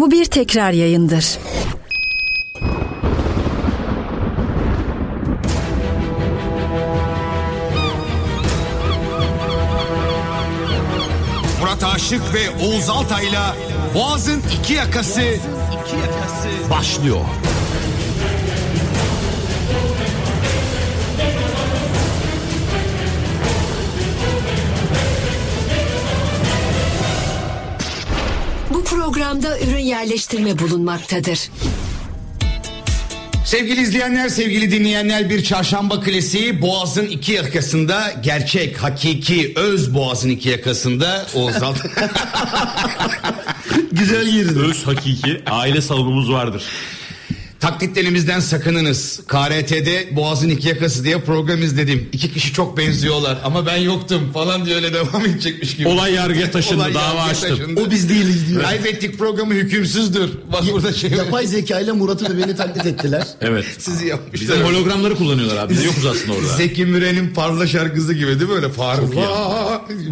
Bu bir tekrar yayındır. Murat Aşık ve Oğuz Altay'la Boğaz'ın iki yakası, iki yakası başlıyor. Programda ürün yerleştirme bulunmaktadır. Sevgili izleyenler, sevgili dinleyenler bir çarşamba klasiği Boğaz'ın iki yakasında gerçek, hakiki, öz Boğaz'ın iki yakasında Oğuz. Güzel girdin. Öz hakiki aile salonumuz vardır. Taklitlerimizden sakınınız. KRT'de Boğaz'ın iki yakası diye program izledim. İki kişi çok benziyorlar ama ben yoktum falan diye öyle devam edecekmiş gibi. Olay yargıya taşındı, Olay dava yargıya açtım. taşındı. O biz değiliz diyor. Kaybettik programı hükümsüzdür. Bak burada şey Yapay zeka ile Murat'ı ve beni taklit ettiler. Evet. Sizi yapmışlar. Bizim hologramları kullanıyorlar abi. Biz yokuz aslında orada. Zeki Müren'in parla şarkısı gibi değil mi öyle parla. Çok iyi.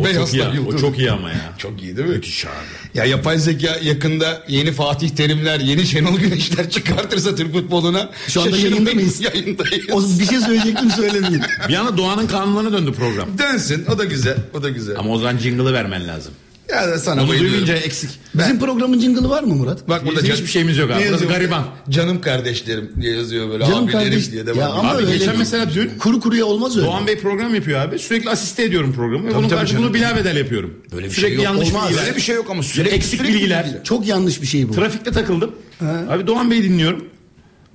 O çok iyi, o yıldız. çok iyi ama ya. Çok iyi değil mi? Müthiş abi. Ya yapay zeka yakında yeni Fatih Terimler, yeni Şenol Güneşler çıkartırsa Türk futboluna. Şu anda yayında mıyız? Yayındayız. O bir şey söyleyecektim söylemeyin. Bir anda doğanın kanunlarına döndü program. Dönsün o da güzel o da güzel. Ama o zaman jingle'ı vermen lazım. Ya da sana bayılıyorum. duyunca eksik. Bizim programın jingle'ı var mı Murat? Bak burada Bizim hiçbir şeyimiz yok abi. Burası gariban. Canım kardeşlerim diye yazıyor böyle. Canım abilerim kardeş. diye devam Ya ama Abi geçen mesela dün kuru kuruya olmaz öyle. Doğan Bey program yapıyor abi. Sürekli asiste ediyorum programı. Ve bunun tabii karşılığını canım. bilabedel yapıyorum. Böyle bir sürekli şey yok. yanlış Olmaz. bilgiler. Öyle bir şey yok ama sürekli eksik sürekli bilgiler. bilgiler. Çok yanlış bir şey bu. Trafikte takıldım. Abi Doğan Bey'i dinliyorum.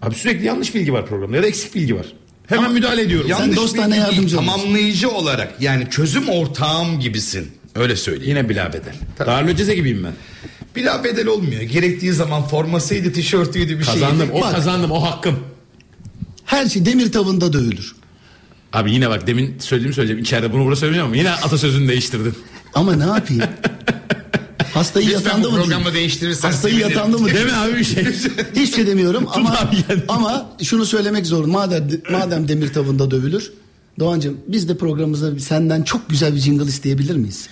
Abi sürekli yanlış bilgi var programda ya da eksik bilgi var. Hemen müdahale ediyorum. Yanlış dostane yardımcı. Tamamlayıcı olarak yani çözüm ortağım gibisin. Öyle söyleyeyim. Yine bilabedel. Darül Ceze gibiyim ben. Bila bedel olmuyor. Gerektiği zaman formasıydı, tişörtüydü bir şeydi. Kazandım. O Bak. kazandım. O hakkım. Her şey demir tavında dövülür. Abi yine bak demin söylediğimi söyleyeceğim. İçeride bunu burada söyleyeceğim ama yine atasözünü değiştirdin. Ama ne yapayım? Hastayı Lütfen yatağında bu mı programı değiştirirsen Hastayı sevinirim. yatağında mı? Deme abi bir şey. Hiçbir şey demiyorum ama ama şunu söylemek zor. Madem madem demir tavında dövülür. Doğancığım biz de programımıza senden çok güzel bir jingle isteyebilir miyiz?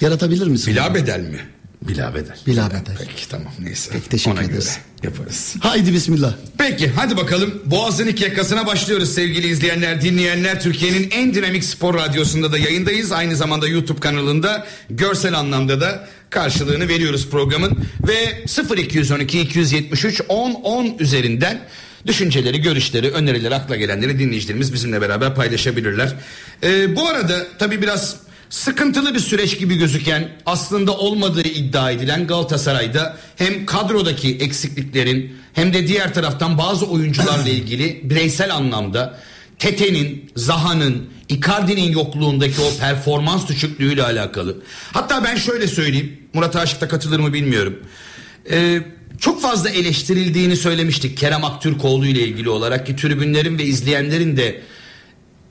Yaratabilir misin? Bila bedel mi? Bilabedel. Bilabedel. Peki tamam neyse. Peki, teşekkür Ona ederiz. göre yaparız. Haydi bismillah. Peki hadi bakalım Boğaz'ın iki yakasına başlıyoruz sevgili izleyenler, dinleyenler. Türkiye'nin en dinamik spor radyosunda da yayındayız. Aynı zamanda YouTube kanalında görsel anlamda da karşılığını veriyoruz programın. Ve 0212 273 10 10 üzerinden düşünceleri, görüşleri, önerileri, akla gelenleri dinleyicilerimiz bizimle beraber paylaşabilirler. Ee, bu arada tabii biraz sıkıntılı bir süreç gibi gözüken aslında olmadığı iddia edilen Galatasaray'da hem kadrodaki eksikliklerin hem de diğer taraftan bazı oyuncularla ilgili bireysel anlamda Tete'nin, Zaha'nın, Icardi'nin yokluğundaki o performans düşüklüğüyle alakalı. Hatta ben şöyle söyleyeyim. Murat Aşık'ta katılır mı bilmiyorum. Ee, çok fazla eleştirildiğini söylemiştik Kerem Aktürkoğlu ile ilgili olarak ki tribünlerin ve izleyenlerin de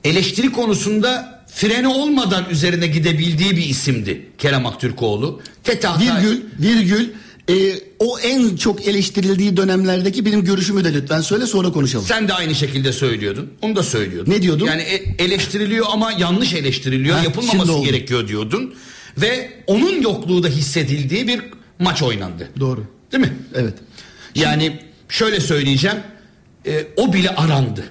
eleştiri konusunda freni olmadan üzerine gidebildiği bir isimdi Kerem Aktürkoğlu. Hata- Virgül virgül e, o en çok eleştirildiği dönemlerdeki benim görüşümü de lütfen söyle sonra konuşalım. Sen de aynı şekilde söylüyordun. Onu da söylüyordun. Ne diyordum? Yani e- eleştiriliyor ama yanlış eleştiriliyor. Ha, yapılmaması gerekiyor diyordun. Ve onun yokluğu da hissedildiği bir maç oynandı. Doğru. Değil mi? Evet. Yani şöyle söyleyeceğim. e, o bile arandı.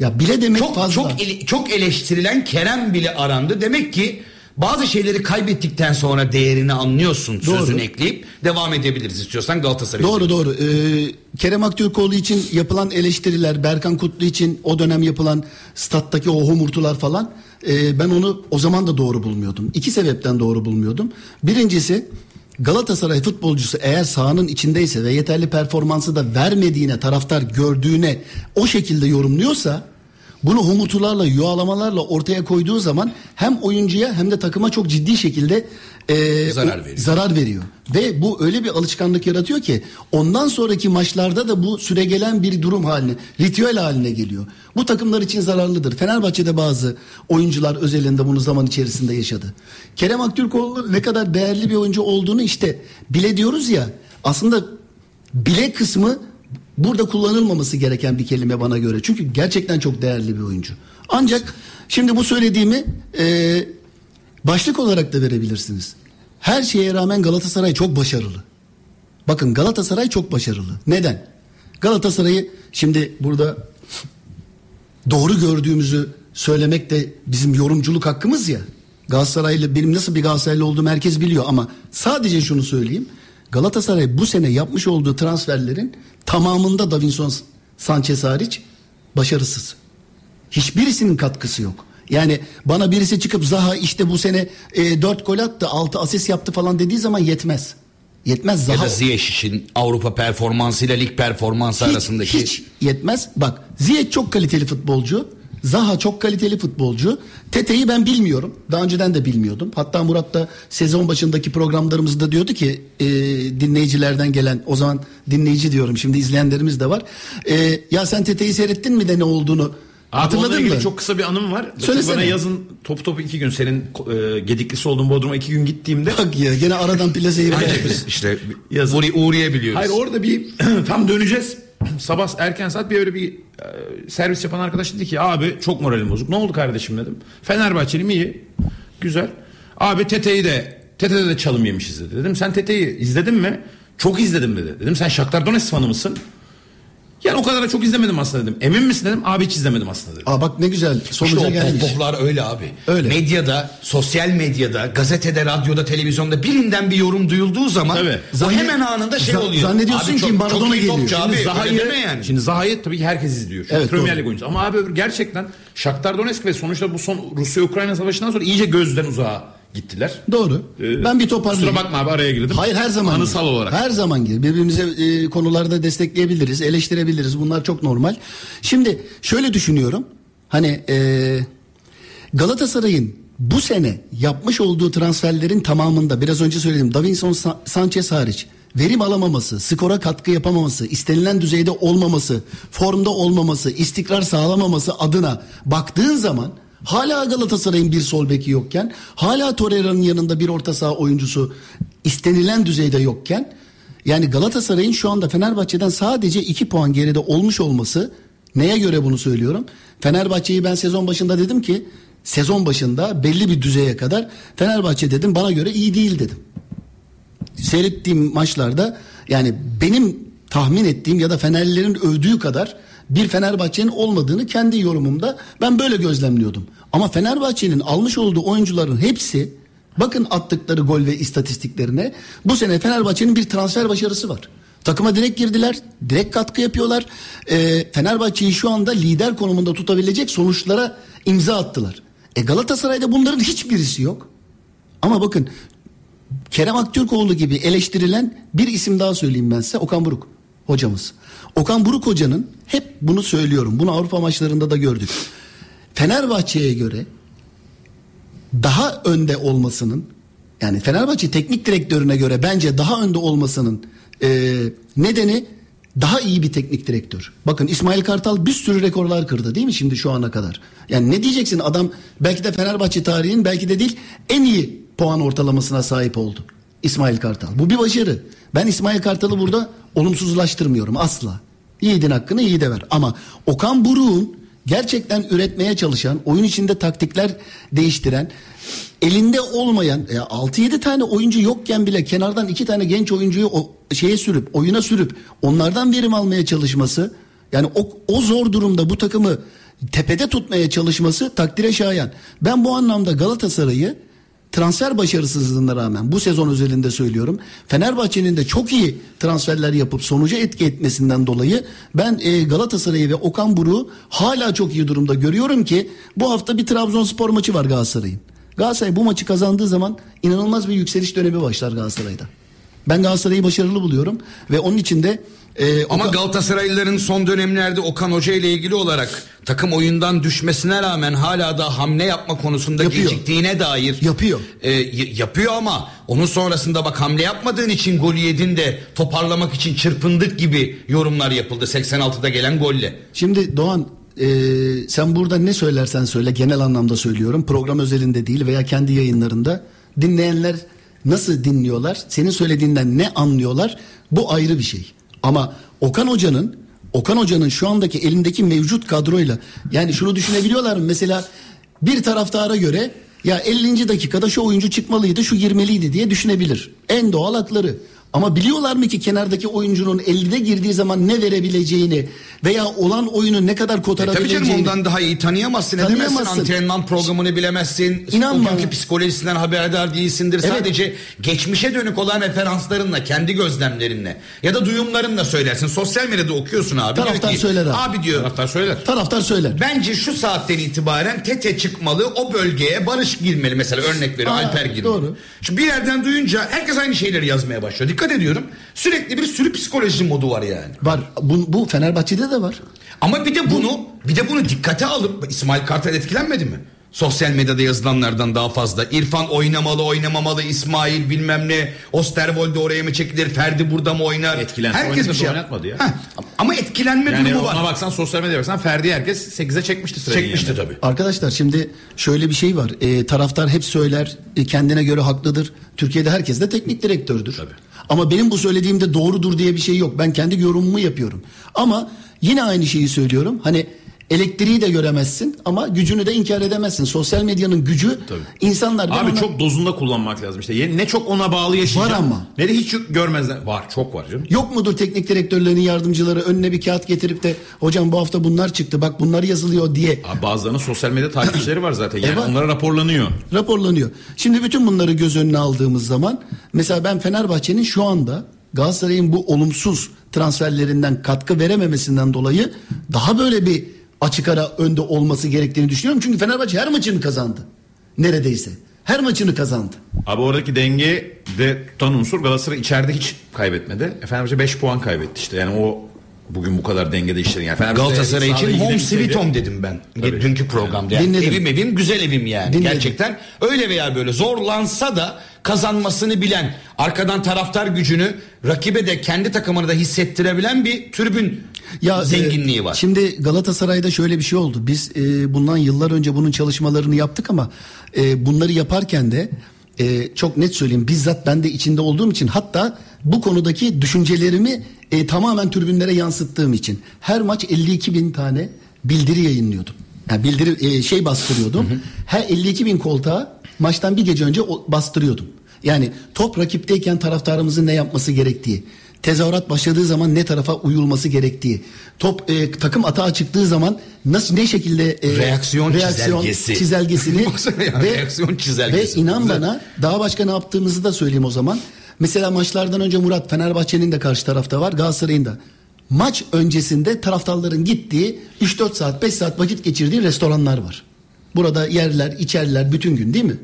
Ya bile demek Çok fazla. çok ele- çok eleştirilen Kerem bile arandı. Demek ki bazı şeyleri kaybettikten sonra değerini anlıyorsun Doğru. sözünü ekleyip devam edebiliriz istiyorsan Galatasaray. Doğru doğru. Ee, Kerem Aktürkoğlu için yapılan eleştiriler, Berkan Kutlu için o dönem yapılan stat'taki o homurtular falan e, ben onu o zaman da doğru bulmuyordum. İki sebepten doğru bulmuyordum. Birincisi Galatasaray futbolcusu eğer sahanın içindeyse ve yeterli performansı da vermediğine taraftar gördüğüne o şekilde yorumluyorsa bunu humutularla, yuvalamalarla ortaya koyduğu zaman hem oyuncuya hem de takıma çok ciddi şekilde e, Zarar veriyor. zarar veriyor. Ve bu öyle bir alışkanlık yaratıyor ki ondan sonraki maçlarda da bu süregelen bir durum haline, ritüel haline geliyor. Bu takımlar için zararlıdır. Fenerbahçe'de bazı oyuncular özelinde bunu zaman içerisinde yaşadı. Kerem Aktürkoğlu ne kadar değerli bir oyuncu olduğunu işte bile diyoruz ya aslında bile kısmı burada kullanılmaması gereken bir kelime bana göre. Çünkü gerçekten çok değerli bir oyuncu. Ancak şimdi bu söylediğimi e, başlık olarak da verebilirsiniz. Her şeye rağmen Galatasaray çok başarılı. Bakın Galatasaray çok başarılı. Neden? Galatasaray'ı şimdi burada doğru gördüğümüzü söylemek de bizim yorumculuk hakkımız ya. Galatasaraylı benim nasıl bir Galatasaraylı olduğumu herkes biliyor ama sadece şunu söyleyeyim. Galatasaray bu sene yapmış olduğu transferlerin tamamında Davinson Sanchez hariç başarısız. Hiçbirisinin katkısı yok. Yani bana birisi çıkıp Zaha işte bu sene e, 4 gol attı 6 asist yaptı falan dediği zaman yetmez. Yetmez Ya Zaha da Ziyech'in Avrupa performansıyla lig performansı hiç, arasındaki hiç yetmez. Bak Ziyech çok kaliteli futbolcu. Zaha çok kaliteli futbolcu. Tete'yi ben bilmiyorum. Daha önceden de bilmiyordum. Hatta Murat da sezon başındaki programlarımızda diyordu ki e, dinleyicilerden gelen o zaman dinleyici diyorum şimdi izleyenlerimiz de var. E, ya sen Tete'yi seyrettin mi de ne olduğunu hatırladın mı? çok kısa bir anım var. Söylesene. Bana yazın top topu iki gün senin e, gediklisi olduğun Bodrum'a iki gün gittiğimde. Bak ya gene aradan plaseyi Ancak biz işte Yazın. uğray- uğrayabiliyoruz. Hayır orada bir tam döneceğiz. Sabah erken saat bir öyle bir e, servis yapan arkadaş dedi ki abi çok moralim bozuk. Ne oldu kardeşim dedim. Fenerbahçeliyim iyi. Güzel. Abi Tete'yi de Tete'de de çalım yemişiz dedi. Dedim sen Tete'yi izledin mi? Çok izledim dedi. Dedim sen Shakhtar Donetsk fanı mısın? Yani o kadar da çok izlemedim aslında dedim. Emin misin dedim. Abi hiç izlemedim aslında dedim. Aa bak ne güzel sonuca İşte o gelmiş. pohpohlar öyle abi. Öyle. Medyada, sosyal medyada, gazetede, radyoda, televizyonda birinden bir yorum duyulduğu zaman Tabii. o Zannet- hemen anında şey oluyor. zannediyorsun Abi ki çok, Maradona çok iyi geliyor. topçu Şimdi abi. Zaha'yı, öyle deme yani. Şimdi Zaha'yı tabii ki herkes izliyor. Çünkü Evet, Premier doğru. Lig oyuncusu. Ama abi öbür gerçekten Shakhtar Donetsk ve sonuçta bu son Rusya-Ukrayna savaşından sonra iyice gözden uzağa gittiler. Doğru. Ee, ben bir toparlayayım. Kusura bakma abi araya girdim. Hayır her zaman. Anısal gir. olarak. Her zaman gir. Birbirimize e, konularda destekleyebiliriz, eleştirebiliriz. Bunlar çok normal. Şimdi şöyle düşünüyorum. Hani e, Galatasaray'ın bu sene yapmış olduğu transferlerin tamamında biraz önce söyledim Davinson Sa- Sanchez hariç verim alamaması, skora katkı yapamaması, istenilen düzeyde olmaması, formda olmaması, istikrar sağlamaması adına baktığın zaman hala Galatasaray'ın bir sol beki yokken, hala Torreira'nın yanında bir orta saha oyuncusu istenilen düzeyde yokken yani Galatasaray'ın şu anda Fenerbahçe'den sadece 2 puan geride olmuş olması neye göre bunu söylüyorum? Fenerbahçe'yi ben sezon başında dedim ki sezon başında belli bir düzeye kadar Fenerbahçe dedim bana göre iyi değil dedim. Seyrettiğim maçlarda yani benim tahmin ettiğim ya da Fenerlilerin övdüğü kadar bir Fenerbahçe'nin olmadığını kendi yorumumda ben böyle gözlemliyordum. Ama Fenerbahçe'nin almış olduğu oyuncuların hepsi bakın attıkları gol ve istatistiklerine bu sene Fenerbahçe'nin bir transfer başarısı var. Takıma direkt girdiler, direkt katkı yapıyorlar. Ee, Fenerbahçe'yi şu anda lider konumunda tutabilecek sonuçlara imza attılar. E Galatasaray'da bunların hiçbirisi yok. Ama bakın Kerem Aktürkoğlu gibi eleştirilen bir isim daha söyleyeyim ben size. Okan Buruk hocamız. Okan Buruk hocanın hep bunu söylüyorum. Bunu Avrupa maçlarında da gördük. Fenerbahçe'ye göre daha önde olmasının yani Fenerbahçe teknik direktörüne göre bence daha önde olmasının e, nedeni daha iyi bir teknik direktör. Bakın İsmail Kartal bir sürü rekorlar kırdı değil mi şimdi şu ana kadar? Yani ne diyeceksin adam belki de Fenerbahçe tarihinin belki de değil en iyi puan ortalamasına sahip oldu. İsmail Kartal. Bu bir başarı. Ben İsmail Kartal'ı burada olumsuzlaştırmıyorum asla. Yiğidin hakkını iyi de ver. Ama Okan Buruk'un gerçekten üretmeye çalışan, oyun içinde taktikler değiştiren, elinde olmayan ya 6-7 tane oyuncu yokken bile kenardan iki tane genç oyuncuyu o şeye sürüp, oyuna sürüp onlardan verim almaya çalışması yani o, o zor durumda bu takımı tepede tutmaya çalışması takdire şayan. Ben bu anlamda Galatasaray'ı transfer başarısızlığına rağmen bu sezon özelinde söylüyorum. Fenerbahçe'nin de çok iyi transferler yapıp sonuca etki etmesinden dolayı ben e, Galatasaray'ı ve Okan Buruk'u hala çok iyi durumda görüyorum ki bu hafta bir Trabzonspor maçı var Galatasaray'ın. Galatasaray bu maçı kazandığı zaman inanılmaz bir yükseliş dönemi başlar Galatasaray'da. Ben Galatasaray'ı başarılı buluyorum ve onun için de e, Ama Okan- Galatasaraylıların son dönemlerde Okan Hoca ile ilgili olarak takım oyundan düşmesine rağmen hala da hamle yapma konusunda Yapıyor. geciktiğine dair Yapıyor. e, yapıyor ama onun sonrasında bak hamle yapmadığın için golü yedin de toparlamak için çırpındık gibi yorumlar yapıldı 86'da gelen golle. Şimdi Doğan e, sen burada ne söylersen söyle genel anlamda söylüyorum program özelinde değil veya kendi yayınlarında dinleyenler nasıl dinliyorlar senin söylediğinden ne anlıyorlar bu ayrı bir şey ama Okan Hoca'nın Okan Hoca'nın şu andaki elindeki mevcut kadroyla yani şunu düşünebiliyorlar mı mesela bir taraftara göre ya 50. dakikada şu oyuncu çıkmalıydı şu girmeliydi diye düşünebilir en doğal hakları Ama biliyorlar mı ki kenardaki oyuncunun elde girdiği zaman ne verebileceğini veya olan oyunu ne kadar E tabii kotarabileceğini. canım ondan daha iyi tanıyamazsın, edemezsin. Tanıyamazsın. Antrenman programını bilemezsin. İnan o bana. günkü psikolojisinden haberdar değilsindir. Evet. Sadece geçmişe dönük olan referanslarınla, kendi gözlemlerinle ya da duyumlarınla söylersin. Sosyal medyada okuyorsun abi. Taraftar ki, söyler abi. Abi diyor Taraftar söyler. Taraftar söyler. Bence şu saatten itibaren Tete çıkmalı o bölgeye Barış girmeli mesela örnek veriyor Aa, Alper girmeli. doğru. Şimdi bir yerden duyunca herkes aynı şeyleri yazmaya başlıyor. Dikkat ediyorum sürekli bir sürü psikoloji modu var yani. Var. Bu, bu Fenerbahçe'de de var. Ama bir de bunu bir de bunu dikkate alıp İsmail Kartal etkilenmedi mi? Sosyal medyada yazılanlardan daha fazla. İrfan oynamalı oynamamalı İsmail bilmem ne. Osterwolde oraya mı çekilir? Ferdi burada mı oynar? Etkilense Herkes bir şey da oynatmadı ya. Heh, Ama etkilenme Yani durumu ona var. baksan sosyal medyaya baksan Ferdi herkes 8'e çekmişti sırayı. Çekmişti yani. tabii. Arkadaşlar şimdi şöyle bir şey var. E, taraftar hep söyler e, kendine göre haklıdır. Türkiye'de herkes de teknik direktördür. Ama benim bu söylediğimde doğrudur diye bir şey yok. Ben kendi yorumumu yapıyorum. Ama yine aynı şeyi söylüyorum. Hani elektriği de göremezsin ama gücünü de inkar edemezsin. Sosyal medyanın gücü insanlar... ben Abi ona- çok dozunda kullanmak lazım işte. Ne çok ona bağlı yaşayacağım. Var ama. Ne de hiç görmezler. Var çok var canım. Yok mudur teknik direktörlerin yardımcıları önüne bir kağıt getirip de hocam bu hafta bunlar çıktı bak bunlar yazılıyor diye Abi bazılarının sosyal medya takipçileri var zaten. Yani E var. onlara raporlanıyor. raporlanıyor. Şimdi bütün bunları göz önüne aldığımız zaman mesela ben Fenerbahçe'nin şu anda Galatasaray'ın bu olumsuz transferlerinden katkı verememesinden dolayı daha böyle bir açık ara önde olması gerektiğini düşünüyorum. Çünkü Fenerbahçe her maçını kazandı. Neredeyse. Her maçını kazandı. Abi oradaki denge de tutan unsur Galatasaray içeride hiç kaybetmedi. E, Fenerbahçe 5 puan kaybetti işte. Yani o bugün bu kadar dengede işleri. Yani Fenerbahçe Galatasaray için home sweet home dedim ben. Tabii. Dünkü programda. Yani Dinledim. evim evim güzel evim yani. Dinledim. Gerçekten öyle veya böyle zorlansa da kazanmasını bilen, arkadan taraftar gücünü rakibe de kendi takımını da hissettirebilen bir tribün Ya zenginliği e, var. Şimdi Galatasaray'da şöyle bir şey oldu. Biz e, bundan yıllar önce bunun çalışmalarını yaptık ama e, bunları yaparken de e, çok net söyleyeyim bizzat ben de içinde olduğum için hatta bu konudaki düşüncelerimi e, tamamen tribünlere yansıttığım için her maç 52 bin tane bildiri yayınlıyordum. Yani bildiri e, şey bastırıyordum. Her 52 bin koltuğa maçtan bir gece önce bastırıyordum. Yani top rakipteyken taraftarımızın ne yapması gerektiği, tezahürat başladığı zaman ne tarafa uyulması gerektiği, top e, takım atağa çıktığı zaman nasıl ne şekilde e, Reaksiyon çizelgesi. çizelgesini ya, reaksiyon çizelgesi. Ve inan Güzel. bana daha başka ne yaptığımızı da söyleyeyim o zaman. Mesela maçlardan önce Murat Fenerbahçe'nin de karşı tarafta var, Galatasaray'ın da. Maç öncesinde taraftarların gittiği 3-4 saat 5 saat vakit geçirdiği restoranlar var. Burada yerler, içerler bütün gün değil mi?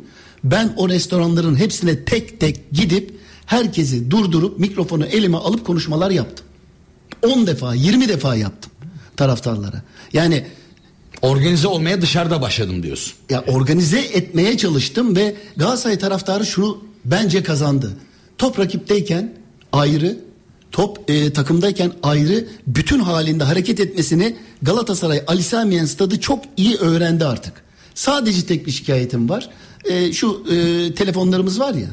Ben o restoranların hepsine tek tek gidip herkesi durdurup mikrofonu elime alıp konuşmalar yaptım. 10 defa, 20 defa yaptım taraftarlara. Yani Organize olmaya dışarıda başladım diyorsun. ya organize etmeye çalıştım ve Galatasaray taraftarı şunu bence kazandı. Top rakipteyken ayrı, top e, takımdayken ayrı bütün halinde hareket etmesini Galatasaray Ali Sami Yen stadı çok iyi öğrendi artık. Sadece tek bir şikayetim var. E, şu e, telefonlarımız var ya.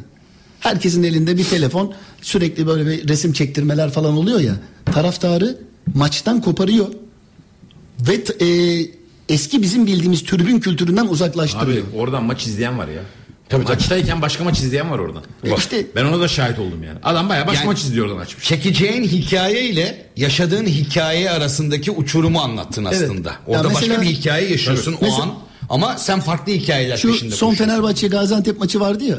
Herkesin elinde bir telefon sürekli böyle bir resim çektirmeler falan oluyor ya. Taraftarı maçtan koparıyor ve e, eski bizim bildiğimiz tribün kültüründen uzaklaştırıyor. Abi oradan maç izleyen var ya. Tabii Maçtayken başka maç izleyen var oradan. E Bak, işte- ben ona da şahit oldum yani. Adam bayağı başka Yani- maç izliyor oradan açmış. Çekeceğin hikaye ile yaşadığın hikaye arasındaki uçurumu anlattın Evet. aslında. Ya Orada mesela- başka bir hikaye yaşıyorsun Tabii. o Mesela- an. Ama sen farklı hikayeler Şu peşinde son. Fenerbahçe Gaziantep maçı vardı ya.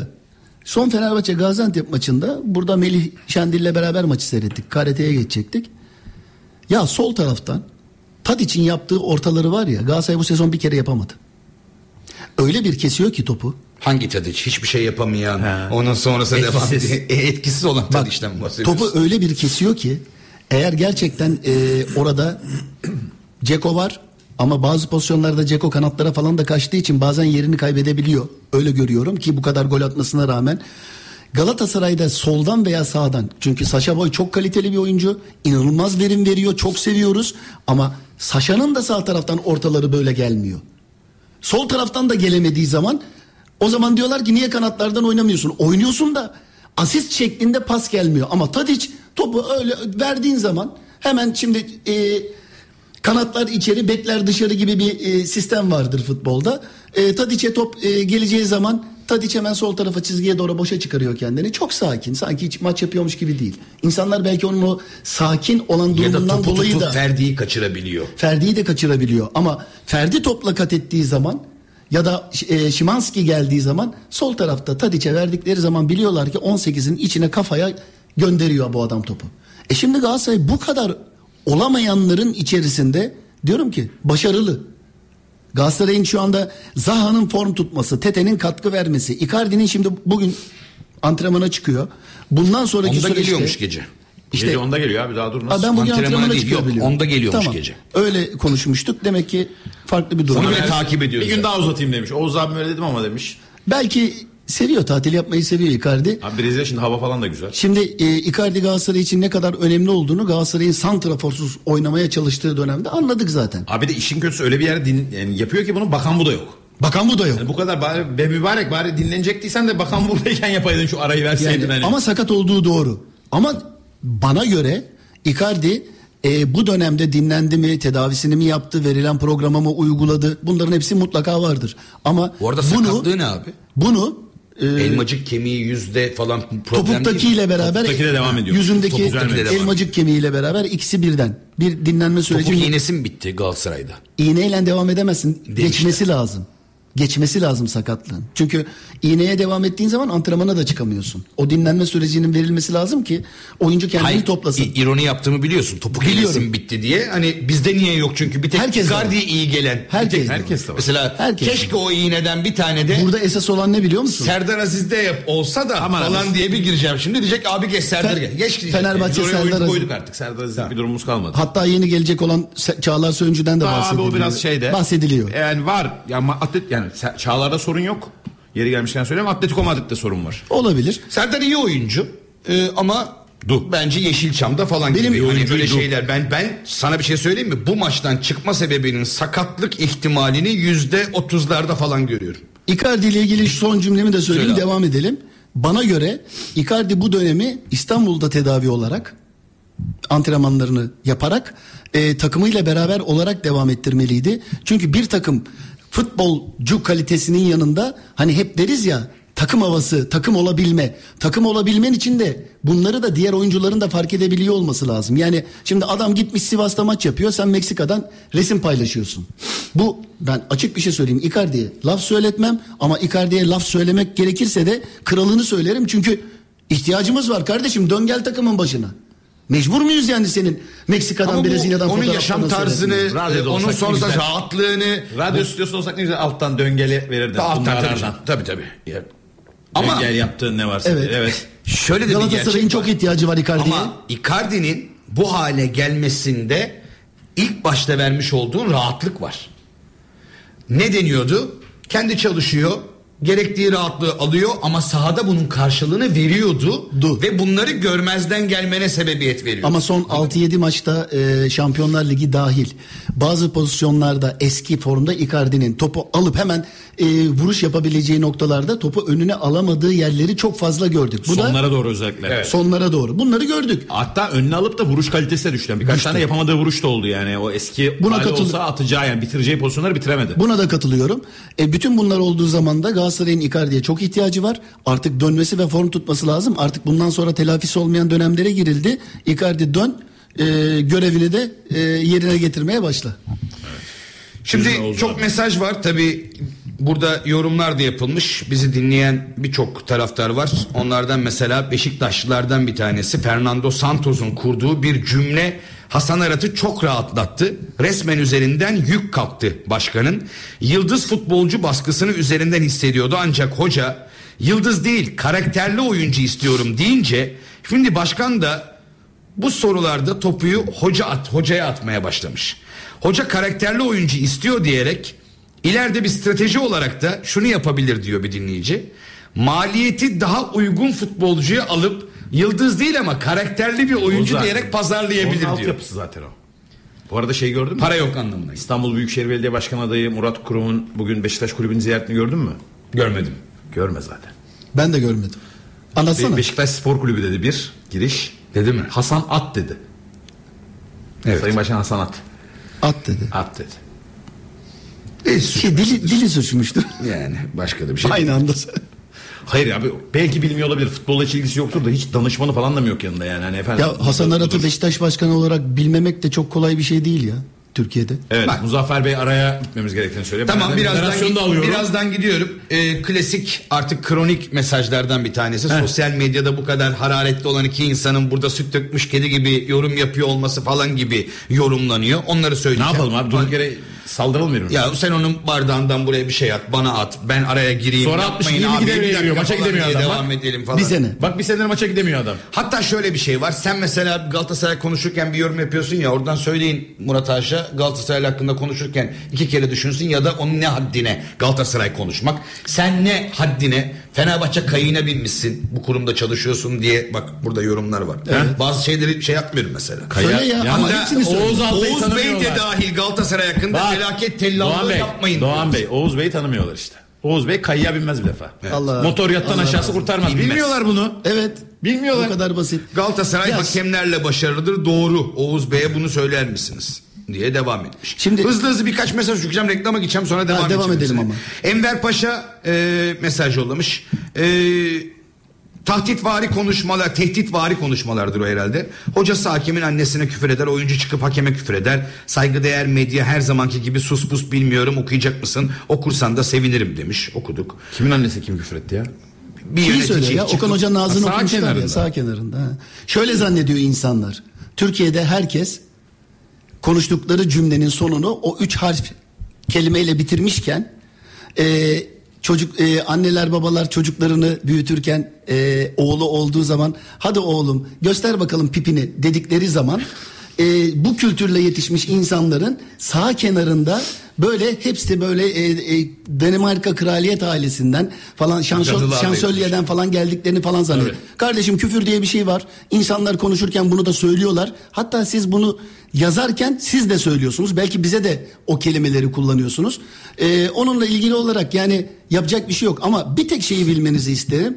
Son Fenerbahçe Gaziantep maçında burada Melih Şendil'le beraber maçı seyrettik. KRT'ye geçecektik. Ya sol taraftan Tadic'in yaptığı ortaları var ya Galatasaray bu sezon bir kere yapamadı. Öyle bir kesiyor ki topu. Hangi Tadiç? Hiçbir şey yapamayan. He. Onun sonrası devam Etkisiz. ediyor. E, etkisiz olan Tadiç'ten bahsediyorsun. topu öyle bir kesiyor ki eğer gerçekten e, orada Ceko var ama bazı pozisyonlarda Ceko kanatlara falan da kaçtığı için bazen yerini kaybedebiliyor. Öyle görüyorum ki bu kadar gol atmasına rağmen Galatasaray'da soldan veya sağdan çünkü Saşa Boy çok kaliteli bir oyuncu. inanılmaz verim veriyor. Çok seviyoruz ama Saşa'nın da sağ taraftan ortaları böyle gelmiyor. Sol taraftan da gelemediği zaman o zaman diyorlar ki niye kanatlardan oynamıyorsun? Oynuyorsun da asist şeklinde pas gelmiyor. Ama Tadic topu öyle verdiğin zaman hemen şimdi e, kanatlar içeri bekler dışarı gibi bir e, sistem vardır futbolda. E, Tadic'e top e, geleceği zaman Tadiç hemen sol tarafa çizgiye doğru boşa çıkarıyor kendini. Çok sakin. Sanki hiç maç yapıyormuş gibi değil. İnsanlar belki onun o sakin olan Ya da durumundan topu dolayı da Ferdi'yi kaçırabiliyor. Ferdi'yi de kaçırabiliyor. Ama Ferdi topla kat ettiği zaman ya da e, Şimanski geldiği zaman sol tarafta Tadiç'e verdikleri zaman biliyorlar ki 18'in içine kafaya gönderiyor bu adam topu. E şimdi Galatasaray bu kadar olamayanların içerisinde diyorum ki başarılı. Galatasaray'ın şu anda Zaha'nın form tutması, Tete'nin katkı vermesi, Icardi'nin şimdi bugün antrenmana çıkıyor. Bundan sonraki Onda süreçte geliyormuş gece. İşte, gece onda geliyor abi daha dur nasıl? ben bugün Antrenmana antrenmana değil, çıkıyor yok, biliyorum. onda geliyormuş gece. Öyle konuşmuştuk. Demek ki farklı bir durum. Onu bile takip ediyoruz Bir gün daha uzatayım demiş. Oğuz abim öyle dedim ama demiş. Belki seviyor tatil yapmayı seviyor Icardi. Abi Brezilya şimdi hava falan da güzel. Şimdi e, Icardi Galatasaray için ne kadar önemli olduğunu Galatasaray'ın santraforsuz oynamaya çalıştığı dönemde anladık zaten. Abi de işin kötüsü öyle bir yerde din, yani yapıyor ki bunu bakan bu da yok. Bakan bu da yok. Yani bu kadar bari be mübarek bari dinlenecektiysen de bakan buradayken yapaydın şu arayı verseydin Yani, hani. Ama sakat olduğu doğru. Ama bana göre Icardi e, bu dönemde dinlendi mi, tedavisini mi yaptı, verilen programı mı uyguladı? Bunların hepsi mutlaka vardır. Ama Bu arada bunu sakatlığı ne abi? bunu e, Elmacık kemiği yüzde falan problem? Topuktakiyle beraber Topuktaki de devam ediyor. yüzündeki Topuktaki de devam elmacık kemiğiyle beraber ikisi birden. Bir dinlenme süreci Topuk iğnesi mi bitti Galatasaray'da? iğneyle devam edemezsin. Demişler. Geçmesi lazım. Geçmesi lazım sakatlığın. Çünkü iğneye devam ettiğin zaman antrenmana da çıkamıyorsun. O dinlenme sürecinin verilmesi lazım ki oyuncu kendini Hayır, toplasın. i- ironi yaptığımı biliyorsun. Topuk Biliyorum. iğnesi mi bitti diye. Hani bizde niye yok çünkü bir tek Herkes de Icardi'ye var. iyi gelen. Herkes bir tek, de. Herkes de var. Mesela Herkes de keşke o iğneden bir tane de Burada esas olan ne biliyor musun? Serdar Aziz'de yap olsa da Aman falan abi. diye bir gireceğim. Şimdi diyecek abi geç Serdar Fe-. Geç diyecek. Fenerbahçe Biz Serdar Aziz. koyduk artık. Serdar Aziz'lik bir durumumuz kalmadı. Hatta yeni gelecek olan Çağlar Söyüncü'den de Abi bahsediliyor. o biraz şeyde. Bahsediliyor. Yani var. Yani atlet yani Se- Çağlar'da sorun yok. Yeri gelmişken söyleyeyim. Atletico Madrid'de sorun var. Olabilir. Serdar iyi oyuncu Ee, ama Du. bence Yeşilçam'da falan Benim- gibi. Hani böyle şeyler. Ben ben sana bir şey söyleyeyim mi? Bu maçtan çıkma sebebinin sakatlık ihtimalini yüzde otuzlarda falan görüyorum. Icardi ile ilgili son cümlemi de söyleyeyim Söyle devam edelim. Bana göre Icardi bu dönemi İstanbul'da tedavi olarak antrenmanlarını yaparak e, takımıyla beraber olarak devam ettirmeliydi. Çünkü bir takım futbolcu kalitesinin yanında hani hep deriz ya takım havası, takım olabilme. Takım olabilmen için de bunları da diğer oyuncuların da fark edebiliyor olması lazım. Yani şimdi adam gitmiş Sivas'ta maç yapıyor, sen Meksika'dan resim paylaşıyorsun. Bu ben açık bir şey söyleyeyim. Icardi'ye laf söyletmem ama Icardi'ye laf söylemek gerekirse de kralını söylerim. Çünkü ihtiyacımız var kardeşim. Dön gel takımın başına. Mecbur muyuz yani senin Meksika'dan, Ama bu, Brezilya'dan onun yaşam tarzını, e, onun sonrasında rahatlığını Radyo stüdyosu olsak ne güzel alttan döngeli verirdin. Alttan tabii, tabii tabii. Ya. Ama Döngel yaptığın ne varsa. Evet. evet. şöyle de Galatasaray'ın çok ihtiyacı var Icardi'ye. Ama Icardi'nin bu hale gelmesinde ilk başta vermiş olduğun rahatlık var. Ne deniyordu? Kendi çalışıyor, gerektiği rahatlığı alıyor ama sahada bunun karşılığını veriyordu Du. ve bunları görmezden gelmene sebebiyet veriyor. Ama son 6-7 maçta e, Şampiyonlar Ligi dahil bazı pozisyonlarda eski formda Icardi'nin topu alıp hemen e, vuruş yapabileceği noktalarda topu önüne alamadığı yerleri çok fazla gördük. Bu Sonlara da doğru özellikle. Evet. sonlara doğru. Bunları gördük. Hatta önüne alıp da vuruş kalitesi de düştü. Birkaç tane yapamadığı vuruş da oldu yani. O eski Buna katıl- olsa atacağı yani bitireceği pozisyonları bitiremedi. Buna da katılıyorum. E, bütün bunlar olduğu zaman da Galatasaray'ın Icardi'ye çok ihtiyacı var. Artık dönmesi ve form tutması lazım. Artık bundan sonra telafisi olmayan dönemlere girildi. Icardi dön e, görevini de e, yerine getirmeye başla. Şimdi Güzel oldu çok mesaj var tabi burada yorumlar da yapılmış. Bizi dinleyen birçok taraftar var. Onlardan mesela Beşiktaşlılardan bir tanesi Fernando Santos'un kurduğu bir cümle Hasan Arat'ı çok rahatlattı. Resmen üzerinden yük kalktı başkanın. Yıldız futbolcu baskısını üzerinden hissediyordu. Ancak hoca yıldız değil karakterli oyuncu istiyorum deyince şimdi başkan da bu sorularda topuyu hoca at, hocaya atmaya başlamış. Hoca karakterli oyuncu istiyor diyerek ileride bir strateji olarak da şunu yapabilir diyor bir dinleyici. Maliyeti daha uygun futbolcuyu alıp yıldız değil ama karakterli bir oyuncu zaten. diyerek pazarlayabilir Onun diyor. altyapısı zaten o. Bu arada şey gördün mü? Para yok anlamına. İstanbul Büyükşehir Belediye Başkanı adayı Murat Kurum'un bugün Beşiktaş Kulübü'nün ziyaretini gördün mü? Görmedim. Görme zaten. Ben de görmedim. Be- Anlatsana. Beşiktaş Spor Kulübü dedi bir giriş. Dedi mi? Hasan At dedi. Evet. Sayın Başkan Hasan At. At dedi. At dedi. E, Şey, dili, dili suçmuştur. yani başka da bir şey. Aynı anda. Hayır abi belki bilmiyor olabilir. Futbolla hiç ilgisi yoktur da hiç danışmanı falan da mı yok yanında yani? Hani efendim, Ya Hasan Arat'ı Beşiktaş Başkanı olarak bilmemek de çok kolay bir şey değil ya Türkiye'de. Evet Bak. Muzaffer Bey araya gitmemiz gerektiğini söylüyor. Tamam Ben birazdan da alıyorum. birazdan gidiyorum. Ee, klasik artık kronik mesajlardan bir tanesi. Sosyal medyada bu kadar hararetli olan iki insanın burada süt dökmüş kedi gibi yorum yapıyor olması falan gibi yorumlanıyor. Onları Ne söyleyeceğim. yapalım abi durduk yere birbirine. Ya sen onun bardağından buraya bir şey at, bana at. Ben araya gireyim. Sonra yapmayın 60 abi, gidemiyor, maça gidemiyor adam, Devam bak. edelim falan. Bir sene. Bak bir senedir maça gidemiyor adam. Hatta şöyle bir şey var. Sen mesela Galatasaray konuşurken bir yorum yapıyorsun ya oradan söyleyin Murat Aşa Galatasaray hakkında konuşurken iki kere düşünsün ya da onun ne haddine Galatasaray konuşmak. Sen ne haddine Fenerbahçe kayığına binmişsin bu kurumda çalışıyorsun diye bak burada yorumlar var. Bazı şeyleri şey yapmıyorum mesela. Söyle ya, ama hepsini söyle. Oğuz Oğuz Bey de dahil Galatasaray hakkında Bak, felaket Doğan tellallığı Bey, yapmayın. Doğan diyoruz. Bey, Oğuz Bey'i tanımıyorlar işte. Oğuz Bey kayıya binmez bir defa. Allah- Motor yattan Allah aşağısı razı kurtarmaz. Bilmez. Bilmiyorlar bunu. Evet. Bilmiyorlar. Bu kadar basit. Galatasaray Ya- hakemlerle başarılıdır doğru. Oğuz Bey'e bunu söyler misiniz? Diye devam etmiş. Şimdi- hızlı hızlı birkaç mesaj okuyacağım reklama gideceğim sonra devam, devam edeceğim edelim hepsine. Enver Paşa e, mesaj yollamış. E, tahtitvari konuşmalar, tehditvari konuşmalardır o herhalde. Hocası hakemin annesine küfür eder, oyuncu çıkıp hakeme küfür eder. Saygıdeğer medya her zamanki gibi sus pus bilmiyorum okuyacak mısın? Okursan da sevinirim demiş. Okuduk. Kimin annesi kim küfür etti ya? Bir yönetici söyle ya çıkıp- Okan Hoca'nın ağzını Sağ okumuşlar ya kenarında. sağ kenarında. ha. Şöyle zannediyor insanlar. Türkiye'de herkes konuştukları cümlenin sonunu o üç harf kelimeyle bitirmişken e, çocuk e, anneler babalar çocuklarını büyütürken e, oğlu olduğu zaman hadi oğlum göster bakalım pipini dedikleri zaman e, bu kültürle yetişmiş insanların sağ kenarında böyle hepsi böyle e, e, Danimarka kraliyet ailesinden falan şansöl, şansölyeden falan geldiklerini falan zannediyor. Evet. Kardeşim küfür diye bir şey var. İnsanlar konuşurken bunu da söylüyorlar. Hatta siz bunu yazarken siz de söylüyorsunuz. Belki bize de o kelimeleri kullanıyorsunuz. Ee, onunla ilgili olarak yani yapacak bir şey yok. Ama bir tek şeyi bilmenizi isterim.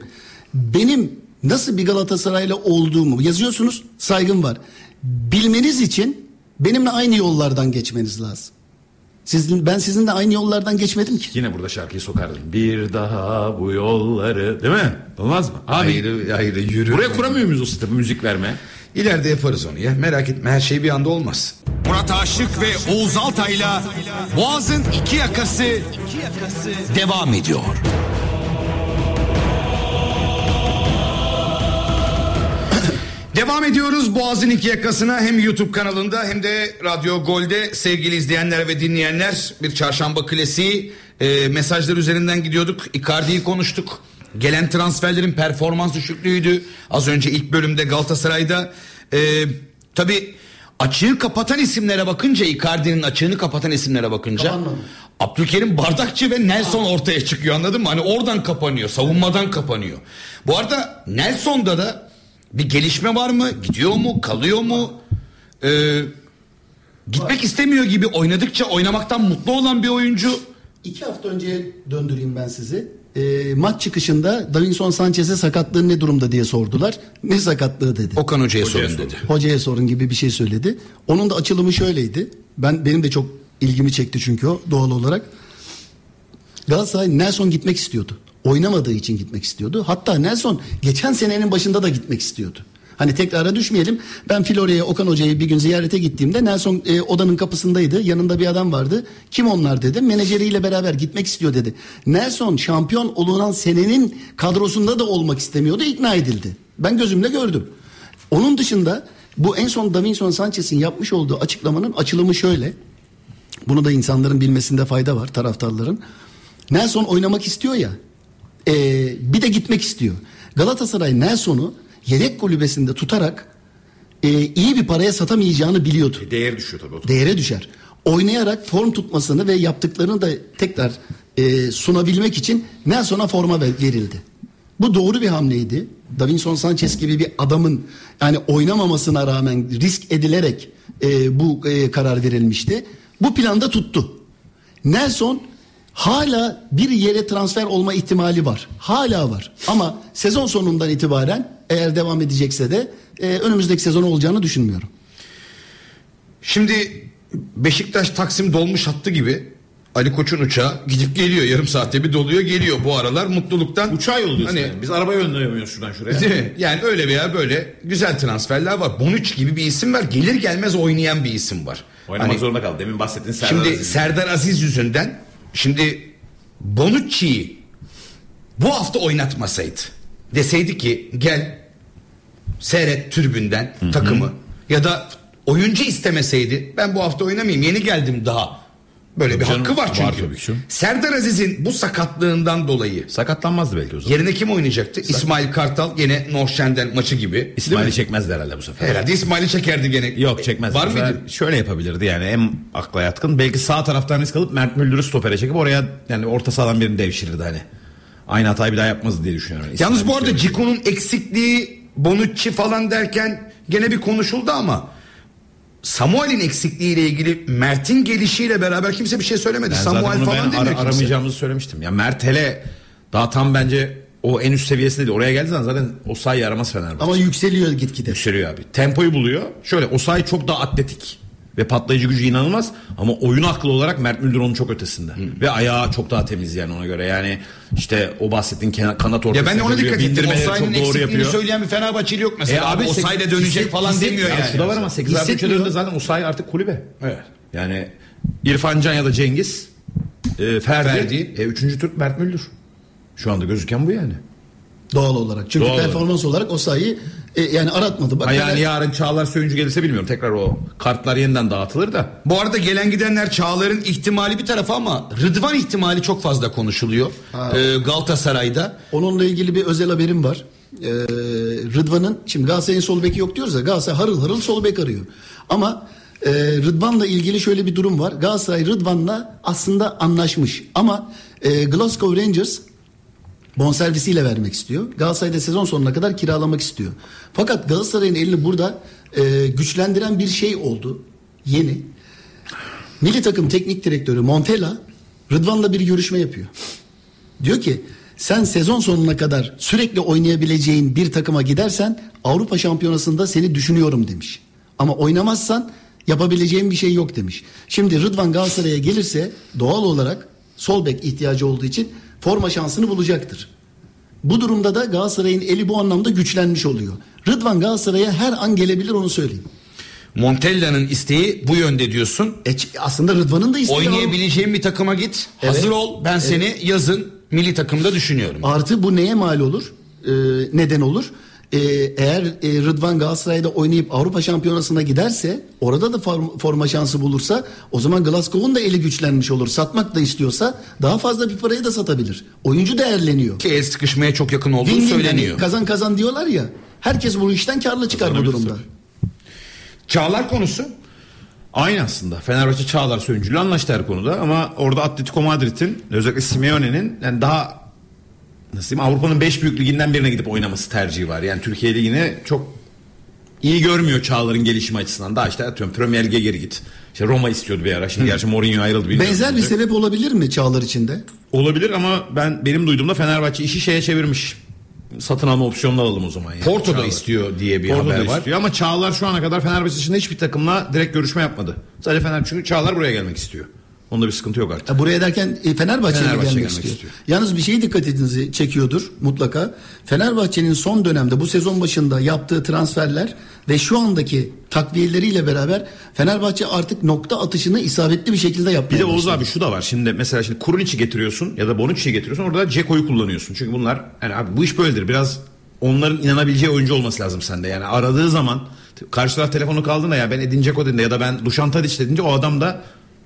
Benim nasıl bir Galatasaraylı olduğumu yazıyorsunuz. Saygım var. Bilmeniz için benimle aynı yollardan geçmeniz lazım. Sizin, ben sizinle aynı yollardan geçmedim ki. Yine burada şarkıyı sokardım. Bir daha bu yolları değil mi? Olmaz mı? Abi Hayır, hayır yürü. buraya kuramıyor muyuz o sistemi müzik verme? İleride yaparız onu ya. Merak etme her şey bir anda olmaz. Murat Aşık ve Oğuz Altay'la Boğaz'ın iki yakası, devam ediyor. Devam ediyoruz Boğaz'ın iki yakasına hem YouTube kanalında hem de Radyo Gol'de sevgili izleyenler ve dinleyenler bir çarşamba klasiği e, mesajlar üzerinden gidiyorduk. Icardi'yi konuştuk. Gelen transferlerin performans düşüklüğüydü. Az önce ilk bölümde Galatasaray'da e, tabi açığı kapatan isimlere bakınca Icardi'nin açığını kapatan isimlere bakınca Kapanmadı. Abdülkerim Bardakçı ve Nelson ortaya çıkıyor anladın mı? Hani oradan kapanıyor savunmadan kapanıyor. Bu arada Nelson'da da bir gelişme var mı? Gidiyor mu? Kalıyor mu? Ee, gitmek istemiyor gibi oynadıkça oynamaktan mutlu olan bir oyuncu. İki hafta önce döndüreyim ben sizi. Ee, maç çıkışında Davinson Sanchez'e sakatlığın ne durumda diye sordular. Ne sakatlığı dedi. Okan Hoca'ya Hocaya sorun sorun. dedi. Hocaya sorun gibi bir şey söyledi. Onun da açılımı şöyleydi. Ben benim de çok ilgimi çekti çünkü o doğal olarak. Galatasaray Nelson gitmek istiyordu. Oynamadığı için gitmek istiyordu. Hatta Nelson geçen senenin başında da gitmek istiyordu. Hani tekrara düşmeyelim. Ben Florya'ya Okan Hoca'yı bir gün ziyarete gittiğimde Nelson e, odanın kapısındaydı. Yanında bir adam vardı. Kim onlar dedim. Menajeriyle beraber gitmek istiyor dedi. Nelson şampiyon olunan senenin kadrosunda da olmak istemiyordu. ikna edildi. Ben gözümle gördüm. Onun dışında bu en son Davinson Sanchez'in yapmış olduğu açıklamanın açılımı şöyle. Bunu da insanların bilmesinde fayda var taraftarların. Nelson oynamak istiyor ya. E, bir de gitmek istiyor. Galatasaray Nelson'u yedek kulübesinde tutarak e, iyi bir paraya satamayacağını biliyordu. Değer düşüyor tabii. o. Değere düşer. Oynayarak form tutmasını ve yaptıklarını da tekrar e, sunabilmek için Nelson'a forma ver- verildi. Bu doğru bir hamleydi. Davinson Sanchez gibi bir adamın yani oynamamasına rağmen risk edilerek e, bu e, karar verilmişti. Bu planda tuttu. Nelson hala bir yere transfer olma ihtimali var. Hala var. Ama sezon sonundan itibaren eğer devam edecekse de e, önümüzdeki sezon olacağını düşünmüyorum. Şimdi Beşiktaş Taksim dolmuş hattı gibi Ali Koç'un uçağı gidip geliyor yarım saatte bir doluyor geliyor bu aralar mutluluktan. Uçağı yolluyorsun. Hani- yani. Biz araba yollayamıyoruz şuradan şuraya. Değil mi? Yani öyle veya böyle güzel transferler var. Bonucci gibi bir isim var. Gelir gelmez oynayan bir isim var. Oynamak Hani zorunda kaldı. Demin bahsettiğin Serdar şimdi Aziz. Serdar Aziz yüzünden şimdi Bonucci'yi bu hafta oynatmasaydı deseydi ki gel seyret tribünden takımı ya da oyuncu istemeseydi ben bu hafta oynamayayım yeni geldim daha. Böyle bir Tabii hakkı canım, var çünkü. var ki. Serdar Aziz'in bu sakatlığından dolayı Sakatlanmazdı belki o zaman. yerine kim oynayacaktı? İsmail Kartal gene Norşen'den maçı gibi. İsmail'i çekmezdi herhalde bu sefer. Herhalde İsmail'i çekerdi gene. Yok çekmez. Var mıydı? Şöyle yapabilirdi yani en akla yatkın. Belki sağ taraftan risk alıp Mert Müldür'ü stopere çekip oraya yani orta sahadan birini devşirirdi hani. Aynı hatayı bir daha yapmaz diye düşünüyorum. Yalnız İsmail bu arada. Ciko'nun eksikliği Bonucci falan derken gene bir konuşuldu ama Samuel'in eksikliğiyle ilgili Mert'in gelişiyle beraber kimse bir şey söylemedi. Zaten Samuel bunu falan ben demiyor ara- kimse. aramayacağımızı söylemiştim. Ya Mert hele daha tam bence o en üst seviyesinde değil. Oraya geldiği zaman zaten o sayı aramaz Fenerbahçe. Ama yükseliyor gitgide. Yükseliyor abi. Tempoyu buluyor. Şöyle o sayı çok daha atletik. Ve patlayıcı gücü inanılmaz. Ama oyun aklı olarak Mert Müldür onun çok ötesinde. Ve ayağı çok daha temiz yani ona göre. Yani işte o bahsettiğin kanat ortası. Ya ben de ona dikkat ettim. Osayi'nin eksikliğini yapıyor. söyleyen bir Fenerbahçeli yok mesela. E abi Osayi'yle sek- dönecek hisset- falan hisset- demiyor Ya yani. Şu da var ama 8 artı Hissetmiyor. üçe zaten Osayi artık kulübe. Evet. Yani İrfan Can ya da Cengiz e, Ferdi, Ferdi. E, üçüncü Türk Mert Müldür. Şu anda gözüken bu yani. Doğal olarak. Çünkü Doğal performans olarak o sayıyı e, yani aratmadı. Bak, Ha yani Fener- yarın Çağlar Söyüncü gelirse bilmiyorum. Tekrar o kartlar yeniden dağıtılır da. Bu arada gelen gidenler Çağlar'ın ihtimali bir tarafa ama Rıdvan ihtimali çok fazla konuşuluyor. Ee, Galatasaray'da. Onunla ilgili bir özel haberim var. Ee, Rıdvan'ın şimdi Galatasaray'ın sol beki yok diyoruz ya Galatasaray harıl harıl sol bek arıyor. Ama e, Rıdvan'la ilgili şöyle bir durum var. Galatasaray Rıdvan'la aslında anlaşmış ama e, Glasgow Rangers bonservisiyle vermek istiyor. Galatasaray da sezon sonuna kadar kiralamak istiyor. Fakat Galatasaray'ın elini burada e, güçlendiren bir şey oldu. Yeni. Milli takım teknik direktörü Montella Rıdvan'la bir görüşme yapıyor. Diyor ki sen sezon sonuna kadar sürekli oynayabileceğin bir takıma gidersen Avrupa Şampiyonası'nda seni düşünüyorum demiş. Ama oynamazsan yapabileceğin bir şey yok demiş. Şimdi Rıdvan Galatasaray'a gelirse doğal olarak sol bek ihtiyacı olduğu için forma şansını bulacaktır. Bu durumda da Galatasaray'ın eli bu anlamda güçlenmiş oluyor. Rıdvan Galatasaray'a her an gelebilir onu söyleyeyim. Montella'nın isteği bu yönde diyorsun. E, aslında Rıdvan'ın da isteği var. Oynayabileceğin bir takıma git. Hazır ol. Ben seni yazın milli takımda düşünüyorum. Artı bu neye mal olur? Ee, neden olur? Ee, eğer e, Rıdvan Galatasaray'da oynayıp Avrupa Şampiyonası'na giderse orada da form- forma şansı bulursa o zaman Glasgow'un da eli güçlenmiş olur. Satmak da istiyorsa daha fazla bir parayı da satabilir. Oyuncu değerleniyor. Ki el sıkışmaya çok yakın olduğu Win-win söyleniyor. yani kazan kazan diyorlar ya. Herkes bu işten karlı çıkar bu durumda. tabii. Çağlar konusu. Aynı aslında. Fenerbahçe Çağlar Söyüncü'yle anlaştı her konuda ama orada Atletico Madrid'in özellikle Simeone'nin yani daha nasıl diyeyim Avrupa'nın 5 büyük liginden birine gidip oynaması tercihi var. Yani Türkiye Ligi'ni çok iyi görmüyor Çağlar'ın gelişimi açısından. Daha işte atıyorum Premier Lig'e geri git. İşte Roma istiyordu bir ara. Şimdi gerçi Mourinho ayrıldı. Benzer bir sebep olabilir mi Çağlar içinde? Olabilir ama ben benim duyduğumda Fenerbahçe işi şeye çevirmiş. Satın alma opsiyonunu alalım o zaman. Yani. Porto da istiyor diye bir Porto haber var. istiyor ama Çağlar şu ana kadar Fenerbahçe dışında hiçbir takımla direkt görüşme yapmadı. Sadece Fener çünkü Çağlar buraya gelmek istiyor. Onda bir sıkıntı yok artık. Ya buraya derken e, Fenerbahçe'ye Fenerbahçe gelmek, gelmek istiyor. istiyor. Yalnız bir şey dikkatinizi çekiyordur mutlaka. Fenerbahçe'nin son dönemde bu sezon başında yaptığı transferler ve şu andaki takviyeleriyle beraber Fenerbahçe artık nokta atışını isabetli bir şekilde yapmaya Bir de Oğuz abi şu da var. Şimdi mesela şimdi Kuruniç'i getiriyorsun ya da Bonucci'yi getiriyorsun. Orada Ceko'yu kullanıyorsun. Çünkü bunlar yani abi bu iş böyledir. Biraz onların inanabileceği oyuncu olması lazım sende. Yani aradığı zaman karşı taraf telefonu kaldığında ya ben Edin Dzeko dediğinde ya da ben Dušan Tadić dediğince o adam da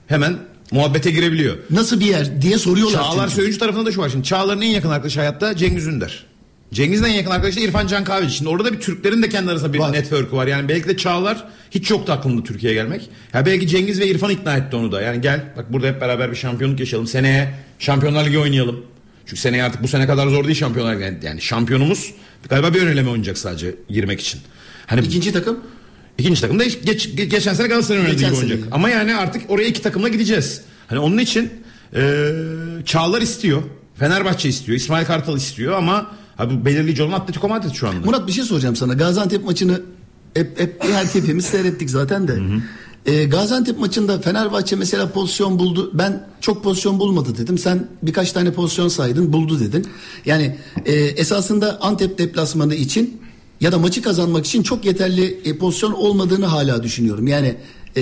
hemen muhabbete girebiliyor. Nasıl bir yer diye soruyorlar. Çağlar çünkü. Söyüncü tarafında da şu var. Şimdi Çağlar'ın en yakın arkadaşı hayatta Cengiz Ünder. Cengiz'in en yakın arkadaşı İrfan Can Kahveci. Şimdi orada bir Türklerin de kendi arasında bir Var. network'ü var. Yani belki de Çağlar hiç yoktu aklında Türkiye'ye gelmek. Ya belki Cengiz ve İrfan ikna etti onu da. Yani gel bak burada hep beraber bir şampiyonluk yaşayalım. Seneye Şampiyonlar Ligi oynayalım. Çünkü seneye artık bu sene kadar zor değil Şampiyonlar Ligi. Yani- şampiyonumuz galiba bir öneleme oynayacak sadece girmek için. Hani İkinci takım İkinci takım da geç, geç- geçen sene Galatasaray'ın oynadığı gibi oynayacak. Ama yani artık oraya iki takımla gideceğiz. Hani onun için e, Çağlar istiyor. Fenerbahçe istiyor. İsmail Kartal istiyor ama abi bu belirleyici olan Atletico Madrid şu anda. Murat bir şey soracağım sana. Gaziantep maçını hep, hep her hepimiz seyrettik zaten de. E, Gaziantep maçında Fenerbahçe mesela pozisyon buldu. Ben çok pozisyon bulmadı dedim. Sen birkaç tane pozisyon saydın buldu dedin. Yani e, esasında Antep deplasmanı için ya da maçı kazanmak için çok yeterli e, pozisyon olmadığını hala düşünüyorum. Yani e,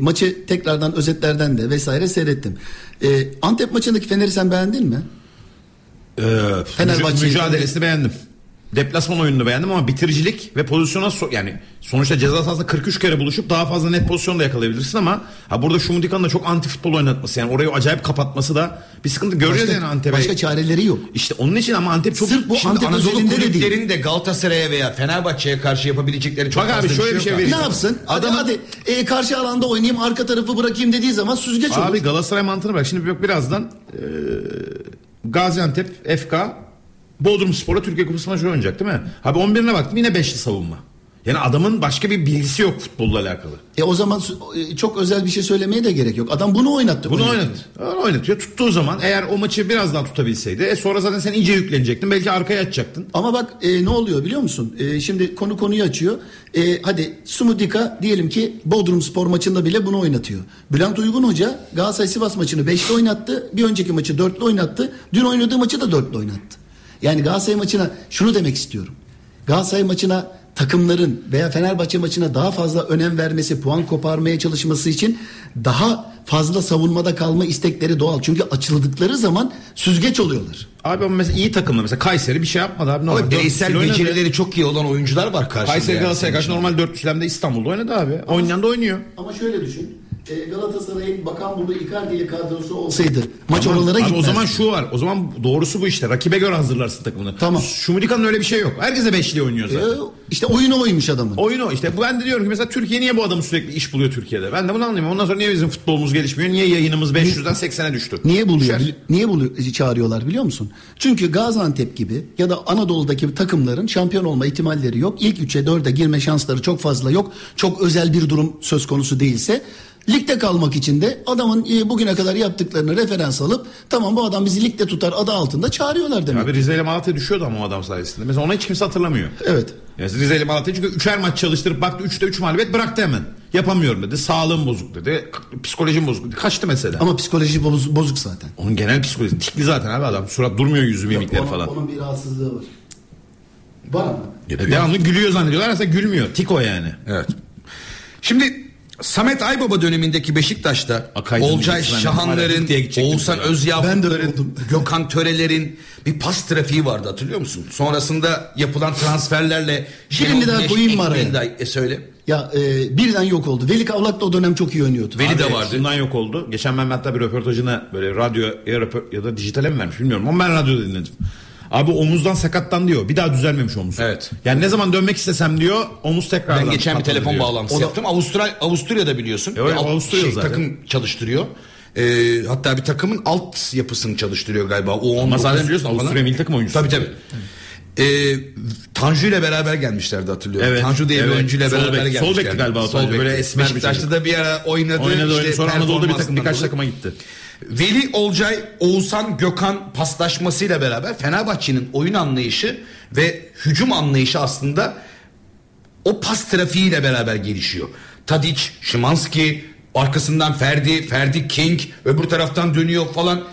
maçı tekrardan özetlerden de vesaire seyrettim. E, Antep maçındaki Fener'i sen beğendin mi? Ee, müca- mücadelesini beğendim. Deplasman oyununu beğendim ama bitiricilik ve pozisyona so- yani sonuçta ceza sahasında 43 kere buluşup daha fazla net pozisyon da yakalayabilirsin ama ha burada Şumudika'nın da çok anti futbol oynatması yani orayı acayip kapatması da bir sıkıntı görüyoruz Başka, yani Antep'e. başka çareleri yok. İşte onun için ama Antep çok Sırf bu Şimdi Antep Anadolu özelinde de de Galatasaray'a veya Fenerbahçe'ye karşı yapabilecekleri çok Bak abi, fazla şöyle bir yok şey abi. vereyim. Ne yapsın? Hadi Adamın- hadi e, karşı alanda oynayayım arka tarafı bırakayım dediği zaman süzgeç olur. Abi Galatasaray mantığını bak. Şimdi birazdan e, Gaziantep, FK, Bodrum Spor'a Türkiye Kupası maçı oynayacak değil mi? Abi 11'ine baktım yine beşli savunma. Yani adamın başka bir bilgisi yok futbolla alakalı. E o zaman e, çok özel bir şey söylemeye de gerek yok. Adam bunu oynattı. Bunu oynattı. Öyle Oynatıyor. Tuttuğu zaman eğer o maçı biraz daha tutabilseydi e sonra zaten sen iyice yüklenecektin. Belki arkaya atacaktın. Ama bak e, ne oluyor biliyor musun? E, şimdi konu konuyu açıyor. E, hadi Sumudika diyelim ki Bodrum Spor maçında bile bunu oynatıyor. Bülent Uygun Hoca Galatasaray Sivas maçını 5'te oynattı. Bir önceki maçı 4'te oynattı. Dün oynadığı maçı da 4'te oynattı. Yani Galatasaray maçına şunu demek istiyorum. Galatasaray maçına takımların veya Fenerbahçe maçına daha fazla önem vermesi, puan koparmaya çalışması için daha fazla savunmada kalma istekleri doğal. Çünkü açıldıkları zaman süzgeç oluyorlar. Abi ama mesela iyi takımla mesela Kayseri bir şey yapmadı abi. Normal Ama dört bireysel becerileri çok iyi olan oyuncular var karşında. Kayseri yani Galatasaray karşı normal 4 de İstanbul'da oynadı abi. Oynayan da oynuyor. Ama şöyle düşün. E, Galatasaray'ın Bakan Bulu Icardi'li kadrosu olsaydı maç Tamam. oralara gitmez. O zaman şu var. O zaman doğrusu bu işte. Rakibe göre hazırlarsın takımını. Tamam. Şumudika'nın öyle bir şey yok. Herkese beşli oynuyor E, zaten. işte oyunu oymuş adamın. Oyun o işte. Ben de diyorum ki mesela Türkiye niye bu adamı sürekli iş buluyor Türkiye'de? Ben de bunu anlamıyorum. Ondan sonra niye bizim futbolumuz gelişmiyor? Niye yayınımız 500'den 80'e düştü? Niye buluyor? Düşer. Niye buluyor, çağırıyorlar biliyor musun? Çünkü Gaziantep gibi ya da Anadolu'daki takımların şampiyon olma ihtimalleri yok. İlk 3'e 4'e girme şansları çok fazla yok. Çok özel bir durum söz konusu değilse ligde kalmak için de adamın e, bugüne kadar yaptıklarını referans alıp tamam bu adam bizi ligde tutar adı altında çağırıyorlar demek. Abi Rize ile Malatya düşüyordu ama o adam sayesinde. Mesela ona hiç kimse hatırlamıyor. Evet. Yani Rize ile Malatya çünkü üçer maç çalıştırıp baktı 3'te 3 mağlubiyet bıraktı hemen. Yapamıyorum dedi. Sağlığım bozuk dedi. Psikolojim bozuk dedi. Kaçtı mesela. Ama psikoloji boz- bozuk zaten. Onun genel psikolojisi tikli zaten abi adam. Surat durmuyor yüzü mimikleri falan. Onun bir rahatsızlığı var. Var mı? Ya devamlı gülüyor zannediyorlar aslında gülmüyor. Tik o yani. Evet. Şimdi Samet Aybaba dönemindeki Beşiktaş'ta Akaydın Olcay de Şahanların, Oğuzhan de Özyavruların. Gökhan Töreler'in bir pas trafiği vardı hatırlıyor musun? Sonrasında yapılan transferlerle Birini daha Güneş koyayım mı araya? de- E söyle. Ya e, birden yok oldu. Veli Kavlak da o dönem çok iyi oynuyordu. Veli de Abi, vardı. Şundan yok oldu. Geçen ben hatta bir röportajını böyle radyo ya, ya da dijitale mi vermiş bilmiyorum ama ben radyoda dinledim. Abi omuzdan sakattan diyor. Bir daha düzelmemiş omuz. Evet. Yani ne zaman dönmek istesem diyor omuz tekrar. Ben geçen bir telefon bağlantısı O da- yaptım. Avusturya, Avusturya'da biliyorsun. Evet, Bir alt- Avusturya zaten. takım çalıştırıyor. Ee, hatta bir takımın alt yapısını çalıştırıyor galiba. O Ama zaten biliyorsun Avusturya milli takım oyuncusu. Tabii tabii. Ee, Tanju ile beraber gelmişlerdi hatırlıyorum. Evet, Tanju diye bir evet. oyuncu ile beraber bek- sol gelmişlerdi. bekti galiba o bekti. böyle esmer bir Beşiktaş'ta çocuk. da bir ara oynadı. Oynadı oynadı. İşte Sonra Anadolu'da bir takım birkaç takıma gitti. Veli Olcay, Oğuzhan Gökhan paslaşmasıyla beraber Fenerbahçe'nin oyun anlayışı ve hücum anlayışı aslında o pas trafiğiyle beraber gelişiyor. Tadic, Şimanski, arkasından Ferdi, Ferdi King, öbür taraftan dönüyor falan.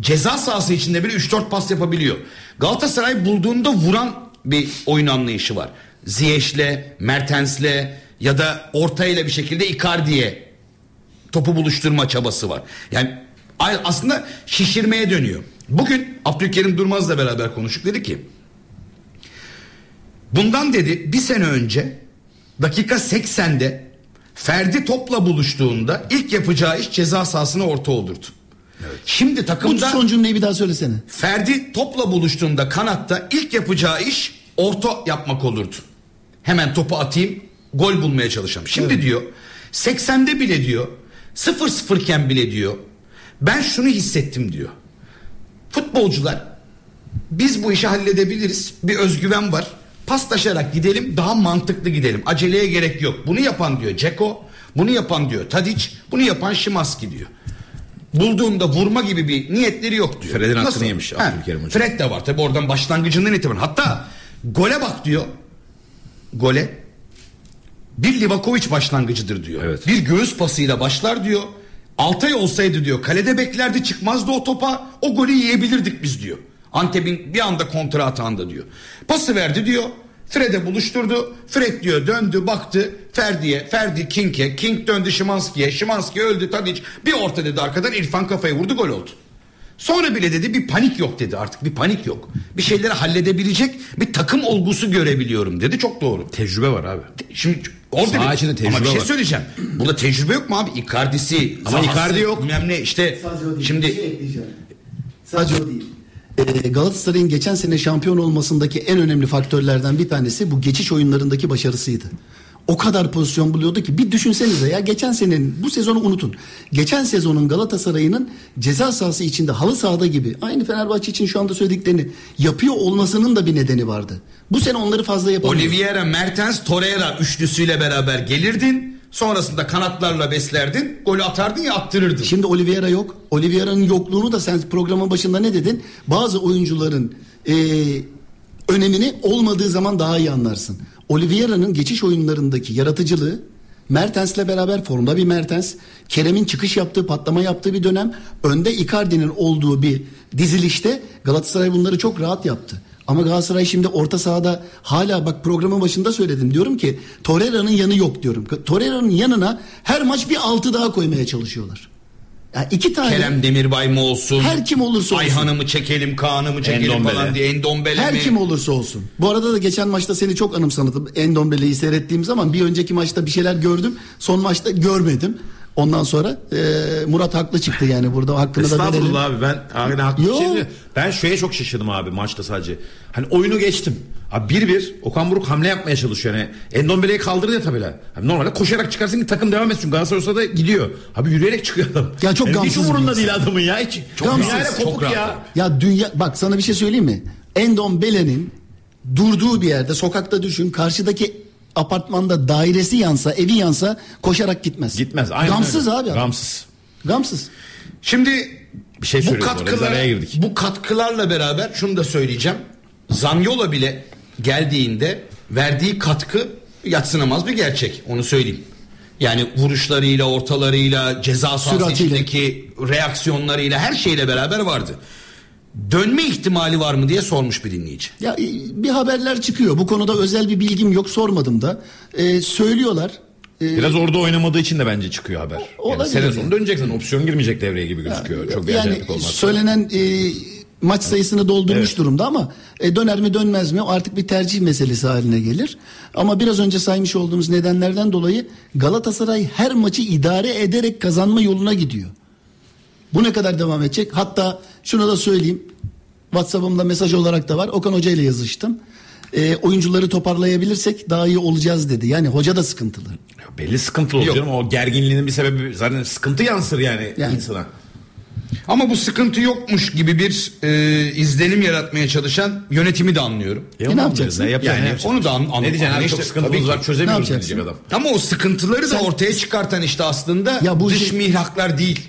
Ceza sahası içinde bile 3-4 pas yapabiliyor. Galatasaray bulduğunda vuran bir oyun anlayışı var. Ziyech'le, Mertens'le ya da ortayla bir şekilde Icardi'ye topu buluşturma çabası var. Yani aslında şişirmeye dönüyor. Bugün Abdülkerim Durmaz'la beraber konuştuk dedi ki bundan dedi bir sene önce dakika 80'de Ferdi topla buluştuğunda ilk yapacağı iş ceza sahasına orta olurdu. Şimdi Bu takımda son cümleyi bir daha söylesene. Ferdi topla buluştuğunda kanatta ilk yapacağı iş orta yapmak olurdu. Hemen topu atayım, gol bulmaya çalışacağım. Şimdi diyor 80'de bile diyor 0-0 iken bile diyor ben şunu hissettim diyor. Futbolcular biz bu işi halledebiliriz. Bir özgüven var. Paslaşarak gidelim daha mantıklı gidelim. Aceleye gerek yok. Bunu yapan diyor Ceko. Bunu yapan diyor Tadic. Bunu yapan Şimanski diyor. Bulduğunda vurma gibi bir niyetleri yok diyor. Fred'in hakkını yemiş Abdülkerim Hoca. Fred de var tabi oradan başlangıcından itibaren. Hatta gole bak diyor. Gole. Bir Livakovic başlangıcıdır diyor. Evet. Bir göğüs pasıyla başlar diyor. Altay olsaydı diyor kalede beklerdi çıkmazdı o topa o golü yiyebilirdik biz diyor. Antep'in bir anda kontra atağında diyor. Pası verdi diyor. Fred'e buluşturdu. Fred diyor döndü baktı Ferdi'ye. Ferdi King'e. King döndü Şimanski'ye. Şimanski öldü Tadic. Bir orta dedi arkadan İrfan kafayı vurdu gol oldu. Sonra bile dedi bir panik yok dedi artık bir panik yok. Bir şeyleri halledebilecek bir takım olgusu görebiliyorum dedi çok doğru. Tecrübe var abi. Şimdi orada bir, içinde tecrübe ama bir şey var. söyleyeceğim. Burada tecrübe yok mu abi? Icardi'si, Ama sahası, Icardi yok. Bilmem ne işte Sadece o değil. şimdi Bir şey ekleyeceğim. Sadece o değil. Ee, Galatasaray'ın geçen sene şampiyon olmasındaki en önemli faktörlerden bir tanesi bu geçiş oyunlarındaki başarısıydı. O kadar pozisyon buluyordu ki bir düşünsenize ya geçen senenin bu sezonu unutun. Geçen sezonun Galatasaray'ının ceza sahası içinde halı sahada gibi aynı Fenerbahçe için şu anda söylediklerini yapıyor olmasının da bir nedeni vardı. Bu sene onları fazla yapamıyor. Oliveira, Mertens, Torreira üçlüsüyle beraber gelirdin. Sonrasında kanatlarla beslerdin. Golü atardın ya attırırdın. Şimdi Oliveira yok. Oliveira'nın yokluğunu da sen programın başında ne dedin? Bazı oyuncuların eee, önemini olmadığı zaman daha iyi anlarsın. Oliveira'nın geçiş oyunlarındaki yaratıcılığı Mertens'le beraber formda bir Mertens, Kerem'in çıkış yaptığı, patlama yaptığı bir dönem, önde Icardi'nin olduğu bir dizilişte Galatasaray bunları çok rahat yaptı. Ama Galatasaray şimdi orta sahada hala bak programın başında söyledim diyorum ki Torreira'nın yanı yok diyorum. Torreira'nın yanına her maç bir altı daha koymaya çalışıyorlar. Yani iki tane Kerem Demirbay mı olsun? Her kim olursa olsun. Ayhan'ı mı çekelim, Kaan'ı mı çekelim Endombele. falan diye. Endombele her mi? kim olursa olsun. Bu arada da geçen maçta seni çok anımsadım. Endombele'yi seyrettiğim zaman bir önceki maçta bir şeyler gördüm. Son maçta görmedim. Ondan sonra e, Murat haklı çıktı yani burada hakkını da verelim. Estağfurullah abi ben abi haklı Yo. şey. Ben şeye çok şaşırdım abi maçta sadece. Hani oyunu geçtim. Abi bir bir Okan Buruk hamle yapmaya çalışıyor. Yani Endombele'yi kaldırdı ya tabii. Hani normalde koşarak çıkarsın ki takım devam etsin. Galatasaray olsa da gidiyor. Abi yürüyerek çıkıyor adam. Ya çok Yani hiç gamsız bir umurunda değil adamın ya. Hiç, çok Gamsız, çok kopuk rahat. ya. Ya dünya bak sana bir şey söyleyeyim mi? Endombele'nin durduğu bir yerde sokakta düşün karşıdaki apartmanda dairesi yansa evi yansa koşarak gitmez. Gitmez. Aynen Gamsız öyle. abi. adam. Gamsız. Gamsız. Şimdi Bir şey bu söylüyoruz oraya, katkılar, araya girdik. bu katkılarla beraber şunu da söyleyeceğim. Zanyola bile geldiğinde verdiği katkı yatsınamaz bir gerçek. Onu söyleyeyim. Yani vuruşlarıyla, ortalarıyla, ceza sahası içindeki reaksiyonlarıyla her şeyle beraber vardı. Dönme ihtimali var mı diye sormuş bir dinleyici. Ya e, bir haberler çıkıyor. Bu konuda özel bir bilgim yok sormadım da. E, söylüyorlar. E, Biraz orada oynamadığı için de bence çıkıyor haber. Yani sene sonu döneceksin. Opsiyon girmeyecek devreye gibi gözüküyor. Çok bir yani olmaz. söylenen e, maç sayısını doldurmuş Evet. durumda ama e, döner mi dönmez mi o artık bir tercih meselesi haline gelir. Ama biraz önce saymış olduğumuz nedenlerden dolayı Galatasaray her maçı idare ederek kazanma yoluna gidiyor. Bu ne kadar devam edecek? Hatta şunu da söyleyeyim. WhatsApp'ımda mesaj olarak da var. Okan Hoca ile yazıştım. E, oyuncuları toparlayabilirsek daha iyi olacağız dedi. Yani hoca da sıkıntılı. Ya Belli sıkıntılı Yok. canım. O gerginliğinin bir sebebi zaten sıkıntı yansır yani, Yani. insana. Ama bu sıkıntı yokmuş gibi bir e, izlenim yaratmaya çalışan yönetimi de anlıyorum. E, ne yapacaksın? Ne yapacaksın? Yani ne yapacaksın? onu da an- an- Ne diyeceksin abi çok sıkıntımız var çözemiyoruz Ne diyecek adam. Ama o sıkıntıları da Sen- ortaya çıkartan işte aslında Ya bu dış şey- mihraklar değil.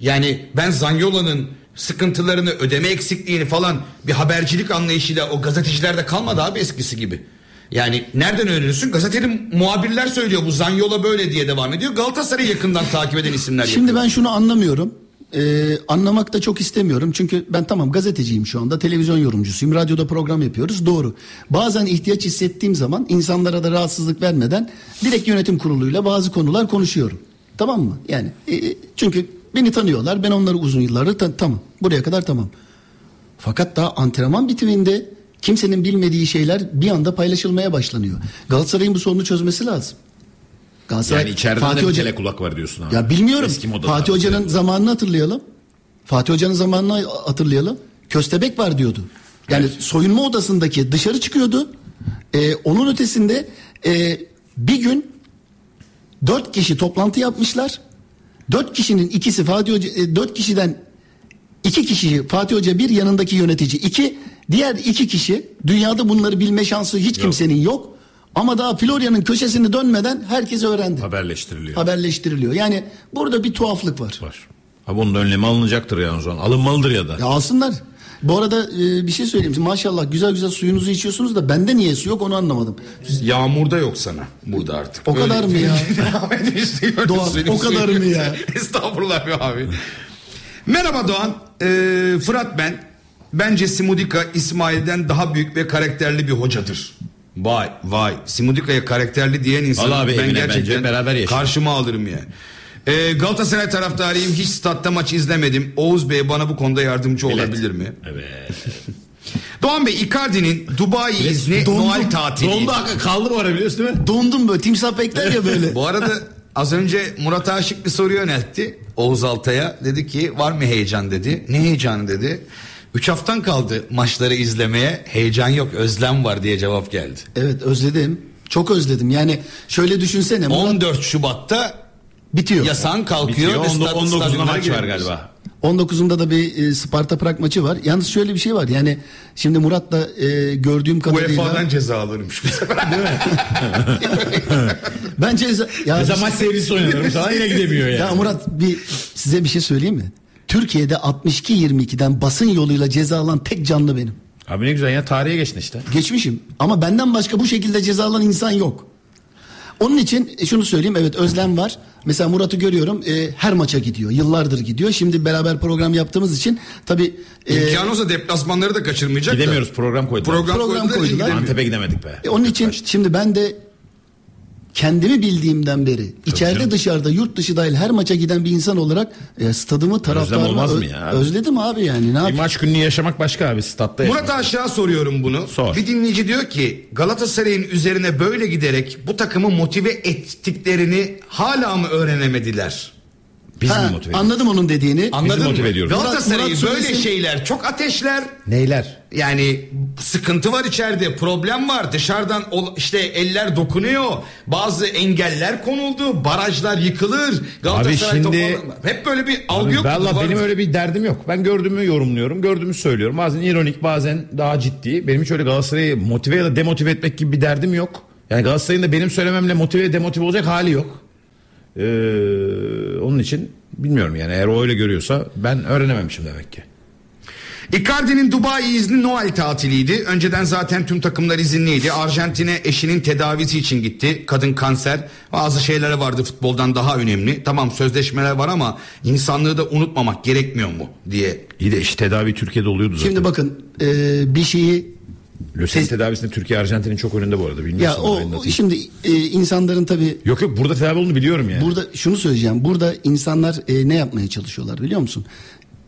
Yani ben Zanyola'nın sıkıntılarını, ödeme eksikliğini falan bir habercilik anlayışıyla o gazetecilerde kalmadı abi eskisi gibi. Yani nereden öğreniyorsun? Gazetenin muhabirler söylüyor bu Zanyola böyle diye devam ediyor. Galatasaray'ı yakından takip eden isimler Şimdi yapıyor. ben şunu anlamıyorum. Ee, anlamak da çok istemiyorum. Çünkü ben tamam gazeteciyim şu anda. Televizyon yorumcusuyum. Radyoda program yapıyoruz. Doğru. Bazen ihtiyaç hissettiğim zaman insanlara da rahatsızlık vermeden direkt yönetim kuruluyla bazı konular konuşuyorum. Tamam mı? Yani e, çünkü beni tanıyorlar. Ben onları uzun yıllardır tan- tamam. Buraya kadar tamam. Fakat daha antrenman bitiminde kimsenin bilmediği şeyler bir anda paylaşılmaya başlanıyor. Galatasaray'ın bu sorunu çözmesi lazım. Galatasaray Yani içeriden Fatih de bir Hoca- tele kulak var diyorsun abi. ya bilmiyorum. Fatih. Hoca'nın zamanını hatırlayalım. Fatih Hoca'nın zamanını hatırlayalım. Köstebek var diyordu. Yani soyunma odasındaki dışarı çıkıyordu. Ee, onun ötesinde e, bir gün dört kişi toplantı yapmışlar. Dört kişinin ikisi Fatih Hoca, e, dört kişiden iki kişi Fatih Hoca bir yanındaki yönetici iki diğer iki kişi dünyada bunları bilme şansı hiç kimsenin yok. Ama daha Florya'nın köşesini dönmeden herkes öğrendi. Haberleştiriliyor. Haberleştiriliyor. Yani burada bir tuhaflık var. Var. Abi onun önlemi alınacaktır yani o zaman. Alınmalıdır ya da. Ya alsınlar. Bu arada e, bir şey söyleyeyim. Maşallah güzel güzel suyunuzu içiyorsunuz da bende niye su yok onu anlamadım. Yağmurda yok sana burada artık. O kadar mı ya? Doğan, o kadar mı ya? Estağfurullah be abi. Merhaba Doğan. Ee, Fırat ben. Bence Simudika İsmail'den daha büyük ve karakterli bir hocadır. Vay vay. Simudika'ya karakterli diyen insan Vallahi abi ben Emine gerçekten bence beraber yaşayın. karşıma alırım ya. Ee, Galatasaray taraftarıyım. Hiç statta maç izlemedim. Oğuz Bey bana bu konuda yardımcı olabilir mi? Evet. Doğan Bey Icardi'nin Dubai izni dondum. Noel tatili. Dondu hakikaten kaldı bu ara biliyorsun değil mi? Dondum böyle timsah bekler ya böyle. Bu arada az önce Murat Aşık bir soru yöneltti Oğuz Altay'a. Dedi ki var mı heyecan dedi. Ne heyecanı dedi. Üç haftan kaldı maçları izlemeye. Heyecan yok özlem var diye cevap geldi. evet özledim. Çok özledim. Yani şöyle düşünsene. Murat 14 Şubat'ta bitiyor. yasan kalkıyor. Bitiyor. ve Onda- stat- 19'unda stadyumlara maç var galiba. 19'unda da bir e, Sparta Prag maçı var. Yalnız şöyle bir şey var. Yani şimdi Murat'la e, gördüğüm kadarıyla UEFA'dan ceza alırmış bu sefer. bence ya, Mesela maç serisi oynanır sana yine gidemiyor yani. ya Murat bir size bir şey söyleyeyim mi? Türkiye'de 62-22'den basın yoluyla ceza alan tek canlı benim. Abi ne güzel ya tarihe geçtin işte. Geçmişim ama benden başka bu şekilde ceza alan insan yok. Onun için e, şunu söyleyeyim evet özlem var. Mesela Murat'ı görüyorum e, her maça gidiyor. Yıllardır gidiyor. Şimdi beraber program yaptığımız için tabii e, İmkanı olsa deplasmanları da kaçırmayacak da. Gidemiyoruz program koydular. Program, Program koydular, koydular. Antep'e gidemedik be. E, onun için şimdi ben de kendimi bildiğimden beri içeride canım. dışarıda yurt dışı dahil her maça giden bir insan olarak e, stadımı taraftarımı olmaz mı ö- ya? özledim abi yani ne Bir maç gününü yaşamak başka abi statta yaşamak. Murat Aşağı soruyorum bunu. Sor. Bir dinleyici diyor ki Galatasaray'ın üzerine böyle giderek bu takımı motive ettiklerini hala mı öğrenemediler? Biz Ha, mi motive ediyoruz? anladım onun dediğini. Anladın motive mı? ediyoruz. Galatasaray'ı Murat- böyle söylesin. şeyler çok ateşler. Neyler? Yani sıkıntı var içeride, problem var. Dışarıdan ol- işte eller dokunuyor. Bazı engeller konuldu, barajlar yıkılır. Galatasaray Abi şimdi- toparlan- hep böyle bir algı yok. Valla Var- benim öyle bir derdim yok. Ben gördüğümü yorumluyorum. Gördüğümü söylüyorum. Bazen ironik bazen daha ciddi. Benim hiç öyle Galatasaray'ı motive ya da demotive etmek gibi bir derdim yok. Yani Galatasaray'ın da benim söylememle motive demotive olacak hali yok. Ee, onun için bilmiyorum yani eğer o öyle görüyorsa ben öğrenememişim demek ki. Icardi'nin Dubai izni Noel tatiliydi. Önceden zaten tüm takımlar izinliydi. Arjantin'e eşinin tedavisi için gitti. Kadın kanser. Bazı şeylere vardı futboldan daha önemli. Tamam sözleşmeler var ama insanlığı da unutmamak gerekmiyor mu diye. İyi de iş tedavi Türkiye'de oluyordu zaten. Şimdi bakın e, bir şeyi Lösemi Ses- tedavisinde Türkiye Arjantin'in çok önünde bu arada ya bilmiyorsun. o, o şimdi e, insanların tabii Yok yok burada tedavi olduğunu biliyorum yani. Burada şunu söyleyeceğim. Burada insanlar e, ne yapmaya çalışıyorlar biliyor musun?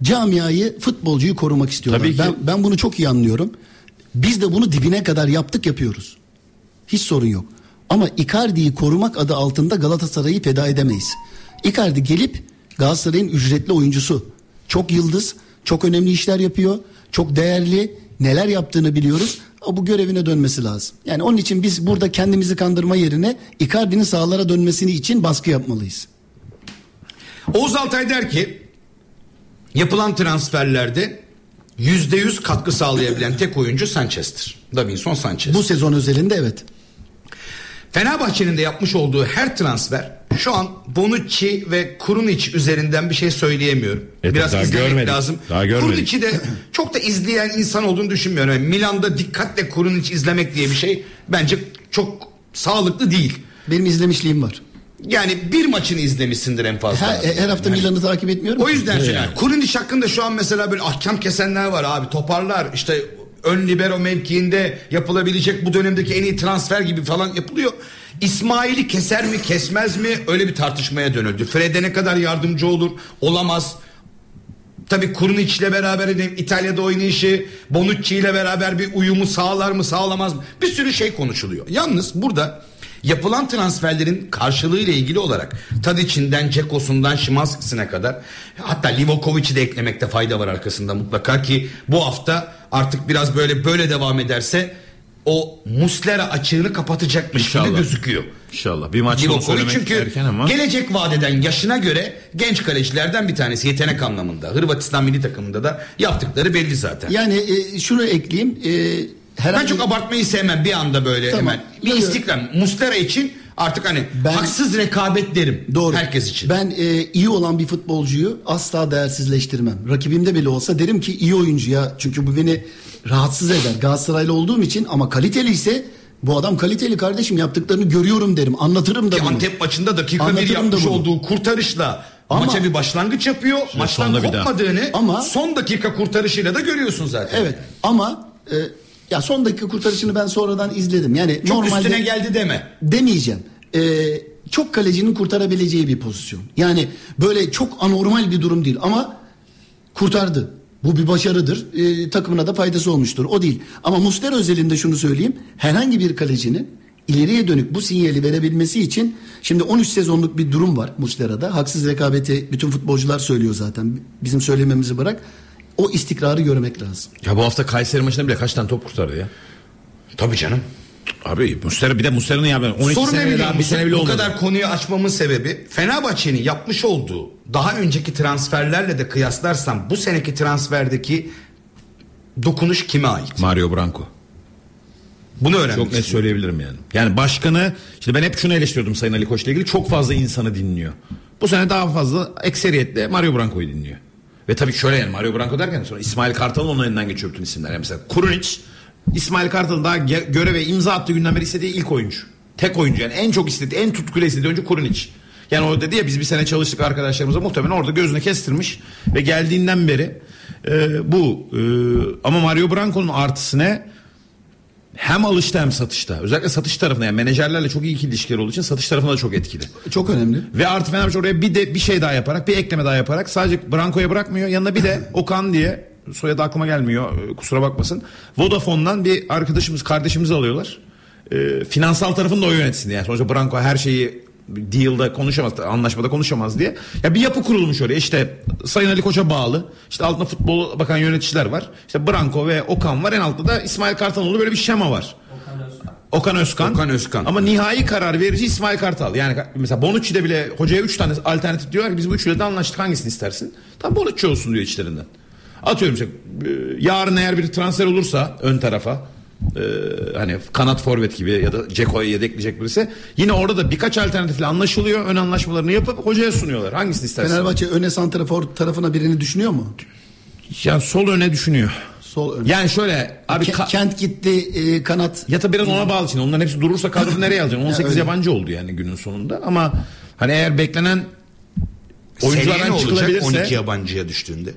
Camiayı, futbolcuyu korumak istiyorlar. Tabii ki. Ben ben bunu çok iyi anlıyorum. Biz de bunu dibine kadar yaptık, yapıyoruz. Hiç sorun yok. Ama Icardi'yi korumak adı altında Galatasaray'ı feda edemeyiz. Icardi gelip Galatasaray'ın ücretli oyuncusu. Çok yıldız, çok önemli işler yapıyor. Çok değerli, neler yaptığını biliyoruz. O bu görevine dönmesi lazım. Yani onun için biz burada kendimizi kandırma yerine Icardi'nin sahalara dönmesini için baskı yapmalıyız. Oğuz Altay der ki yapılan transferlerde yüzde yüz katkı sağlayabilen tek oyuncu Sanchez'tir. Davinson Sanchez. Bu sezon özelinde evet. Fenerbahçe'nin de yapmış olduğu her transfer şu an Bonucci ve Kurunic üzerinden bir şey söyleyemiyorum. Evet, Biraz daha izlemek görmedik. lazım. Daha görmedik. Kurunic'i de çok da izleyen insan olduğunu düşünmüyorum. Yani Milan'da dikkatle Kurunic izlemek diye bir şey bence çok sağlıklı değil. Benim izlemişliğim var. Yani bir maçını izlemişsindir en fazla. Her, her hafta Milan'ı takip etmiyorum. O yüzden söylüyorum. Kurunic hakkında şu an mesela böyle ahkam kesenler var abi. Toparlar işte ön libero mevkiinde yapılabilecek bu dönemdeki en iyi transfer gibi falan yapılıyor. İsmail'i keser mi kesmez mi öyle bir tartışmaya dönüldü. Fred'e ne kadar yardımcı olur olamaz. Tabii Kurunic ile beraber İtalya'da oynayışı, Bonucci ile beraber bir uyumu sağlar mı sağlamaz mı? Bir sürü şey konuşuluyor. Yalnız burada yapılan transferlerin karşılığı ile ilgili olarak Tadic'inden, Ceko'sundan, Şimanski'sine kadar hatta Livakovic'i de eklemekte fayda var arkasında mutlaka ki bu hafta artık biraz böyle böyle devam ederse o Muslera açığını kapatacakmış gibi İnşallah. gözüküyor. İnşallah. Bir onu Livakovic söylemek çünkü erken ama. gelecek vadeden yaşına göre genç kalecilerden bir tanesi yetenek anlamında. Hırvatistan milli takımında da yaptıkları belli zaten. Yani e, şunu ekleyeyim. E, herhangi ben çok abartmayı sevmem bir anda böyle Tamam. hemen. Bir istikrar. Mustera için Artık hani Ben- haksız rekabet derim. Doğru. Herkes için. Ben e, iyi olan bir futbolcuyu asla değersizleştirmem. Rakibimde bile olsa derim ki iyi oyuncuya çünkü bu beni rahatsız eder. Galatasaraylı olduğum için ama kaliteli ise bu adam kaliteli kardeşim yaptıklarını görüyorum derim. Anlatırım da Ki bunu. Antep maçında dakika bir Anlatırım da yapmış olduğu kurtarışla Ama- maça bir başlangıç yapıyor. Maçtan bir daha. kopmadığını Ama- son dakika kurtarışıyla da görüyorsun zaten. Evet ama e, ya son dakika kurtarışını ben sonradan izledim. Yani Çok normalde üstüne geldi deme. demeyeceğim. E, çok kalecinin kurtarabileceği bir pozisyon. Yani böyle çok anormal bir durum değil ama kurtardı. Bu bir başarıdır. E, takımına da faydası olmuştur. O değil. Ama Muslera özelinde şunu söyleyeyim. Herhangi bir kalecinin ileriye dönük bu sinyali verebilmesi için şimdi 13 sezonluk bir durum var Muslera'da. Haksız rekabeti bütün futbolcular söylüyor zaten. Bizim söylememizi bırak. O istikrarı görmek lazım. Ya bu hafta Kayseri maçında bile kaç tane top kurtardı ya? Tabii canım. Abi Mustera bir de Mustera'nın ya ben 12 Sorun ne sene daha bir sene bile Bu olmadı. kadar konuyu açmamın sebebi Fenerbahçe'nin yapmış olduğu daha önceki transferlerle de kıyaslarsam bu seneki transferdeki dokunuş kime ait? Mario Branco. Bunu öğrenmek Çok net istiyorum. söyleyebilirim yani. Yani başkanı işte ben hep şunu eleştiriyordum Sayın Ali Koç'la ilgili çok fazla insanı dinliyor. Bu sene daha fazla ekseriyetle Mario Branco'yu dinliyor. Ve tabii şöyle yani Mario Branco derken sonra İsmail Kartal'ın onun elinden geçiyor bütün isimler. Yani mesela Kurunic İsmail Kartal'ın daha göreve imza attığı günden beri istediği ilk oyuncu. Tek oyuncu yani en çok istediği en tutkuyla istediği oyuncu Kurunic. Yani o dedi ya biz bir sene çalıştık arkadaşlarımıza muhtemelen orada gözüne kestirmiş ve geldiğinden beri e, bu e, ama Mario Branco'nun artısı ne? Hem alışta hem satışta. Özellikle satış tarafında yani menajerlerle çok iyi ilişkileri olduğu için satış tarafında da çok etkili. Çok önemli. Ve artı Fenerbahçe oraya bir de bir şey daha yaparak bir ekleme daha yaparak sadece Branko'ya bırakmıyor. Yanına bir de Okan diye soyadı aklıma gelmiyor kusura bakmasın. Vodafone'dan bir arkadaşımız kardeşimizi alıyorlar. E, finansal tarafını da o yönetsin. Yani sonuçta Branko her şeyi deal'da konuşamaz, anlaşmada konuşamaz diye. Ya bir yapı kurulmuş oraya. İşte Sayın Ali Koç'a bağlı. İşte altında futbol bakan yöneticiler var. İşte Branko ve Okan var. En altta da İsmail Kartanoğlu böyle bir şema var. Okan Özkan. Okan Özkan. Ama nihai karar verici İsmail Kartal. Yani mesela Bonucci'de bile hocaya 3 tane alternatif diyorlar ki biz bu üçüyle de anlaştık hangisini istersin? Tam Bonucci olsun diyor içlerinden. Atıyorum işte e, yarın eğer bir transfer olursa ön tarafa e, hani kanat forvet gibi ya da Ceko'ya yedekleyecek birisi yine orada da birkaç alternatifle anlaşılıyor. Ön anlaşmalarını yapıp hocaya sunuyorlar. Hangisini istersin? Fenerbahçe öne santrafor tarafına birini düşünüyor mu? Yani sol öne düşünüyor. Sol öne. Yani şöyle abi Ke- ka- Kent gitti e, kanat. Ya tabii biraz ona bağlı şimdi. Onların hepsi durursa kadroyu nereye alacaksın? 18 öyle. yabancı oldu yani günün sonunda. Ama hani eğer beklenen oyunculardan çıkılabilirse 12 yabancıya düştüğünde?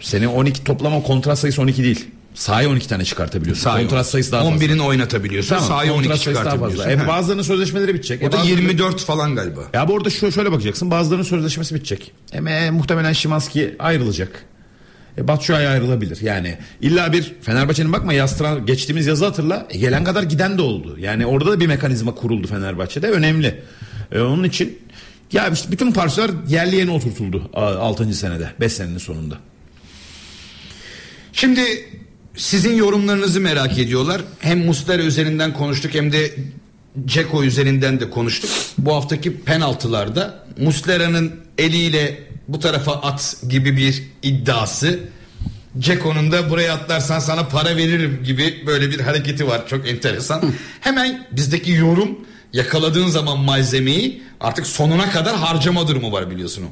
sene 12 toplama kontrat sayısı 12 değil. Sahaya 12 tane çıkartabiliyorsun. Sahaya kontrat sayısı daha fazla. 11'ini oynatabiliyorsun. Tamam, sahaya kontrat 12 sayısı daha fazla. çıkartabiliyorsun. E, bazılarının sözleşmeleri bitecek. O E, da bazıları- 24 falan galiba. Ya bu arada şöyle, şöyle bakacaksın. Bazılarının sözleşmesi bitecek. E, e, muhtemelen Şimanski ayrılacak. E, Batshuayi ayrılabilir. Yani illa bir Fenerbahçe'nin bakma yaz tra- geçtiğimiz yazı hatırla. E, gelen kadar giden de oldu. Yani orada da bir mekanizma kuruldu Fenerbahçe'de. Önemli. E, onun için ya işte bütün parçalar yerli yeni oturtuldu 6. senede. 5 senenin sonunda. Şimdi sizin yorumlarınızı merak ediyorlar. Hem Muslera üzerinden konuştuk hem de Ceko üzerinden de konuştuk. Bu haftaki penaltılarda Muslera'nın eliyle bu tarafa at gibi bir iddiası. Ceko'nun da buraya atlarsan sana para veririm gibi böyle bir hareketi var. Çok enteresan. Hemen bizdeki yorum yakaladığın zaman malzemeyi artık sonuna kadar harcama durumu var biliyorsun o.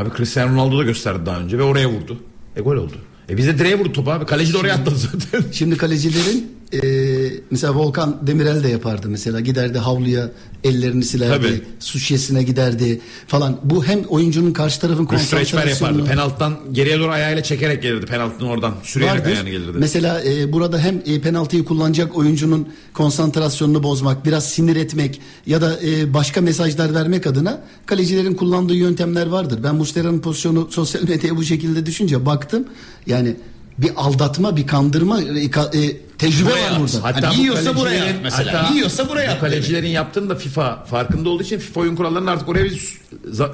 Abi Cristiano Ronaldo da gösterdi daha önce ve oraya vurdu. E gol oldu. E bize direğe vurdu topu abi. Kaleci de oraya atladı zaten. Şimdi kalecilerin mesela Volkan Demirel de yapardı mesela giderdi havluya ellerini silerdi Tabii. su şişesine giderdi falan bu hem oyuncunun karşı tarafın Reçber yapardı. konsantrasyonunu Penaltıdan geriye doğru ayağıyla çekerek gelirdi. Penaltının oradan sürüyerek vardır. ayağını gelirdi. Mesela e, burada hem e, penaltıyı kullanacak oyuncunun konsantrasyonunu bozmak, biraz sinir etmek ya da e, başka mesajlar vermek adına kalecilerin kullandığı yöntemler vardır. Ben Muslera'nın pozisyonu sosyal medyaya bu şekilde düşünce baktım. Yani bir aldatma, bir kandırma, e, e, tecrübe Buraya var burada. Hani bu yiyorsa buraya at mesela. Yiyorsa buraya bu at Kalecilerin yaptığını da FIFA farkında olduğu için FIFA oyun kurallarını artık oraya bir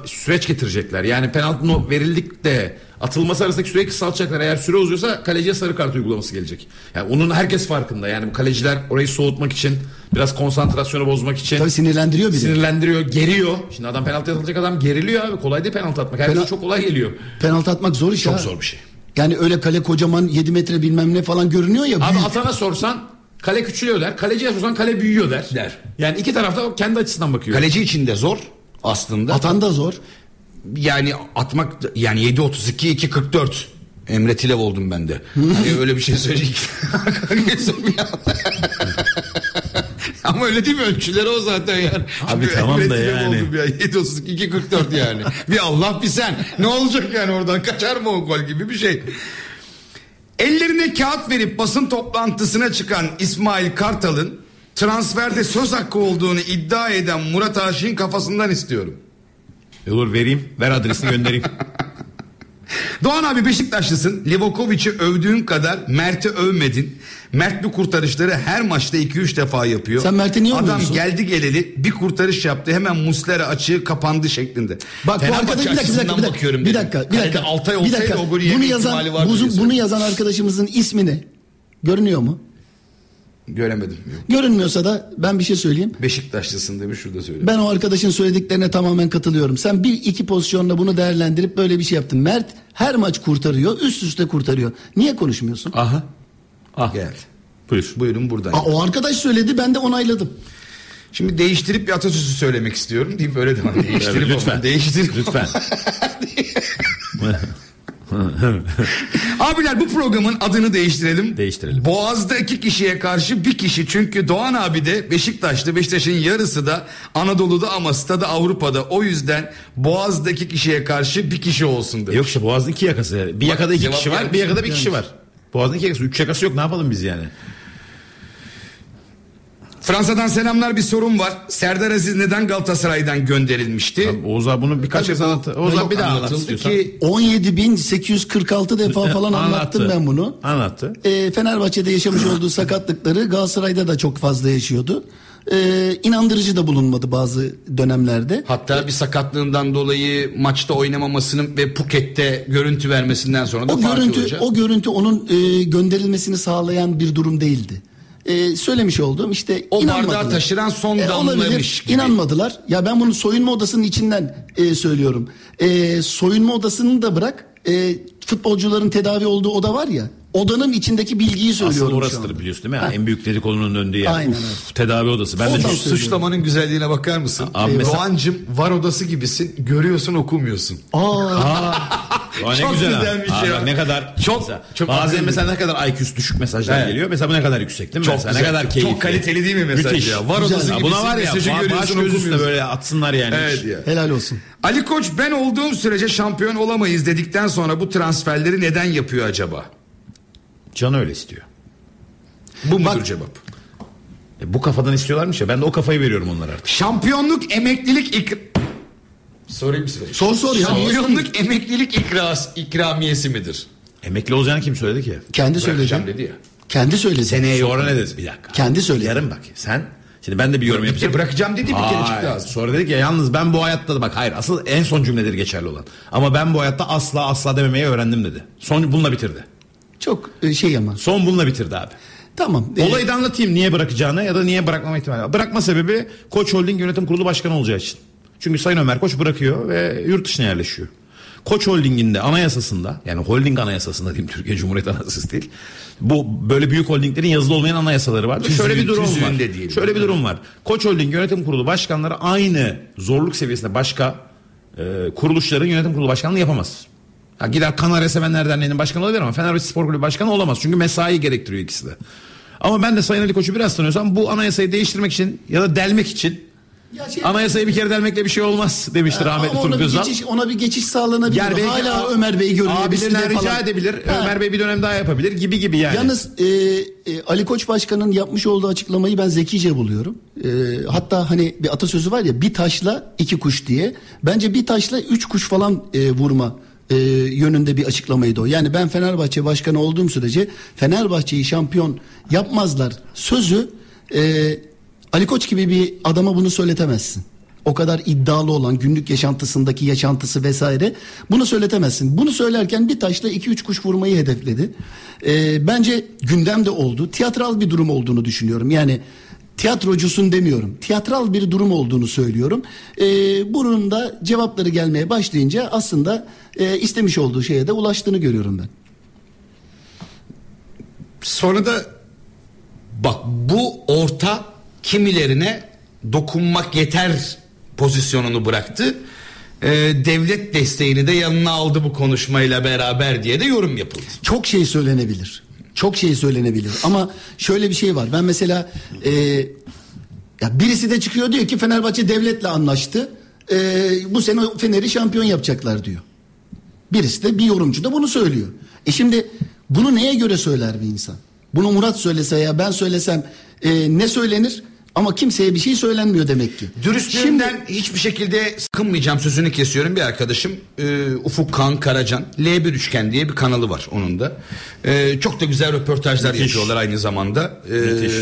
süreç getirecekler. Yani penaltı verildik de atılması arasındaki süreyi kısaltacaklar. Eğer süre uzuyorsa kaleciye sarı kart uygulaması gelecek. Yani onun herkes farkında. Yani kaleciler orayı soğutmak için biraz konsantrasyonu bozmak için Tabii sinirlendiriyor biri. sinirlendiriyor, geriyor. Şimdi adam penaltı atılacak adam geriliyor abi. Kolay değil penaltı atmak. Herkese Penal- çok kolay geliyor. Penaltı atmak zor iş Çok ha. zor bir şey. Yani öyle kale kocaman 7 metre bilmem ne falan görünüyor ya. Abi büyük. atana sorsan Kale küçülüyor der. Kaleciye sorsan kale büyüyor der. Der. Yani iki tarafta kendi açısından bakıyor. Kaleci için de zor aslında. Atan da zor. yani atmak yani 7.32 2.44 Emre Tilev oldum ben de. Hani öyle bir şey söyleyecek. Ama öyle değil mi ölçüleri o zaten yani. Abi tamam Emre da yani. oldum ya 7.32 2.44 yani. bir Allah bir sen. Ne olacak yani oradan kaçar mı o gol gibi bir şey. Ellerine kağıt verip basın toplantısına çıkan İsmail Kartal'ın transferde söz hakkı olduğunu iddia eden Murat Aşık'ın kafasından istiyorum. E Olur vereyim. Ver adresini göndereyim. Doğan abi Beşiktaşlısın. Livakovic'i övdüğün kadar Mert'i övmedin. Mert bu kurtarışları her maçta 2-3 defa yapıyor. Sen Mert'i niye Adam geldi geleli bir kurtarış yaptı. Hemen Muslera açığı kapandı şeklinde. Bak bu arkadaş bir dakika bir dakika bir dakika bir dakika bir dakika Altay bir olsaydı dakika o golü bunu yazan bunu, bunu yazan arkadaşımızın ismi ne? Görünüyor mu? Göremedim. Yok. Görünmüyorsa da ben bir şey söyleyeyim. Beşiktaşlısın demiş şurada söyle. Ben o arkadaşın söylediklerine tamamen katılıyorum. Sen bir iki pozisyonla bunu değerlendirip böyle bir şey yaptın. Mert her maç kurtarıyor, üst üste kurtarıyor. Niye konuşmuyorsun? Aha. Ah. Geldi. Buyur. Buyurun buradan. Aa, o arkadaş söyledi, ben de onayladım. Şimdi değiştirip bir atasözü söylemek istiyorum deyip öyle devam. Değiştirip Evet, lütfen. Değiştirip. Lütfen. Abiler bu programın adını değiştirelim. Değiştirelim. Boğaz'da iki kişiye karşı bir kişi. Çünkü Doğan abi de Beşiktaş'ta. Beşiktaş'ın yarısı da Anadolu'da ama stadı Avrupa'da. O yüzden Boğaz'da iki kişiye karşı bir kişi olsun demiş. Yok işte Boğaz'ın iki yakası. Bir yakada iki kişi var, bir yakada bir kişi var. Boğaz'ın iki yakası. Üç yakası yok. Ne yapalım biz yani? Fransa'dan selamlar bir sorun var. Serdar Aziz neden Galatasaray'dan gönderilmişti? Oğuz abi bunu birkaç kez anlattı. Oğuz abi bir daha anlat anlatıldı istiyorsan. ki 17.846 defa falan anlattım Anlattı. ben bunu. Anlattı. Ee, Fenerbahçe'de yaşamış olduğu sakatlıkları Galatasaray'da da çok fazla yaşıyordu. Ee, inandırıcı da bulunmadı bazı dönemlerde. hatta bir sakatlığından dolayı maçta oynamamasının ve Phuket'te görüntü vermesinden sonra da O görüntü Hoca- o görüntü onun e, gönderilmesini sağlayan bir durum değildi. E, söylemiş olduğum işte O inanmadılar. bardağı taşıran son E, olabilir. gibi. İnanmadılar. Ya ben bunu soyunma odasının içinden e, söylüyorum. E, soyunma odasını da bırak. E, futbolcuların tedavi olduğu oda var ya. Odanın içindeki bilgiyi söylüyorum şu orasıdır biliyorsun değil mi? Ha. En büyük dedikodunun döndüğü yer. Aynen Uf, tedavi odası. Ben de Ondan çok. Suçlamanın güzelliğine bakar mısın? Abi Ee, mesela- Doğancım var odası gibisin. Görüyorsun okumuyorsun. Aa, Aa, ne Çok güzel, güzel bir Aa, şey ya. ne kadar Çok- mesela, çok bazen akıllı. mesela ne kadar IQ'su düşük mesajlar Evet. geliyor. Mesela bu ne kadar yüksek değil mi? Çok mesela güzel. ne kadar keyifli. Çok kaliteli değil mi mesaj Müthiş. ya? Var Güzel. odası gibisin. buna var ya mesajı ba- baş görüyorsun göz üstüne böyle atsınlar yani. Evet ya. helal olsun. Ali Koç ben olduğum sürece şampiyon olamayız dedikten sonra bu transferleri neden yapıyor acaba? Can öyle istiyor. Bu mudur Bak- cevap? E, bu kafadan istiyorlarmış ya ben de o kafayı veriyorum onlara artık. Şampiyonluk emeklilik ik... Sorayım mı size? Sor sor ya. Şampiyonluk emeklilik ikras, ikramiyesi midir? Emekli olacağını kim söyledi ki? Kendi söyledi. dedi ya. Kendi söyledi. Seneye sonra ne dedi? Bir dakika. Kendi söyledi. Yarın bak sen. Şimdi ben de bir yorum yapacağım. bırakacağım dedi bir kere çıktı ağzı. Sonra dedi ki yalnız ben bu hayatta da bak hayır asıl en son cümledir geçerli olan. Ama ben bu hayatta asla asla dememeyi öğrendim dedi. Son bununla bitirdi. Çok e, şey ama. Son bununla bitirdi abi. Tamam. e, Olayı da anlatayım niye bırakacağını ya da niye bırakmama ihtimali var. Bırakma sebebi Koç Holding Yönetim Kurulu Başkanı olacağı için. Çünkü Sayın Ömer Koç bırakıyor ve yurt dışına yerleşiyor. Koç Holding'in de anayasasında yani holding anayasasında diyeyim Türkiye Cumhuriyeti Anayasası değil. Bu böyle büyük holdinglerin yazılı olmayan anayasaları var. Tüzüğü- Şöyle bir durum var. diyelim. Şöyle bir durum var. Koç Holding Yönetim Kurulu başkanları aynı zorluk seviyesinde başka e, kuruluşların yönetim kurulu başkanlığı yapamaz. Ya gider Kanarya Sevenler Derneği'nin başkanı olabilir ama Fenerbahçe Spor Kulübü başkanı olamaz. Çünkü mesai gerektiriyor ikisi de. Ama ben de Sayın Ali Koç'u biraz tanıyorsam bu anayasayı değiştirmek için ya da delmek için şey- anayasayı bir kere delmekle bir şey olmaz demiştir rahmetli Ama ona Turgut Özal. geçiş, ona bir geçiş sağlanabilir. Yani belki Hala a- Ömer Bey görülebilir Abiliğinden rica falan. edebilir. Ha. Ömer Bey bir dönem daha yapabilir gibi gibi yani. Yalnız e, e, Ali Koç Başkan'ın yapmış olduğu açıklamayı ben zekice buluyorum. E, hatta hani bir atasözü var ya bir taşla iki kuş diye. Bence bir taşla üç kuş falan e, vurma e, yönünde bir açıklamaydı o. Yani ben Fenerbahçe Başkanı olduğum sürece Fenerbahçe'yi şampiyon yapmazlar sözü e, Ali Koç gibi bir adama bunu söyletemezsin. O kadar iddialı olan günlük yaşantısındaki yaşantısı vesaire bunu söyletemezsin. Bunu söylerken bir taşla iki üç kuş vurmayı hedefledi. Ee, bence gündemde oldu. Tiyatral bir durum olduğunu düşünüyorum. Yani tiyatrocusun demiyorum. Tiyatral bir durum olduğunu söylüyorum. Ee, bunun da cevapları gelmeye başlayınca aslında e, istemiş olduğu şeye de ulaştığını görüyorum ben. Sonra da Bak bu orta kimilerine dokunmak yeter pozisyonunu bıraktı. Ee, devlet desteğini de yanına aldı bu konuşmayla beraber diye de yorum yapıldı. Çok şey söylenebilir. Çok şey söylenebilir. Ama şöyle bir şey var. Ben mesela e, ya birisi de çıkıyor diyor ki Fenerbahçe devletle anlaştı. E, bu sene Fener'i şampiyon yapacaklar diyor. Birisi de bir yorumcu da bunu söylüyor. E şimdi bunu neye göre söyler bir insan? Bunu Murat söylese ya ben söylesem e, ne söylenir? Ama kimseye bir şey söylenmiyor demek ki. Dürüstlüğümden hiçbir şekilde sıkılmayacağım sözünü kesiyorum bir arkadaşım e, Ufuk Kan Karacan L1 Üçgen diye bir kanalı var onun da E, çok da güzel röportajlar Müthiş. yapıyorlar aynı zamanda E, Müthiş.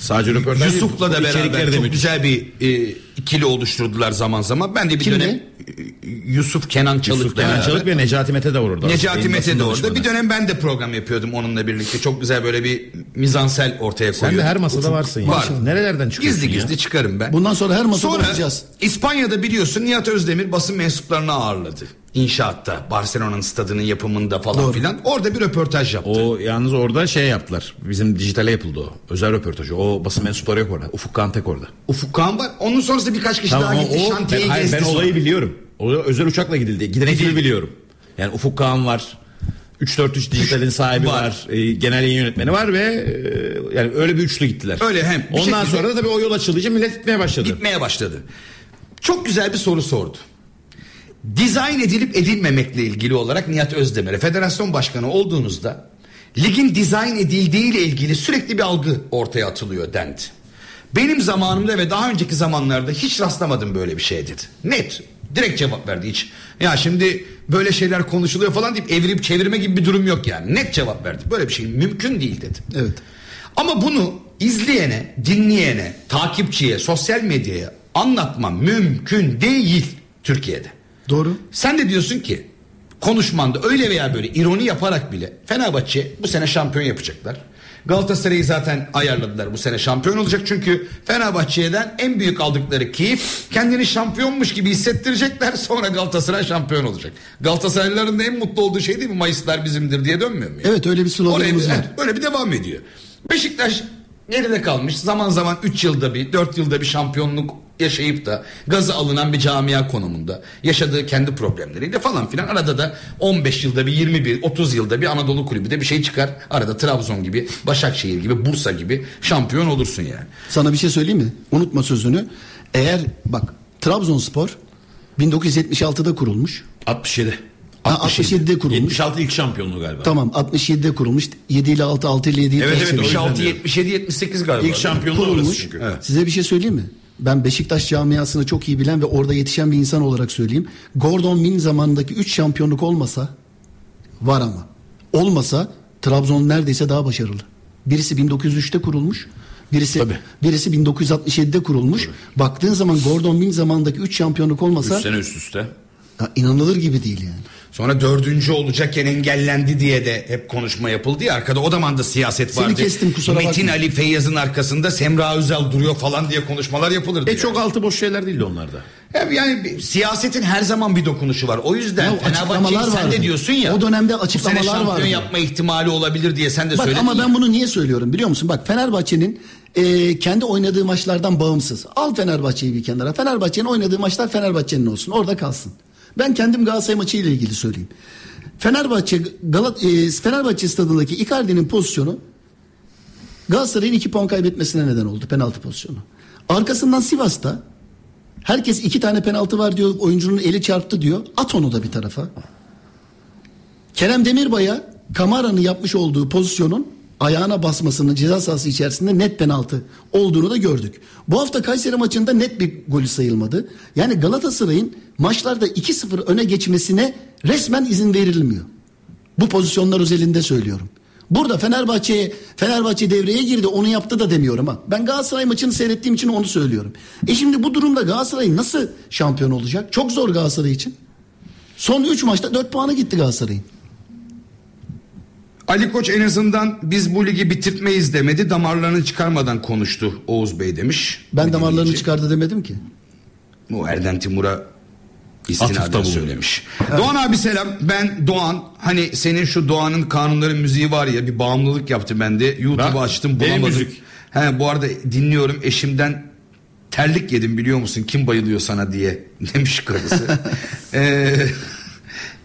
Sadece röportaj Yusuf'la da beraber çok güzel bir e, ikili oluşturdular zaman zaman ben de bir Kimle? dönem e, Yusuf Kenan Çalık'la Yusuf Kenan Çalık ve Necati Mete de orada. Necati Mete de orada. Bir dönem ben de program yapıyordum onunla birlikte. Çok güzel böyle bir mizansel ortaya Sen koyuyordum. de her masada varsın ya. Var. Nerelerden çıkıyorsun Gizli ya? gizli çıkarım ben. Bundan sonra her masada Sonra olacağız. İspanya'da biliyorsun Nihat Özdemir basın mensuplarını ağırladı. İnşaatta, Barcelona'nın stadının yapımında falan Doğru. filan. Orada bir röportaj yaptı. O yalnız orada şey yaptılar. Bizim dijitale yapıldı o. Özel röportajı. O basın mensupları yok orada. Ufuk Kantek orada. Ufuk Kağan var. Onun sonrasında birkaç kişi Tamam daha gitti. o, ben, şantiyeyi hayır, gezdi ben sonra. olayı biliyorum. O özel uçakla gidildi. Giden ekibi biliyorum. Yani Ufuk Kağan var. 343 Dijital'in sahibi Var. var. e, genel yayın yönetmeni var ve e, yani öyle bir üçlü gittiler. Öyle hem. Ondan şekilde- sonra da tabii o yol açılınca millet gitmeye başladı. Gitmeye başladı. Çok güzel bir soru sordu. Dizayn edilip edilmemekle ilgili olarak Nihat Özdemir'e federasyon başkanı olduğunuzda ligin dizayn edildiğiyle ilgili sürekli bir algı ortaya atılıyor dendi. Benim zamanımda ve daha önceki zamanlarda hiç rastlamadım böyle bir şey dedi. Net. Direkt cevap verdi hiç. Ya şimdi böyle şeyler konuşuluyor falan deyip evirip çevirme gibi bir durum yok yani. Net cevap verdi. Böyle bir şey mümkün değil dedi. Evet. Ama bunu izleyene, dinleyene, takipçiye, sosyal medyaya anlatmam mümkün değil Türkiye'de. Doğru. Sen de diyorsun ki konuşmanda öyle veya böyle ironi yaparak bile Fenerbahçe bu sene şampiyon yapacaklar. Galatasaray'ı zaten ayarladılar bu sene şampiyon olacak çünkü Fenerbahçe'den en büyük aldıkları keyif kendini şampiyonmuş gibi hissettirecekler sonra Galatasaray şampiyon olacak. Galatasaraylıların da en mutlu olduğu şey değil mi Mayıslar bizimdir diye dönmüyor mu? Evet öyle bir sloganımız var. böyle bir devam ediyor. Beşiktaş geride kalmış. Zaman zaman 3 yılda bir 4 yılda bir şampiyonluk yaşayıp da gazı alınan bir camia konumunda yaşadığı kendi problemleriyle falan filan arada da 15 yılda bir 21 30 yılda bir Anadolu kulübü de bir şey çıkar arada Trabzon gibi Başakşehir gibi Bursa gibi şampiyon olursun yani. Sana bir şey söyleyeyim mi? Unutma sözünü. Eğer bak Trabzonspor 1976'da kurulmuş. 67. Ha, 67'de kurulmuş. 76 ilk şampiyonluğu galiba. Tamam 67'de kurulmuş. 7 ile 6 6 ile 7 ile Evet, evet, o yüzden 76 diyorum. 77 78 galiba. İlk şampiyonluğu orası kurulmuş. çünkü. Evet. Size bir şey söyleyeyim mi? Ben Beşiktaş camiasını çok iyi bilen ve orada yetişen bir insan olarak söyleyeyim. Gordon Min zamanındaki 3 şampiyonluk olmasa var ama olmasa Trabzon neredeyse daha başarılı. Birisi 1903'te kurulmuş. Birisi Tabii. birisi 1967'de kurulmuş. Baktığın zaman Gordon Min zamanındaki 3 şampiyonluk olmasa 3 sene üst üste. Ya inanılır gibi değil yani. Sonra dördüncü olacakken engellendi diye de hep konuşma yapıldı ya arkada o zaman da siyaset Seni vardı. kestim, kusura Metin bakma. Ali Feyyaz'ın arkasında Semra Özel duruyor falan diye konuşmalar yapılırdı. E yani. çok altı boş şeyler değildi onlarda. Yani, yani bir- siyasetin her zaman bir dokunuşu var. O yüzden Ya Fenerbahçe'yi açıklamalar sen vardı. de diyorsun ya. O dönemde bu sene açıklamalar şampiyon vardı. yapma ihtimali olabilir diye sen de Bak söyledin ama ya. ben bunu niye söylüyorum biliyor musun? Bak Fenerbahçe'nin e, kendi oynadığı maçlardan bağımsız. Al Fenerbahçe'yi bir kenara. Fenerbahçe'nin oynadığı maçlar Fenerbahçe'nin olsun. Orada kalsın. Ben kendim Galatasaray maçı ile ilgili söyleyeyim. Fenerbahçe Galat e, Fenerbahçe stadındaki Icardi'nin pozisyonu Galatasaray'ın iki puan kaybetmesine neden oldu penaltı pozisyonu. Arkasından Sivas'ta herkes iki tane penaltı var diyor. Oyuncunun eli çarptı diyor. At onu da bir tarafa. Kerem Demirbay'a Kamara'nın yapmış olduğu pozisyonun ayağına basmasının ceza sahası içerisinde net penaltı olduğunu da gördük. Bu hafta Kayseri maçında net bir golü sayılmadı. Yani Galatasaray'ın maçlarda 2-0 öne geçmesine resmen izin verilmiyor. Bu pozisyonlar özelinde söylüyorum. Burada Fenerbahçe'ye Fenerbahçe devreye girdi onu yaptı da demiyorum ha. Ben Galatasaray maçını seyrettiğim için onu söylüyorum. E şimdi bu durumda Galatasaray nasıl şampiyon olacak? Çok zor Galatasaray için. Son 3 maçta 4 puanı gitti Galatasaray'ın. Ali Koç en azından biz bu ligi bitirtmeyiz demedi. Damarlarını çıkarmadan konuştu Oğuz Bey demiş. Ben Bir damarlarını dinleyici. çıkardı demedim ki. Bu Erden Timur'a istinaden söylemiş. Doğan abi selam. Ben Doğan. Hani senin şu Doğan'ın kanunları müziği var ya bir bağımlılık yaptı bende. YouTube'u açtım bulamadım. He, bu arada dinliyorum eşimden terlik yedim biliyor musun kim bayılıyor sana diye demiş karısı. Ee,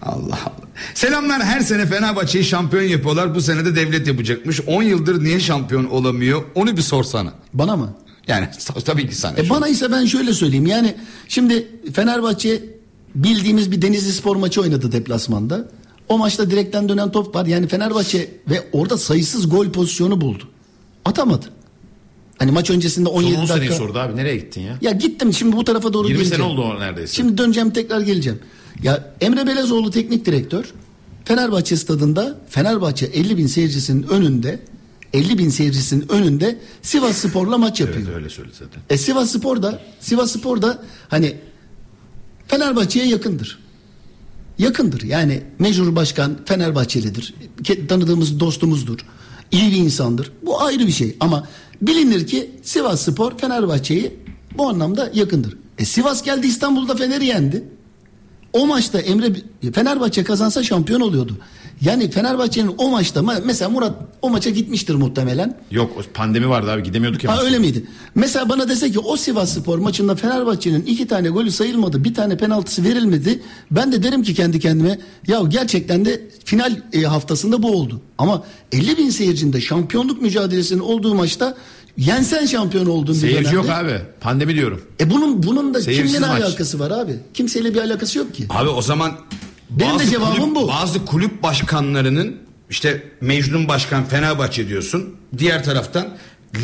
Allah Allah. Selamlar her sene Fenerbahçe'yi şampiyon yapıyorlar. Bu sene de devlet yapacakmış. 10 yıldır niye şampiyon olamıyor? Onu bir sorsana. Bana mı? Yani tabii ki sana. E bana ise ben şöyle söyleyeyim. Yani şimdi Fenerbahçe bildiğimiz bir Denizli Spor maçı oynadı deplasmanda. O maçta direkten dönen top var. Yani Fenerbahçe ve orada sayısız gol pozisyonu buldu. Atamadı. Hani maç öncesinde Son 17 10 seneyi dakika. sordu abi nereye gittin ya? Ya gittim şimdi bu tarafa doğru 20 sene geleceğim. oldu o neredeyse. Şimdi döneceğim tekrar geleceğim. Ya Emre Belezoğlu teknik direktör Fenerbahçe stadında Fenerbahçe 50 bin seyircisinin önünde 50 bin seyircisinin önünde Sivas Spor'la maç yapıyor. Evet öyle söyledi zaten. E Sivas Spor da Sivas Spor da hani Fenerbahçe'ye yakındır. Yakındır. Yani mecbur başkan Fenerbahçelidir. Tanıdığımız dostumuzdur. İyi bir insandır. Bu ayrı bir şey ama bilinir ki Sivas Spor Fenerbahçe'yi bu anlamda yakındır. E Sivas geldi İstanbul'da Fener'i yendi. O maçta Emre Fenerbahçe kazansa şampiyon oluyordu. Yani Fenerbahçe'nin o maçta ma- mesela Murat o maça gitmiştir muhtemelen. Yok pandemi vardı abi gidemiyorduk ya. Ha öyle miydi? Mesela bana dese ki o Sivas Spor maçında Fenerbahçe'nin iki tane golü sayılmadı, bir tane penaltısı verilmedi. Ben de derim ki kendi kendime ya gerçekten de final e, haftasında bu oldu. Ama 50 bin seyircinde şampiyonluk mücadelesinin olduğu maçta yensen şampiyon oldun bir Seyirci dönemde. yok abi. Pandemi diyorum. E bunun bunun da Seyirsiz kimle maç. alakası var abi? Kimseyle bir alakası yok ki. Abi o zaman Benim de cevabım kulüp- bu. Bazı kulüp başkanlarının işte Mecnun Başkan Fenerbahçe diyorsun. Diğer taraftan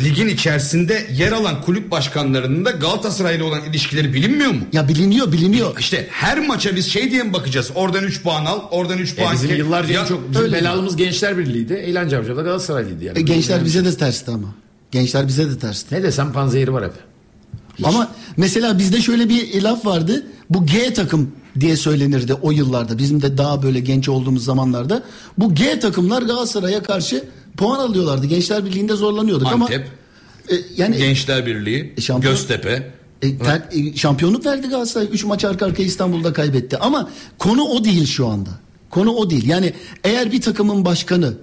ligin içerisinde yer alan kulüp başkanlarının da Galatasaray'la olan ilişkileri bilinmiyor mu? Ya biliniyor biliniyor. İşte her maça biz şey diye mi bakacağız? Oradan 3 puan al, oradan 3 E puan. bizim ke- yıllarca Ya- en çok bizim belalımız Gençler Birliği'ydi. Eğlence Avcı'da da Galatasaraylıydı yani. E, gençler bize de tersti ama. Gençler bize de tersti. Ne desem panzehiri var hep. Ama mesela bizde şöyle bir laf vardı. Bu G takım diye söylenirdi o yıllarda. Bizim de daha böyle genç olduğumuz zamanlarda. Bu G takımlar Galatasaray'a karşı puan alıyorlardı. Gençler Birliği'nde zorlanıyorduk Antep, ama e, yani Gençler Birliği, E, şampiyon- Göztepe. e, ter- e, şampiyonluk verdi Galatasaray. 3 maç arka arkaya İstanbul'da kaybetti. Ama konu o değil şu anda. Konu o değil. Yani eğer bir takımın başkanı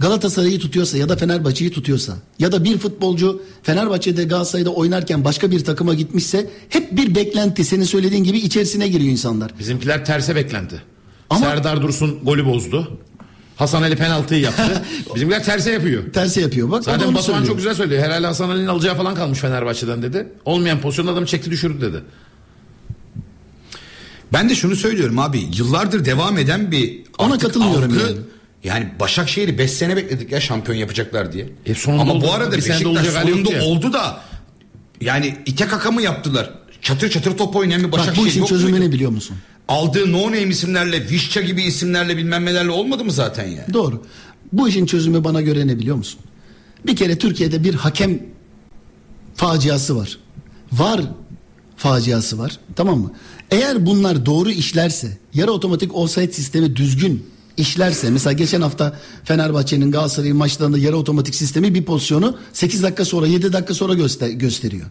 Galatasaray'ı tutuyorsa ya da Fenerbahçe'yi tutuyorsa ya da bir futbolcu Fenerbahçe'de Galatasaray'da oynarken başka bir takıma gitmişse hep bir beklenti senin söylediğin gibi içerisine giriyor insanlar. Bizimkiler terse beklenti. Ama- Serdar Dursun golü bozdu. Hasan Ali penaltıyı yaptı. Bizimkiler terse yapıyor. Tersi yapıyor. Bak Zaten Batuhan söylüyor. çok güzel söylüyor. Herhalde Hasan Ali'nin alacağı falan kalmış Fenerbahçe'den dedi. Olmayan pozisyonda adamı çekti düşürdü dedi. Ben de şunu söylüyorum abi yıllardır devam eden bir Ona katılmıyorum algı, yani. Yani Başakşehir'i 5 sene bekledik ya şampiyon yapacaklar diye. E sonunda Ama oldu. bu arada Beşiktaş sonunda ya. oldu da yani ite kaka mı yaptılar? Çatır çatır top oynayan bir Bak Başakşehir bu işin çözümü ne biliyor musun? Aldığı no name isimlerle Vişça gibi isimlerle bilmem nelerle olmadı mı zaten yani? Doğru. Bu işin çözümü bana göre ne biliyor musun? Bir kere Türkiye'de bir hakem faciası var. Var faciası var. Tamam mı? Eğer bunlar doğru işlerse, yarı otomatik offside sistemi düzgün işlerse mesela geçen hafta Fenerbahçe'nin Galatasaray'ın maçlarında yarı otomatik sistemi bir pozisyonu 8 dakika sonra 7 dakika sonra göster- gösteriyor.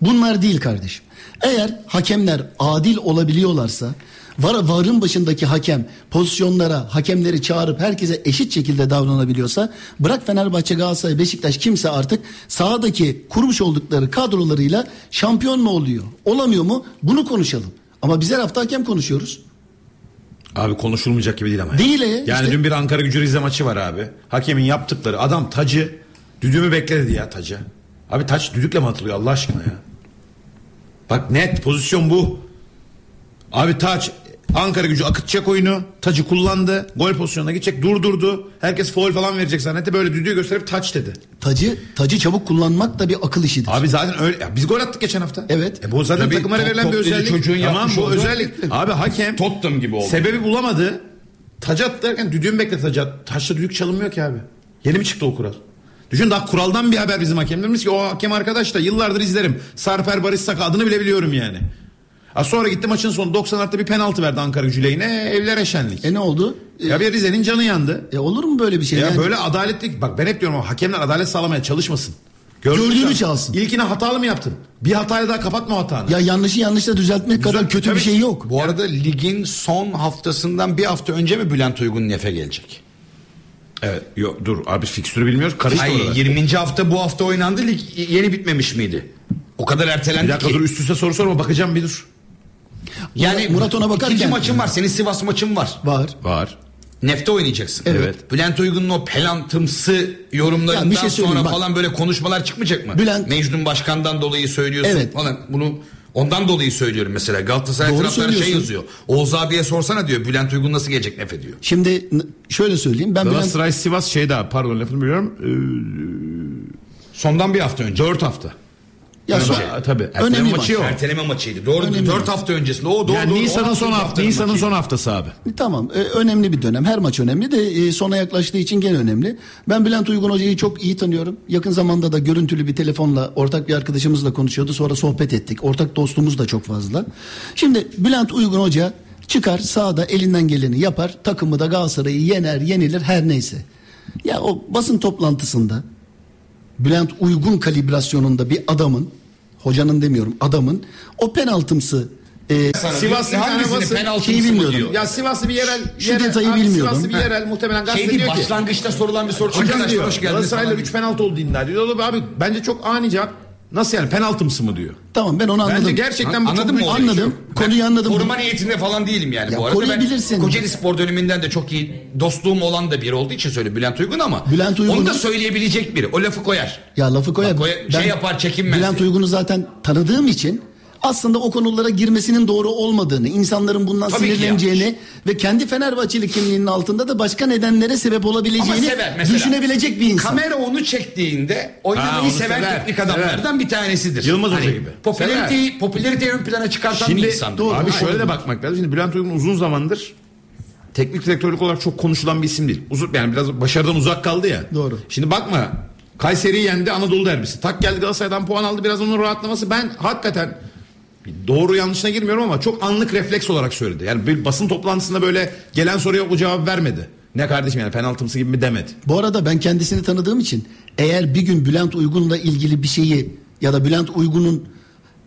Bunlar değil kardeşim. Eğer hakemler adil olabiliyorlarsa var varın başındaki hakem pozisyonlara hakemleri çağırıp herkese eşit şekilde davranabiliyorsa bırak Fenerbahçe Galatasaray Beşiktaş kimse artık sahadaki kurmuş oldukları kadrolarıyla şampiyon mu oluyor olamıyor mu bunu konuşalım. Ama biz her hafta hakem konuşuyoruz. Abi konuşulmayacak gibi değil ama. Değil ya, Yani işte. dün bir Ankara gücü Rize maçı var abi. Hakemin yaptıkları adam tacı düdüğümü bekledi ya taca. Abi taç düdükle mi atılıyor Allah aşkına ya? Bak net pozisyon bu. Abi taç Ankara gücü akıtacak oyunu. Tacı kullandı. Gol pozisyonuna gidecek durdurdu. Herkes foul falan verecek zannetti. Böyle düdüğü gösterip taç dedi. Tacı tacı çabuk kullanmak da bir akıl işidir. Abi zaten öyle. Ya biz gol attık geçen hafta. Evet. E bu zaten Tabii, takımlara top- verilen bir top dedi özellik. çocuğun tamam yapmış bu olduğu özellik. Abi hakem Tottenham gibi oldu. Sebebi bulamadı. Taç at derken düdüğün bekle taç at. Taçta düdük çalınmıyor ki abi. Yeni mi çıktı o kural? Düşün daha kuraldan bir haber bizim hakemlerimiz ki o hakem arkadaş da yıllardır izlerim. Sarper Barış Saka adını bile biliyorum yani. Ha sonra gitti maçın sonu 90 artı bir penaltı verdi Ankara gücü lehine evlere şenlik. E ne oldu? Ya bir Rize'nin canı yandı. e olur mu böyle bir şey? Ya Yani- böyle adaletli bak ben hep diyorum ama hakemler adalet sağlamaya çalışmasın. Gördüğünü çal. çalsın. İlkini hatalı mı yaptın? Bir hatayla daha kapatma hatanı. Ya yanlışı yanlışla düzeltmek kadar kötü tabii. bir şey yok. Bu arada ligin son haftasından bir hafta önce mi Bülent Uygun Nef'e gelecek? Evet, yok dur abi fikstürü bilmiyoruz. Karıştı Ay, oralar. 20. hafta bu hafta oynandı lig yeni bitmemiş miydi? O kadar Bir ertelendi dakika ki. dur üst üste soru sorma bakacağım bir dur. Yani Murat ona bakarken- ikinci maçın var. Senin Sivas maçın var. Var. Var. Nefte oynayacaksın. Evet. Bülent Uygun'un o pelantımsı yorumlarından Ya bir şey sonra bak. falan böyle konuşmalar çıkmayacak mı? Bülent- Mecnun Başkan'dan dolayı söylüyorsun Evet. falan. Bunu ondan dolayı söylüyorum mesela. Galatasaray Doğru taraftarı şey yazıyor. Oğuz abiye sorsana diyor. Bülent Uygun nasıl gelecek Nef'e diyor. Şimdi şöyle söyleyeyim. Ben Bülent Galatasaray Sivas şeyde abi, pardon lafını biliyorum. Sondan bir hafta önce. 4 hafta. Ya Önce, son- tabii. önemli Erteleme maç. maçı yok. Erteleme maçıydı. Doğru. Önemli 4 maç. hafta öncesinde. O doğru. Yani doğru. Nisan'ın 16. son hafta, Nisan'ın son haftası abi. Tamam e, önemli bir dönem her maç önemli de e, sona yaklaştığı için gene önemli. Ben Bülent Uygun Hoca'yı çok iyi tanıyorum. Yakın zamanda da görüntülü bir telefonla ortak bir arkadaşımızla konuşuyordu sonra sohbet ettik. Ortak dostluğumuz da çok fazla. Şimdi Bülent Uygun Hoca çıkar sahada elinden geleni yapar takımı da Galatasaray'ı yener yenilir her neyse. Ya o basın toplantısında Bülent Uygun kalibrasyonunda bir adamın hocanın demiyorum adamın o penaltımsı e, Sivas'ın Hangisini penaltı Şeyi bilmiyordum. diyor? Ya Sivaslı bir yerel, Şu yerel detayı abi bilmiyordum. Sivaslı bir Ha. yerel muhtemelen Şey gazete diyor ki. başlangıçta sorulan bir soru. Hocam diyor hoş geldiniz Galatasaray'la falan. 3 penaltı oldu iddia. Oğlum abi bence çok ani cevap. Nasıl yani penaltımsı mı diyor. tamam ben onu anladım. Bence gerçekten bu Anladın çok mı olayı? Anladım. Konuyu anladım. Koruma niyetinde falan değilim yani Ya bu arada. Ben koruyabilirsin. Kocaeli Spor döneminden de çok iyi dostluğum olan da biri olduğu için söyle Bülent Uygun ama Bülent onu Uygun'un- da söyleyebilecek biri. O lafı koyar. Ya lafı koyar. Bak, koy- şey yapar, çekinmez Bülent. Uygun'u zaten tanıdığım için aslında o konulara girmesinin doğru olmadığını, insanların bundan Tabii sinirleneceğini ve kendi Fenerbahçeli kimliğinin altında da başka nedenlere sebep olabileceğini sever mesela. düşünebilecek bir insan. Kamera onu çektiğinde oynamayı Ha, onu seven sever, teknik adamlardan bir tanesidir. Hani Yılmaz Hoca gibi. Popülariteyi, popülariteyi ön plana çıkartan bir Şimdi insan. doğru, abi şöyle de bakmak lazım. Şimdi Bülent Uygun uzun zamandır teknik direktörlük olarak çok konuşulan bir isim değil. Uzun, yani biraz başarıdan uzak kaldı ya. Doğru. Şimdi bakma Kayseri'yi yendi Anadolu derbisi. Tak geldi Galatasaray'dan puan aldı biraz onun rahatlaması. Ben hakikaten doğru yanlışına girmiyorum ama çok anlık refleks olarak söyledi. Yani bir basın toplantısında böyle gelen soruya o cevap vermedi. Ne kardeşim yani penaltımsı gibi mi demedi. Bu arada ben kendisini tanıdığım için eğer bir gün Bülent Uygun'la ilgili bir şeyi ya da Bülent Uygun'un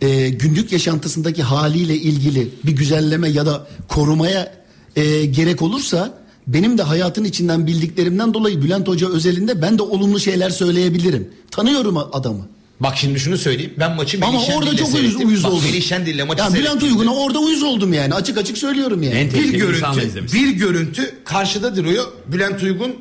e, günlük yaşantısındaki haliyle ilgili bir güzelleme ya da korumaya e, gerek olursa benim de hayatın içinden bildiklerimden dolayı Bülent Hoca özelinde ben de olumlu şeyler söyleyebilirim. Tanıyorum adamı. Bak şimdi şunu söyleyeyim. Ben maçı Ama Melih orada Şendil'le çok uyuz, seyrettim. uyuz Bak, oldum. Melih Şendil'le maçı Ya Bülent seyrettim. Uygun'a orada uyuz oldum yani. Açık açık söylüyorum yani. En bir tehlikeli insanla görüntü, izlemişsin. bir görüntü karşıda duruyor. Bülent Uygun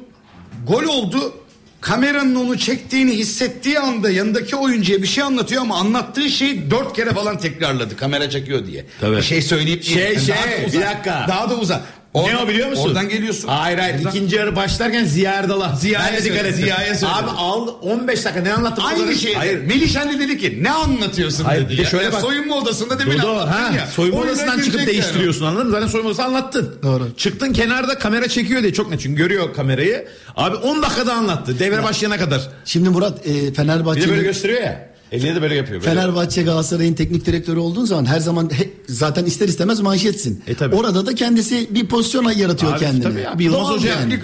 gol oldu. Kameranın onu çektiğini hissettiği anda yanındaki oyuncuya bir şey anlatıyor ama anlattığı şeyi dört kere falan tekrarladı kamera çekiyor diye. Tabii. Bir şey söyleyip Şey, şey, Daha da bir dakika. Daha da uzak. Ne Oradan- o biliyor musun? Oradan geliyorsun. Hayır hayır Oradan- ikinci yarı başlarken Ziya Erdal'a. Ziya'ya de dikkat. Ziya'ya söyle. Abi al 15 dakika ne anlattı? bu Aynı kadar? şey. Hayır. Melih Şendil dedi ki ne anlatıyorsun Hayır, dedi. de ya. şöyle Ya bak. Soyunma odasında demin Dodo, anlattın ha, ya. soyunma Oyuna odasından çıkıp girecek yani. değiştiriyorsun anladın mı? Zaten soyunma odası anlattın. Doğru. Çıktın kenarda kamera çekiyor diye çok net çünkü görüyor kamerayı. Abi 10 dakikada anlattı devre başlayana kadar. Şimdi Murat e, Bir de böyle Fenerbahçe'nin gösteriyor ya. Eline de böyle yapıyor. Böyle. Fenerbahçe Galatasaray'ın teknik direktörü olduğun zaman her zaman he- zaten ister istemez manşetsin. E, tabii. Orada da kendisi bir pozisyon yaratıyor Abi, kendine. Tabii abi Yılmaz Doğal Hoca. yani.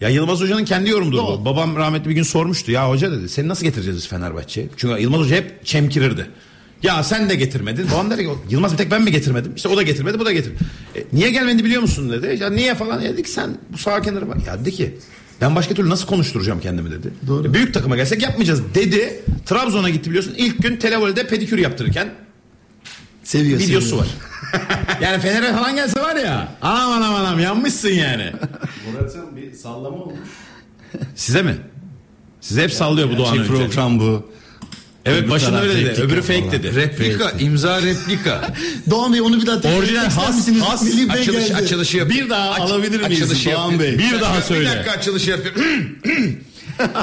Ya Yılmaz Hoca'nın kendi yorumudur Doğal. bu. Babam rahmetli bir gün sormuştu. Ya hoca dedi seni nasıl getireceğiz biz Fenerbahçe'ye? Çünkü Yılmaz Hoca hep çemkirirdi. Ya sen de getirmedin. Babam dedi ki Yılmaz bir tek ben mi getirmedim? İşte o da getirmedi bu da getirmedi. E, niye gelmedi biliyor musun dedi. Ya niye falan. Ya dedi ki sen bu sağ kenara bak. Ya dedi ki ben başka türlü nasıl konuşturacağım kendimi dedi. Doğru. Büyük takıma gelsek yapmayacağız dedi. Trabzon'a gitti biliyorsun. İlk gün televolde pedikür yaptırırken Seviyor. videosu seviyor. var. yani Fener'e falan gelse var ya. Anam anam anam yanmışsın yani. Murat'ın bir sallama olmuş. Size mi? Size hep sallıyor bu Doğan önce. program bu. Evet başında öyle dedi. Öbürü fake falan. dedi. Replika, imza replika. Doğan Bey onu bir daha tekrar Orijinal has- misiniz? has Melih Bey Açılış, geldi. açılışı yapıyor. Bir daha Aç- alabilir miyiz açılışı Doğan yapıyor. Bey? Bir daha Bir söyle. dakika açılışı yapıyor.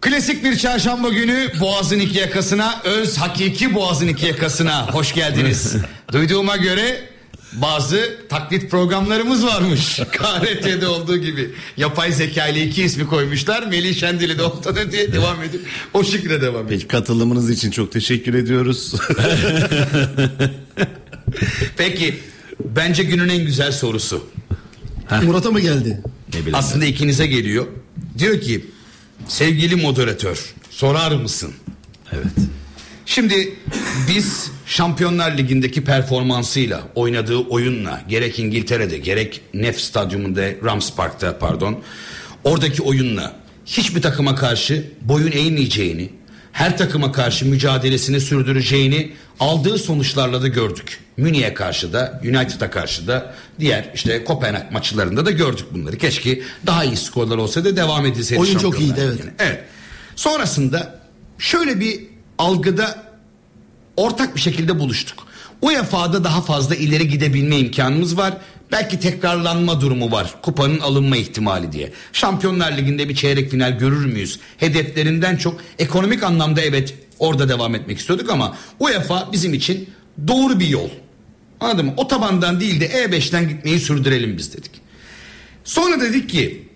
Klasik bir çarşamba günü Boğaz'ın iki yakasına, öz hakiki Boğaz'ın iki yakasına hoş geldiniz. Duyduğuma göre bazı taklit programlarımız varmış. KRT'de olduğu gibi. Yapay zeka ile iki ismi koymuşlar. Melih Şendil'i de ortada diye devam edip o şekilde devam ediyor. Peki katılımınız için çok teşekkür ediyoruz. Peki bence günün en güzel sorusu. Murat'a mı geldi? Ne bileyim. Aslında ikinize geliyor. Diyor ki sevgili moderatör sorar mısın? Evet. Şimdi biz Şampiyonlar Ligi'ndeki performansıyla, oynadığı oyunla, gerek İngiltere'de, gerek Nef Stadyumunda, Rams Park'ta pardon, oradaki oyunla hiçbir takıma karşı boyun eğmeyeceğini, her takıma karşı mücadelesini sürdüreceğini aldığı sonuçlarla da gördük. Münih'e karşı da, United'a karşı da, diğer işte Kopenhag maçlarında da gördük bunları. Keşke daha iyi skorlar olsa da devam edilseydi. Oyun çok iyiydi, evet. Evet. Sonrasında şöyle bir algıda ortak bir şekilde buluştuk. UEFA'da daha fazla ileri gidebilme imkanımız var. Belki tekrarlanma durumu var. Kupanın alınma ihtimali diye. Şampiyonlar Ligi'nde bir çeyrek final görür müyüz? Hedeflerinden çok ekonomik anlamda evet orada devam etmek istiyorduk ama UEFA bizim için doğru bir yol. Anladın mı? Otobandan değil de E5'ten gitmeyi sürdürelim biz dedik. Sonra dedik ki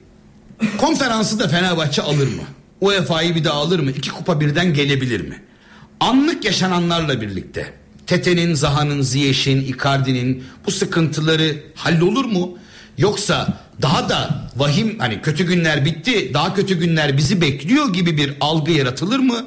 konferansı da Fenerbahçe alır mı? UEFA'yı bir daha alır mı? İki kupa birden gelebilir mi? Anlık yaşananlarla birlikte Tete'nin, Zaha'nın, Ziyech'in, Icardi'nin bu sıkıntıları hallolur mu? Yoksa daha da vahim hani kötü günler bitti daha kötü günler bizi bekliyor gibi bir algı yaratılır mı?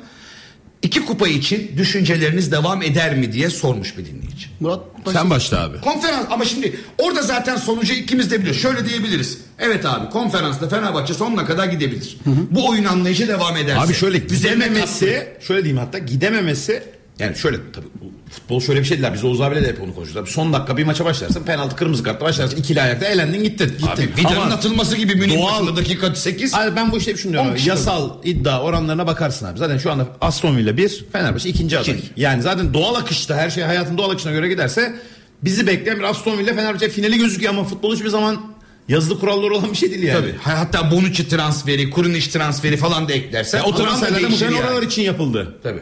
İki kupa için düşünceleriniz devam eder mi diye sormuş bir dinleyici. Murat Sen başla abi. Konferans ama şimdi orada zaten sonucu ikimiz de biliyoruz. Şöyle diyebiliriz. Evet abi konferansta Fenerbahçe sonuna kadar gidebilir. Bu oyun anlayışı devam ederse. Abi şöyle gidememesi, şöyle diyeyim hatta gidememesi yani şöyle tabii futbol şöyle bir şey değil. Biz Oğuz abiyle de hep onu konuşuyoruz. Abi son dakika bir maça başlarsın penaltı kırmızı kartla başlarsın ikili ayakta elendin gittin. Abi Vidal'ın Ama atılması gibi Münih maçında dakika 8. Abi ben bu işte hep şunu diyorum. Abi, Yasal iddia oranlarına bakarsın abi. Zaten şu anda Aston Villa 1, Fenerbahçe ikinci aday. Yani zaten doğal akışta her şey hayatın doğal akışına göre giderse bizi bekleyen bir Aston Villa Fenerbahçe finali gözüküyor ama futbol hiçbir zaman yazılı kuralları olan bir şey değil yani. Tabii. Ha- Hatta Bonucci transferi, Kurunic transferi falan da eklersen Yani o transferler de muhtemelen yani. oralar için yapıldı. Tabii.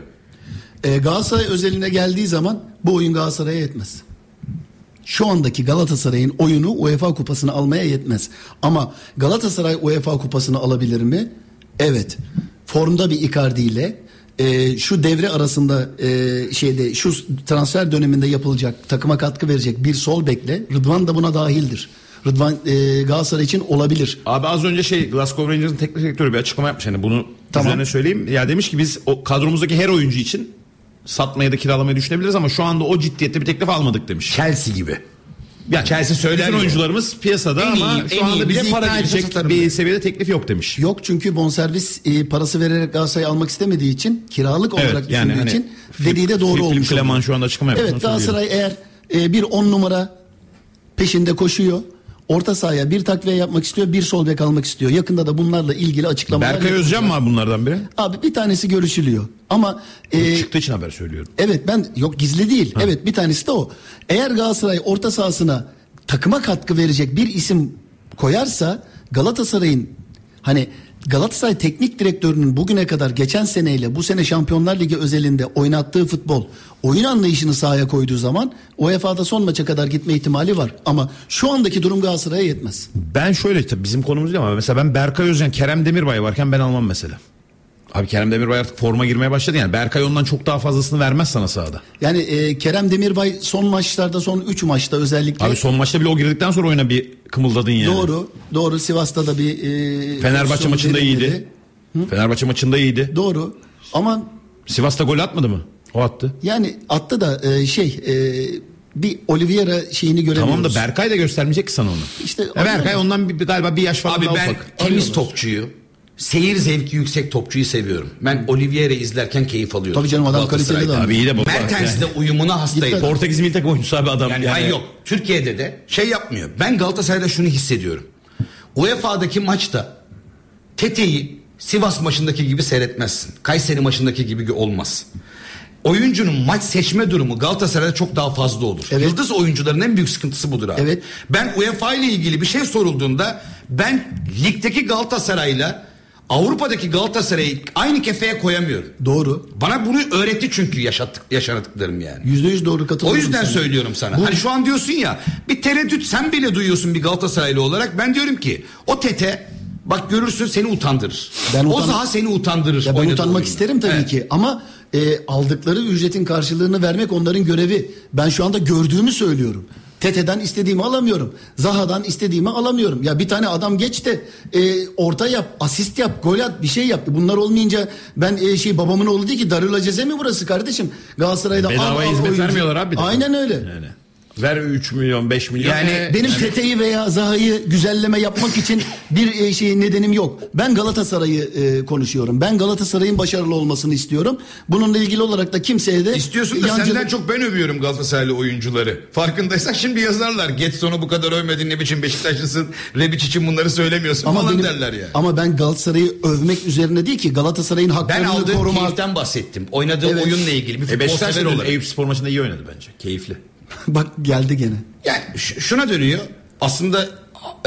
E, Galatasaray özeline geldiği zaman bu oyun Galatasaray'a yetmez. Şu andaki Galatasaray'ın oyunu UEFA kupasını almaya yetmez. Ama Galatasaray UEFA kupasını alabilir mi? Evet. Formda bir Icardi ile e, şu devre arasında e, şeyde şu transfer döneminde yapılacak takıma katkı verecek bir sol bekle Rıdvan da buna dahildir. Rıdvan e, Galatasaray için olabilir. Abi az önce şey Glasgow Rangers'ın teknik direktörü bir açıklama yapmış. Yani bunu Tamam. üzerine söyleyeyim. Ya demiş ki biz o kadromuzdaki her oyuncu için satmaya da kiralamayı düşünebiliriz ama şu anda o ciddiyette bir teklif almadık demiş. Chelsea gibi. Yani Chelsea söyler ya. oyuncularımız piyasada En ama iyi- şu en iyi anda bile bizi para satarım bir seviyede teklif yok demiş. Yok çünkü bonservis e, parası vererek Galatasaray almak istemediği için kiralık olarak Evet, yani düşündüğü hani için Filip- dediği de doğru Filip olmuş. Kleman oluyor. şu anda açıklama yaptı, onu Evet Galatasaray eğer e, bir 10 numara peşinde koşuyor. Orta sahaya bir takviye yapmak istiyor, bir sol bek almak istiyor. Yakında da bunlarla ilgili açıklamalar Berkay. Özcan mı abi bunlardan biri? Abi bir tanesi görüşülüyor. Ama e, Çıktığı için haber söylüyorum. Evet ben yok gizli değil. Evet bir tanesi de o. Eğer Galatasaray orta sahasına takıma katkı verecek bir isim koyarsa Galatasaray'ın hani Galatasaray teknik direktörünün bugüne kadar geçen seneyle bu sene Şampiyonlar Ligi özelinde oynattığı futbol oyun anlayışını sahaya koyduğu zaman UEFA'da son maça kadar gitme ihtimali var. Ama şu andaki durum Galatasaray'a yetmez. Ben şöyle tabii bizim konumuz değil ama mesela ben Berkay Özcan, Kerem Demirbay varken ben almam mesela. Abi Kerem Demirbay artık forma girmeye başladı yani. Berkay ondan çok daha fazlasını vermez sana sahada. Yani e, Kerem Demirbay son maçlarda son 3 maçta özellikle Abi son maçta bile o girdikten sonra oyuna bir kımıldadın yani. doğru doğru Sivas'ta da bir e, Fenerbahçe maçında iyiydi. Fenerbahçe maçında iyiydi. Doğru. Ama Sivas'ta gol atmadı mı? O attı. yani attı da e, şey e, bir Oliveira şeyini göremiyoruz. Tamam da Berkay da göstermeyecek ki sana onu. İşte Ya Berkay ondan bir, galiba bir yaş falan Abi daha ben ufak. temiz topçuyu, seyir zevki yüksek topçuyu seviyorum. Ben Oliveira izlerken keyif alıyorum. Tabii canım, adam kaliteli adam. Abi iyi de baba. Mertens'le yani. uyumuna hastayım. Gitti. Portekiz milli takım oyuncusu abi adam. Yani, Yani, hayır yok. Türkiye'de de şey yapmıyor. Ben Galatasaray'da şunu hissediyorum. UEFA'daki maçta Tete'yi Sivas maçındaki gibi seyretmezsin. Kayseri maçındaki gibi olmaz. Oyuncunun maç seçme durumu Galatasaray'da çok daha fazla olur. Evet. Yıldız oyuncuların en büyük sıkıntısı budur abi. Evet. Ben UEFA ile ilgili bir şey sorulduğunda ben ligdeki Galatasaray'la Avrupa'daki Galatasaray'ı aynı kefeye koyamıyorum. Doğru. Bana bunu öğretti çünkü yaşattık, yaşadıklarım yani. Yüzde yüz doğru O katılıyorum. yüzden sana. söylüyorum sana. Bu- Hani şu an diyorsun ya bir tereddüt sen bile duyuyorsun bir Galatasaraylı olarak. Ben diyorum ki o tete bak görürsün seni utandırır. Ben o utan- Zaha seni utandırır. Ya ben utanmak oyunda. isterim tabii Evet. ki ama e, aldıkları ücretin karşılığını vermek onların görevi. Ben şu anda gördüğümü söylüyorum. Tete'den istediğimi alamıyorum. Zaha'dan istediğimi alamıyorum. Ya bir tane adam geç de e, orta yap, asist yap, gol at, bir şey yap. Bunlar olmayınca ben e, şey babamın oğlu değil ki Darül Aceze mi burası kardeşim? Galatasaray'da al, Bedava al hizmet oyuncu. vermiyorlar abi. Aynen öyle. Yani. Ver 3 milyon 5 milyon. Yani Ee, Benim Tete'yi veya Zaha'yı güzelleme yapmak için bir şey nedenim yok. Ben Galatasaray'ı e, konuşuyorum. Ben Galatasaray'ın başarılı olmasını istiyorum. Bununla ilgili olarak da kimseye de İstiyorsun da yancılık- senden çok ben övüyorum Galatasaraylı oyuncuları. Farkındaysan şimdi yazarlar. Getson'u bu kadar övmedin ne biçim Beşiktaşlısın. Rebic için bunları söylemiyorsun ama falan benim, derler yani. ama ben Galatasaray'ı övmek üzerine değil ki Galatasaray'ın Ben haklarını aldığım koruma. keyiften bahsettim. Oynadığı Evet. oyunla ilgili bir E Beşiktaş olarak. Eyüp Spor maçında iyi oynadı bence. Keyifli. Bak geldi gene. Yani ş- şuna dönüyor. Aslında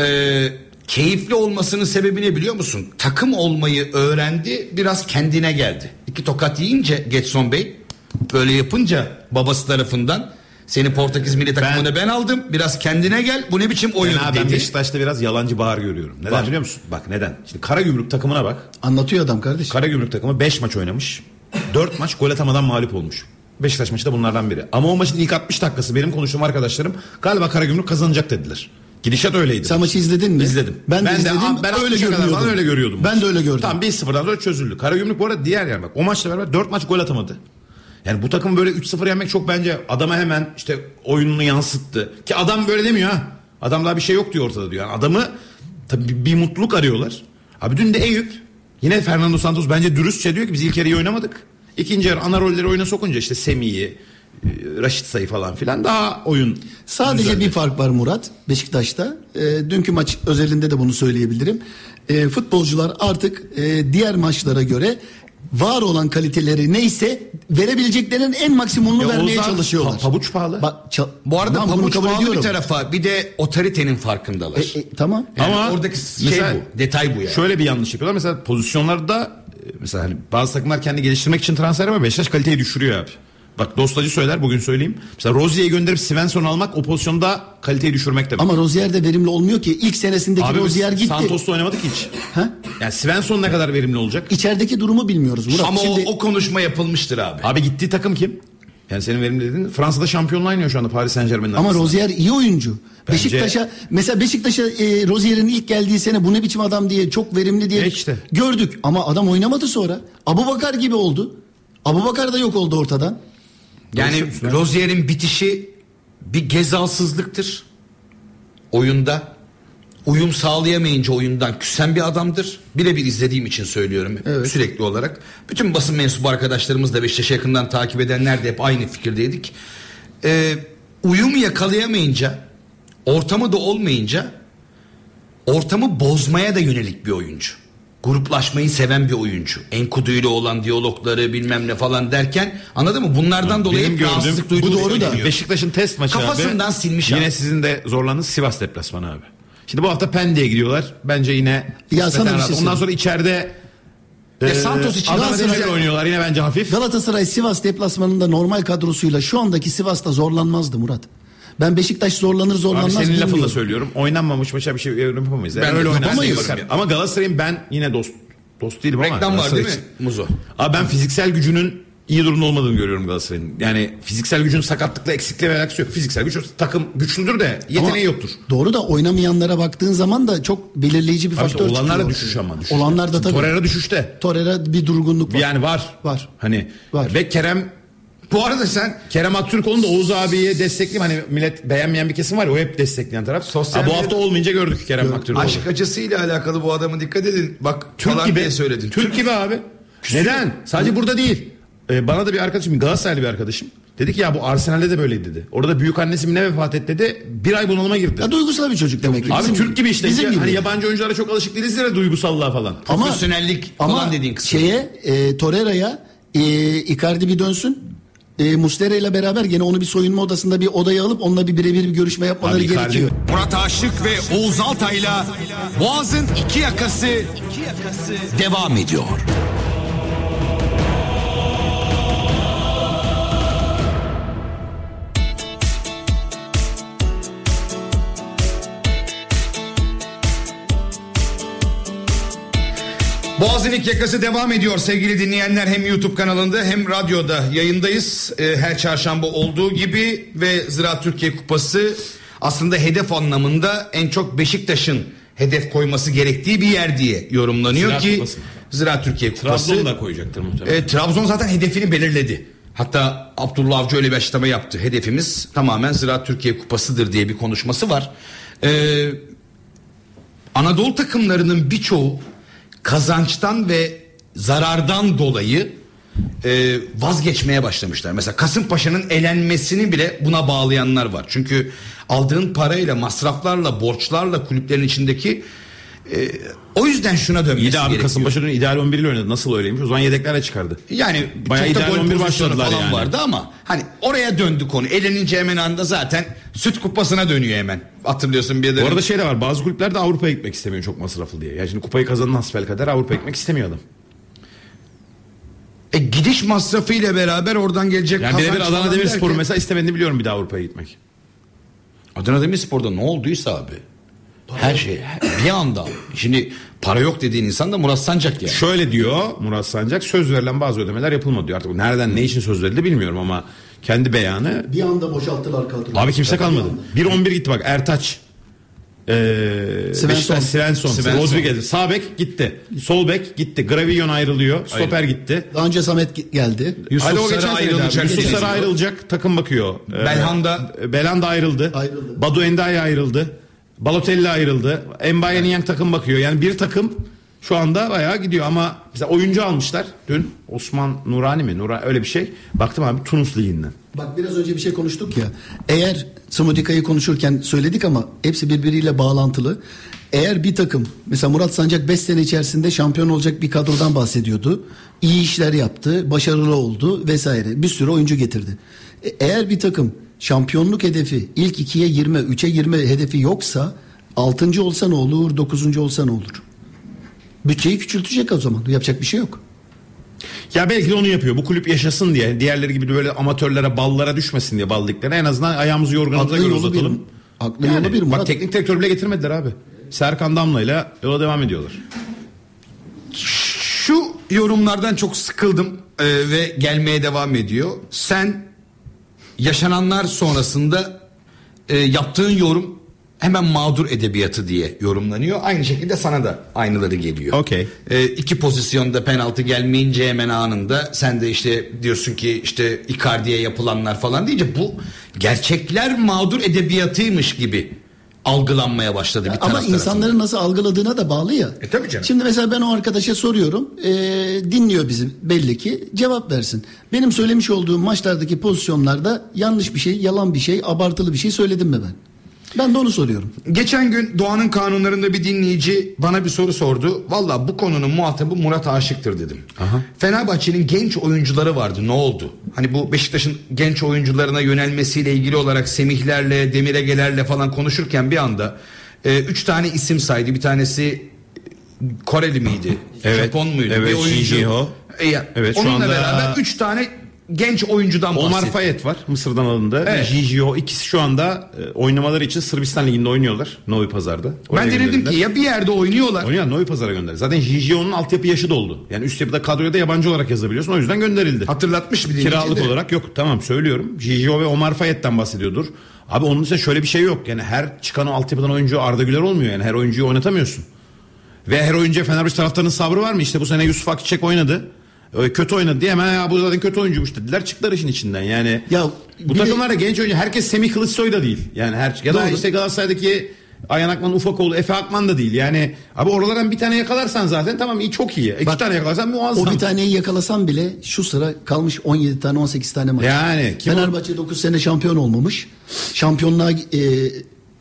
e, keyifli olmasının sebebi ne biliyor musun? Takım olmayı öğrendi, biraz kendine geldi. İki tokat yiyince Getson Bey böyle yapınca babası tarafından seni Portekiz milli takımına ben, aldım. Biraz kendine gel. Bu ne biçim oyun Ben, abi, ben dedi. Beşiktaş'ta biraz yalancı bahar görüyorum. Neden Var. biliyor musun? Bak neden? Şimdi Karagümrük takımına bak. Anlatıyor adam kardeş. Karagümrük takımı 5 maç oynamış. 4 maç gol atamadan mağlup olmuş. Beşiktaş maçı da bunlardan biri. Ama o maçın ilk 60 dakikası benim konuştuğum arkadaşlarım galiba Karagümrük kazanacak dediler. Gidişat öyleydi. Sen maçı izledin mi? İzledim. Ben de izledim. ben öyle 60'a kadar görüyordum. falan öyle görüyordum. Ben de öyle gördüm. Tam 1-0'dan sonra çözüldü. Karagümrük bu arada diğer yer bak. O maçla beraber 4 maç gol atamadı. Yani bu takım böyle 3-0 yenmek çok bence adama hemen işte oyununu yansıttı. Ki adam böyle demiyor ha. Adam daha bir şey yok diyor ortada diyor. Yani adamı tabii bir, bir mutluluk arıyorlar. Abi dün de Eyüp yine Fernando Santos bence dürüstçe diyor ki biz ilk iyi oynamadık. İkinci yarı ana rolleri oyuna sokunca işte Semih'i, e, Raşit Sayı falan filan daha oyun Sadece düzeldi. bir fark var Murat Beşiktaş'ta. E, dünkü maç özelinde de bunu söyleyebilirim. E, futbolcular artık e, diğer maçlara göre var olan kaliteleri neyse verebileceklerinin en maksimumunu Ya vermeye Oğuzhan, çalışıyorlar. pa- pabuç pahalı. Bak, ça- Bu arada Tamam, pabuç kabul pahalı ediyorum. bir tarafa bir de otoritenin farkındalar. E, e, tamam. Yani Ama oradaki şey mesela bu, detay bu yani. Şöyle bir yanlış yapıyorlar. Mesela pozisyonlarda mesela hani bazı takımlar kendi geliştirmek için transfer ama Beşiktaş kaliteyi düşürüyor abi. Bak dostacı söyler bugün söyleyeyim. Mesela Rozier'i gönderip Svensson almak o pozisyonda kaliteyi düşürmek demek. Ama Rozier de verimli olmuyor ki. İlk senesindeki Abi Rozier gitti. Santos'ta oynamadık hiç. Ha? Yani Svensson ne kadar verimli olacak? İçerideki durumu bilmiyoruz Murat. Ama Şimdi, o, o konuşma yapılmıştır abi. Abi gittiği takım kim? Yani senin verimli dediğin Fransa'da şampiyonluğa oynuyor şu anda Paris Saint Germain'in ama. Rozier iyi oyuncu. Bence- Beşiktaş'a mesela Beşiktaş'a e, Rozier'in ilk geldiği sene bu ne biçim adam diye çok verimli diye E işte. gördük. Ama adam oynamadı sonra. Abu Bakar gibi oldu. Abu Bakar da yok oldu ortadan. Yani Rozier'in bitişi bir gezalsızlıktır. Oyunda uyum sağlayamayınca oyundan küsen bir adamdır. Birebir izlediğim için söylüyorum Evet. sürekli olarak. Bütün basın mensubu arkadaşlarımız da Beşiktaş'ı yakından takip edenler de hep aynı fikirdeydik. Ee, uyumu yakalayamayınca, ortamı da olmayınca ortamı bozmaya da yönelik bir oyuncu. Gruplaşmayı seven bir oyuncu. Enkudu ile olan diyalogları bilmem ne falan derken anladın mı? Bunlardan dolayı Benim hep gördüğüm- rahatsızlık duyduğu bu doğru da. Beşiktaş'ın test maçı Kafasından abi. silmiş Yine abi. sizin de zorlandığınız Sivas deplasmanı abi. Şimdi bu hafta Pendik'e gidiyorlar. Bence yine Ya sana bir şey. Ondan sonra içeride Ya Santos için Galatasaray- oynuyorlar yine bence hafif. Galatasaray Sivas deplasmanında normal kadrosuyla şu andaki Sivas'ta zorlanmazdı Murat. Ben Beşiktaş zorlanır Abi zorlanmaz senin lafınla söylüyorum. Oynanmamış maça bir şey yapamayız. Yani Ben öyle ya. Ama Galatasaray'ın ben yine dost dost değilim ama. Reklam var değil mi Muzo? Abi ben fiziksel gücünün iyi durumda olmadığını görüyorum Galatasaray'ın. Yani fiziksel gücün sakatlıkla eksikliğe alakası yok. Fiziksel güç takım güçlüdür de yeteneği Ama yoktur. Doğru da oynamayanlara baktığın zaman da çok belirleyici bir Abi faktör olanlar da çıkıyor. düşüş ama. Düşüşte. Olanlar da tabii. Torreira düşüşte. Torreira bir durgunluk var. Yani var. Var. Hani Var. ve Kerem Bu arada sen Kerem Aktürkoğlu'nu da Oğuz abiye destekleyeyim. Hani millet beğenmeyen bir kesim var ya o hep destekleyen taraf. Sosyal ha, bu hafta olmayınca gördük Kerem Aktürkoğlu. aşk acısıyla alakalı bu adamı dikkat edin. Bak Türk gibi söyledin. Türk gibi abi. Neden? Sadece burada değil. Ee, bana da bir arkadaşım Galatasaraylı bir arkadaşım. Dedi ki ya bu Arsenal'de de böyleydi dedi. Orada büyük annesi mi ne vefat etti dedi. Bir ay bunalıma girdi. Ya duygusal bir çocuk demek ki. Abi Bizim- Türk gibi işte. Bizim gibi. Hani yabancı oyunculara çok alışık değiliz ya duygusallığa falan. Ama- Profesyonellik Ama falan dediğin kısmı. şeye e, Torreira'ya e, Icardi bir dönsün. E, Muslera ile beraber gene onu bir soyunma odasında bir odaya alıp onunla bir birebir bir görüşme yapmaları Abi Icardi- gerekiyor. Murat Aşık ve Oğuz Altay'la Boğaz'ın iki yakası devam ediyor. Boğaz'ın ilk yakası devam ediyor sevgili dinleyenler. Hem YouTube kanalında hem radyoda yayındayız. Ee, her çarşamba olduğu gibi ve Ziraat Türkiye Kupası aslında hedef anlamında en çok Beşiktaş'ın hedef koyması gerektiği bir yer diye yorumlanıyor Ziraat ki Kupası. Ziraat Türkiye Kupası. Trabzon da koyacaktır muhtemelen. E, Trabzon zaten hedefini belirledi. Hatta Abdullah Avcı öyle bir açıklama yaptı. Hedefimiz tamamen Ziraat Türkiye Kupası'dır diye bir konuşması var. Ee, Anadolu takımlarının birçoğu kazançtan ve zarardan dolayı e, vazgeçmeye başlamışlar. Mesela Kasımpaşa'nın elenmesini bile buna bağlayanlar var. Çünkü aldığın parayla, masraflarla, borçlarla kulüplerin içindeki e, o yüzden şuna dönmesi İyi de abi gerekiyor. Kasımpaşa dün ideal 11 ile oynadı. Nasıl öyleymiş? O zaman yedeklerle çıkardı. Yani Bayağı çok da ideal gol 11 pozisyonu başladılar falan yani. vardı ama hani oraya döndü konu. Elenince hemen anda zaten süt kupasına dönüyor hemen. Hatırlıyorsun bir Bu de. arada şey de var. Bazı kulüpler de Avrupa'ya gitmek istemiyor çok masraflı diye. Yani şimdi kupayı kazanan hasbelkader Avrupa'ya gitmek istemiyor adam. E, gidiş masrafı ile beraber oradan gelecek Yani kazanç birebir Adana falan Demirspor'u derken- mesela istemediğini biliyorum bir daha Avrupa'ya gitmek. Adana Demirspor'da ne olduysa abi. Her şey bir anda. Şimdi para yok dediğin insan da Murat Sancak yani. Şöyle diyor Murat Sancak söz verilen bazı ödemeler yapılmadı diyor. Artık nereden ne için söz verildi bilmiyorum ama kendi beyanı Bir anda boşalttılar kadroyu. Abi kimse kalmadı. 1-11 gitti bak Ertaç. Ee, Svensson. Svensson, Svensson. Rodriguez. Sağ bek gitti. Sol bek gitti. Gravillon ayrılıyor. Stoper gitti. Daha önce Samet ge- geldi. Yusuf Hadi o geçen ayrılacak. Yusuf. Sarı ayrılacak. Takım bakıyor. Belhanda. Belhanda ayrıldı. Ayrıldı. Badu Enday ayrıldı. Balotelli ayrıldı. Mbaye Niang takım bakıyor. Yani bir takım şu anda bayağı gidiyor ama mesela oyuncu almışlar dün Osman Nurani mi? Nura öyle bir şey. Baktım abi Tunus liginden. Bak biraz önce bir şey konuştuk ya. Eğer Smodika'yı konuşurken söyledik ama hepsi birbiriyle bağlantılı. Eğer bir takım mesela Murat Sancak 5 sene içerisinde şampiyon olacak bir kadrodan bahsediyordu. İyi işler yaptı, başarılı oldu vesaire. Bir sürü oyuncu getirdi. E, Eğer bir takım şampiyonluk hedefi ilk ikiye 20, 3'e 20 hedefi yoksa 6. olsa ne olur, 9. olsa ne olur? Bütçeyi küçültecek o zaman. Yapacak bir şey yok. Ya belki de onu yapıyor. Bu kulüp yaşasın diye. Diğerleri gibi de böyle amatörlere, ballara düşmesin diye bal liglerine. En azından ayağımızı yorganımıza göre yolu bir- uzatalım. haklı yolu bir Bak Murat. teknik direktör bile getirmediler abi. Serkan Damla'yla yola devam ediyorlar. Şu yorumlardan çok sıkıldım e, ve gelmeye devam ediyor. Sen yaşananlar sonrasında e, yaptığın yorum hemen mağdur edebiyatı diye yorumlanıyor. Aynı şekilde sana da aynıları geliyor. Okey. E, iki pozisyonda penaltı gelmeyince hemen anında sen de işte diyorsun ki işte Icardi'ye yapılanlar falan deyince bu gerçekler mağdur edebiyatıymış gibi algılanmaya başladı bir taraf Ama tarafından. insanların nasıl algıladığına da bağlı ya. E tabii canım. Şimdi mesela ben o arkadaşa soruyorum. e, dinliyor bizi belli ki cevap versin. Benim söylemiş olduğum maçlardaki pozisyonlarda yanlış bir şey, yalan bir şey, abartılı bir şey söyledim mi ben? Ben de onu soruyorum. Geçen gün Doğan'ın kanunlarında bir dinleyici bana bir soru sordu. Valla bu konunun muhatabı Murat Aşık'tır dedim. Fenerbahçe'nin genç oyuncuları vardı ne oldu? Hani bu Beşiktaş'ın genç oyuncularına yönelmesiyle ilgili olarak Semihlerle, Demiregelerle falan konuşurken bir anda e, üç tane isim saydı. Bir tanesi Koreli miydi? Evet. Japon muydu? Evet, bir oyuncu. Shin Ji-ho. E, Evet, şu onunla anda- beraber üç tane genç oyuncudan Omar bahsetti. Fayet var Mısır'dan alındı. Evet. Gigio ikisi şu anda e, oynamaları için Sırbistan Ligi'nde oynuyorlar. Novi Pazar'da. Ben Oraya de dedim ki ya bir yerde oynuyorlar. Oynayan Novi Pazar'a gönderildi. Zaten Gigio'nun altyapı yaşı doldu. Yani üst yapıda kadroya da yabancı olarak yazabiliyorsun. O yüzden gönderildi. Hatırlatmış bir Kiralık de. olarak yok. Tamam söylüyorum. Gigio ve Omar Fayet'ten bahsediyordur. Abi onun için şöyle bir şey yok. Yani her çıkan altyapıdan oyuncu Arda Güler olmuyor. Yani her oyuncuyu oynatamıyorsun. Ve her oyuncuya Fenerbahçe taraftarının sabrı var mı? İşte bu sene Yusuf Akçiçek oynadı. Kötü oynadı diye hemen ya bu zaten kötü oyuncuymuş dediler. Çıktılar işin içinden. Yani Ya bu takımlarda genç oyuncu herkes Semih Kılıçsoy da değil. Yani her ya da Doğru. işte Galatasaray'daki Ayhan Akman Ufakoğlu, Efe Akman da değil. Yani abi oralardan bir tane yakalarsan zaten tamam iyi çok iyi. İki Bak, tane yakalarsan muazzam. O bir taneyi yakalasam bile şu sıra kalmış 17 tane 18 tane maç. Yani kim o- Fenerbahçe 9 sene şampiyon olmamış. Şampiyonluğa e,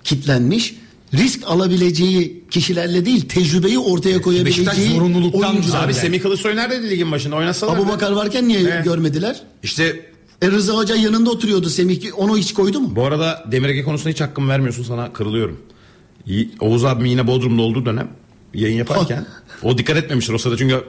kitlenmiş. Risk alabileceği kişilerle değil tecrübeyi ortaya koyabileceği Beşiktaş zorunluluktan oyuncular. Abi. Semih Kılıçsoy neredeydi ligin başında oynasalar. Abu Bakar varken niye Evet. görmediler? İşte E Rıza Hoca yanında oturuyordu Semih. Onu hiç koydu mu? Bu arada Demir Ege konusunda hiç hakkımı vermiyorsun sana kırılıyorum. İyi- Oğuz abim yine Bodrum'da olduğu dönem yayın yaparken o dikkat etmemiştir o sırada çünkü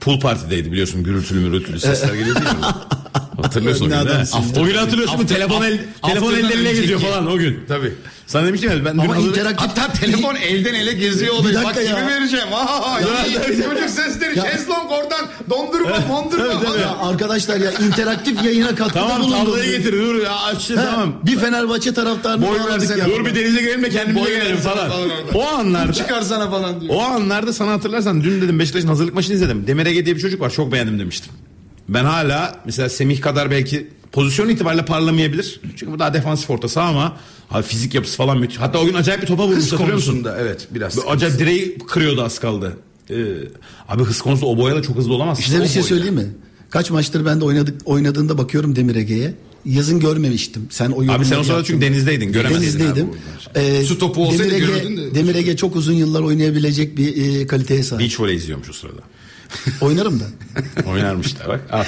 pool partideydi biliyorsun gürültülü mürültülü sesler geliyordu. Hatırlıyorsun o gün O günü hatırlıyorsun mu? Telefon el, telefon after'dan ellerine geziyor önceki. falan o gün. Tabii. Sana demiştim ya ben Ama hazır- interaktif Hatta telefon elden ele geziyor dakika Bak ya. kimi vereceğim. Ha, ya, çocuk sesleri Ya. şezlong oradan dondurma mondurma falan. Ya arkadaşlar ya interaktif yayına katkıda Tamam bulundum. tabloyu getir dur ya aç Ha, tamam. Bir Fenerbahçe taraftarını Boy bağladık versene. ya. Dur bir denize girelim de kendimize Boy gelelim versene falan. falan orada. O anlarda Çıkarsana falan diyor. o anlarda sana hatırlarsan dün dedim Beşiktaş'ın hazırlık maçını izledim. Demir Ege diye bir çocuk var çok beğendim demiştim. Ben hala mesela Semih kadar belki pozisyon itibariyle parlamayabilir. Çünkü bu daha defansif orta saha ama abi fizik yapısı falan müthiş. Hatta o gün acayip bir topa vurmuş Hız hatırlıyor musun? konusunda evet biraz. Böyle Acayip direği kırıyordu az kaldı. Ee, abi hız konusunda o boyayla çok hızlı olamaz. Size bir şey söyleyeyim mi? Kaç maçtır ben de oynadık, oynadığında bakıyorum Demir Ege'ye. Yazın görmemiştim. Sen o Abi sen o sırada çünkü denizdeydin. Göremezdin Denizdeydim. Ee, Su topu olsaydı Demir Ege, görürdün de. Demir Ege çok uzun yıllar oynayabilecek bir e, kaliteye sahip. Beach volley izliyormuş o sırada. Oynarım da. Oynarmış da bak. Al.